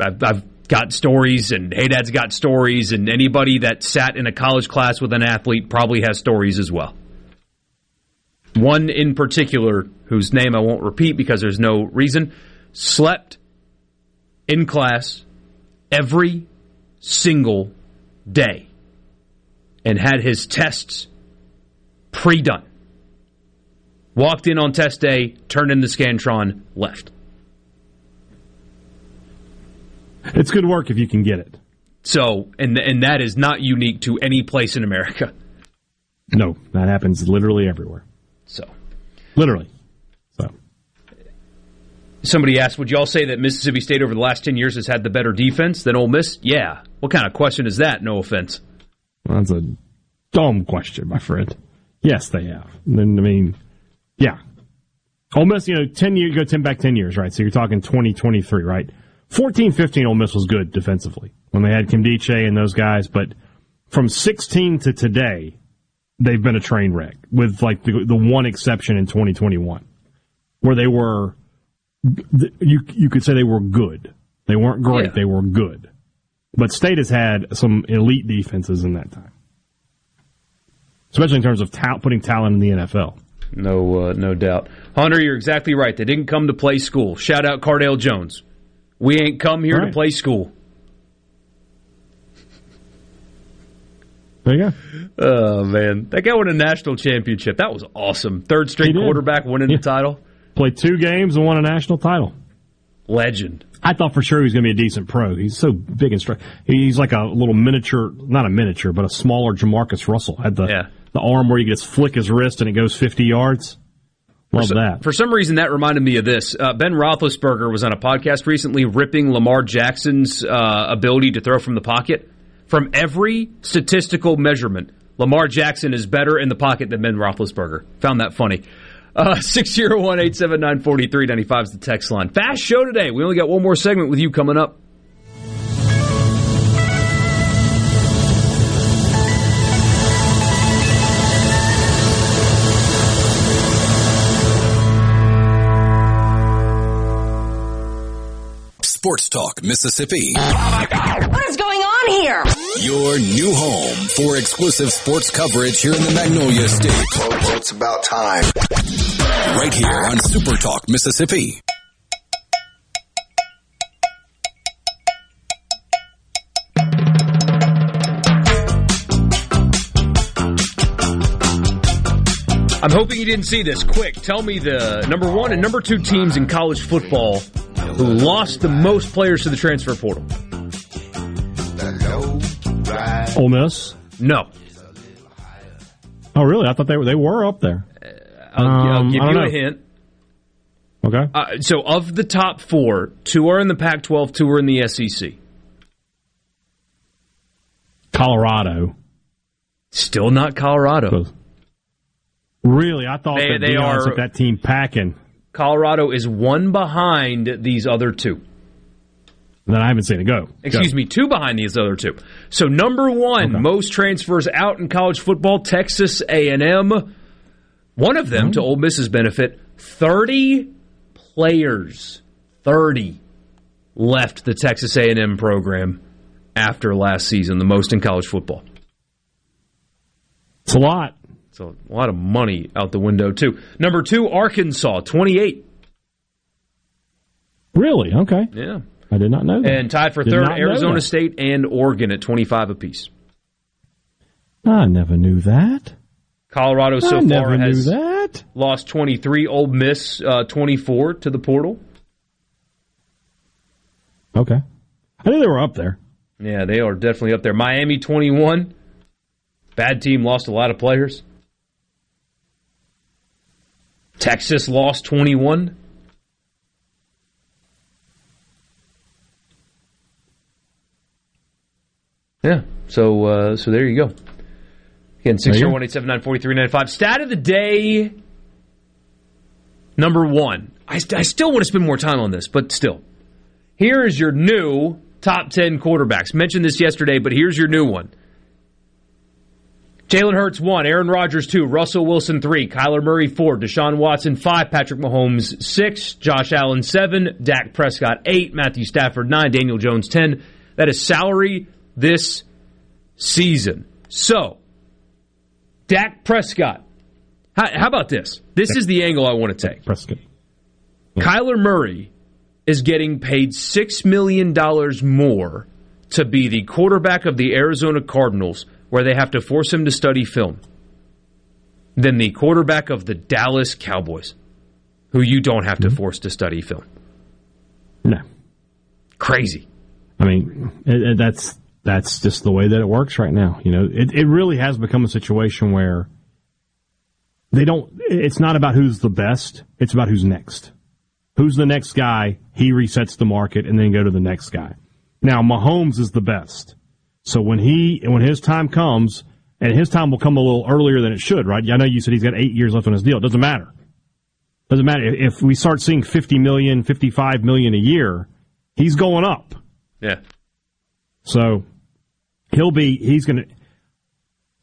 I've, I've got stories, and Hey Dad's got stories, and anybody that sat in a college class with an athlete probably has stories as well. One in particular, whose name I won't repeat because there's no reason, slept in class every single day and had his tests Pre done. Walked in on test day, turned in the Scantron, left. It's good work if you can get it. So, and and that is not unique to any place in America. No, that happens literally everywhere. So, literally. So, somebody asked, "Would y'all say that Mississippi State over the last ten years has had the better defense than Ole Miss?" Yeah. What kind of question is that? No offense. Well, that's a dumb question, my friend. Yes, they have. Then I mean, yeah. Ole Miss, you know, ten years go ten back ten years, right? So you're talking twenty twenty three, right? 14 15 Ole Miss was good defensively when they had Nkemdiche and those guys, but from 16 to today, they've been a train wreck with like the, the one exception in 2021 where they were you you could say they were good. They weren't great, Yeah. they were good. But State has had some elite defenses in that time. Especially in terms of ta- putting talent in the NFL. No, uh, no doubt. Hunter, you're exactly right. They didn't come to play school. Shout out Cardale Jones. We ain't come here to play school. There you go. Oh man, that guy won a national championship. That was awesome. Third straight quarterback winning the title. Played two games and won a national title. Legend. I thought for sure he was going to be a decent pro. He's so big and strong. He's like a little miniature, not a miniature, but a smaller Jamarcus Russell. Had the the arm where he gets flick his wrist and it goes 50 yards. Love for, that. For some reason, that reminded me of this. Uh, ben Roethlisberger was on a podcast recently ripping Lamar Jackson's uh, ability to throw from the pocket. From every statistical measurement, Lamar Jackson is better in the pocket than Ben Roethlisberger. Found that funny. Uh, (laughs) 601 879 4395 is the text line. Fast show today. We only got one more segment with you coming up. Sports Talk Mississippi. What is going on here? Your new home for exclusive sports coverage here in the Magnolia State. It's about time. Right here on Super Talk Mississippi. I'm hoping you didn't see this. Quick, tell me the number one and number two teams in college football who lost the most players to the transfer portal. Ole Miss? No. Oh, really? I thought they were, they were up there. I'll, I'll Um, give you a hint. Okay. Uh, so, of the top four, two are in the Pac 12, two are in the SEC. Colorado. Still not Colorado. Really? I thought They- that they are- took that team packing. Colorado is one behind these other two. Then I haven't seen it go. Excuse me, two behind these other two. So number one, most transfers out in college football, Texas A&M. One of them, to mm-hmm. Ole Miss's benefit, thirty players, thirty left the Texas A&M program after last season, the most in college football. It's a lot. It's a lot of money out the window too. Number two, Arkansas, twenty-eight. Really? Okay. Yeah. I did not know that. And tied for Did third, Arizona. State and Oregon at 25 apiece. I never knew that. Colorado so I never far knew has that. lost 23. Ole Miss uh, 24 to the portal. Okay. I knew they were up there. Yeah, they are definitely up there. Miami 21. Bad team lost a lot of players. Texas lost 21. Yeah, so uh, so there you go. Again, There you go. 601 879 4395. Stat of the day number one. I, I still want to spend more time on this, but still. Here is your new top 10 quarterbacks. Mentioned this yesterday, but here's your new one. Jalen Hurts, one. Aaron Rodgers, two. Russell Wilson, three. Kyler Murray, four. Deshaun Watson, five. Patrick Mahomes, six. Josh Allen, seven. Dak Prescott, eight. Matthew Stafford, nine. Daniel Jones, 10. That is salary this season. So, Dak Prescott. How, how about this? This is the angle I want to take. Prescott. Kyler Murray is getting paid $6 million more to be the quarterback of the Arizona Cardinals, where they have to force him to study film. than the quarterback of the Dallas Cowboys, who you don't have to mm-hmm. force to study film. No. Crazy. I mean, it, it, that's that's just the way that it works right now. You know, it, it really has become a situation where they don't. It's not about who's the best; it's about who's next. Who's the next guy? He resets the market, and then go to the next guy. Now, Mahomes is the best. So when he when his time comes, and his time will come a little earlier than it should, right? I know you said he's got eight years left on his deal. It doesn't matter. Doesn't matter if we start seeing 50 million, 55 million a year. He's going up. Yeah. So he'll be. He's going to.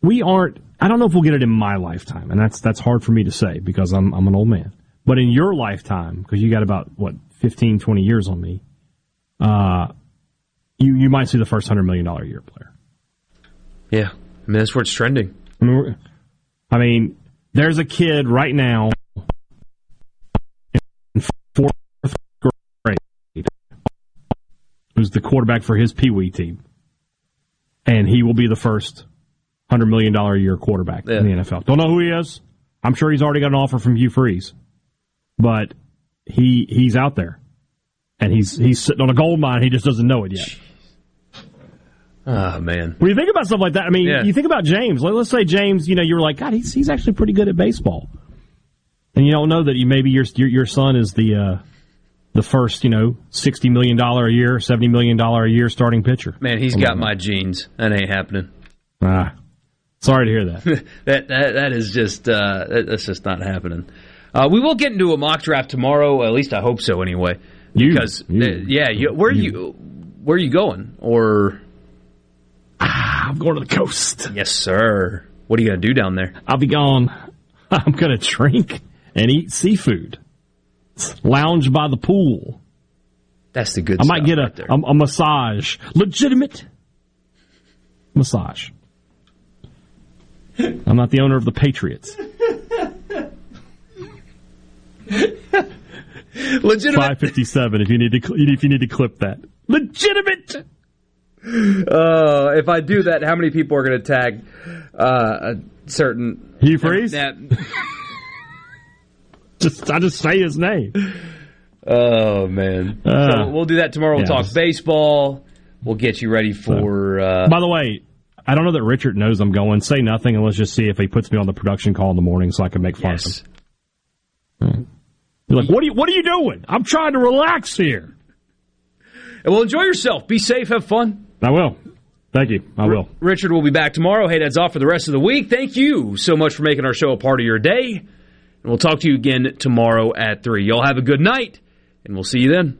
We aren't. I don't know if we'll get it in my lifetime, and that's that's hard for me to say because I'm I'm an old man. But in your lifetime, because you got about what 15, 20 years on me, uh, you you might see the first hundred million dollar year player. Yeah, I mean that's where it's trending. I mean, I mean, there's a kid right now in fourth grade who's the quarterback for his Pee Wee team, and he will be the first hundred million dollar a year quarterback in the NFL. Don't know who he is. I'm sure he's already got an offer from Hugh Freeze, but he he's out there, and he's he's sitting on a gold mine. He just doesn't know it yet. Oh man. When you think about stuff like that, I mean, Yeah. you think about James. Let, us say James, you know, you were like, God, he's he's actually pretty good at baseball, and you don't know that you maybe your your, your son is the uh, the first, you know, sixty million dollar a year, seventy million dollar a year starting pitcher. Man, he's got my genes. That ain't happening. Ah, sorry to hear that. (laughs) that that that is just uh, that's just not happening. Uh, we will get into a mock draft tomorrow. At least I hope so. Anyway, because uh, yeah, you, where are you where are you going? Or I'm going to the coast. Yes, sir. What are you going to do down there? I'll be gone. (laughs) I'm going to drink and eat seafood, lounge by the pool. That's the good. I might stuff get a, right there. a a massage, legitimate massage. I'm not the owner of the Patriots. (laughs) Legitimate. Five fifty seven. If you need to, if you need to clip that, legitimate. Uh, if I do that, how many people are going to tag uh, a certain Hugh Freeze? That, (laughs) Just I just say his name. oh man! Uh, so we'll do that tomorrow. We'll yeah, talk just- baseball. We'll get you ready for. Uh, By the way, I don't know that Richard knows I'm going. Say nothing and let's just see if he puts me on the production call in the morning so I can make fun of him. You're like, what are you what are you doing? I'm trying to relax here. well, enjoy yourself. Be safe. Have fun. I will. Thank you. I will. Richard will be back tomorrow. Hey, that's off for the rest of the week. Thank you so much for making our show a part of your day. And we'll talk to you again tomorrow at 3. Y'all have a good night, and we'll see you then.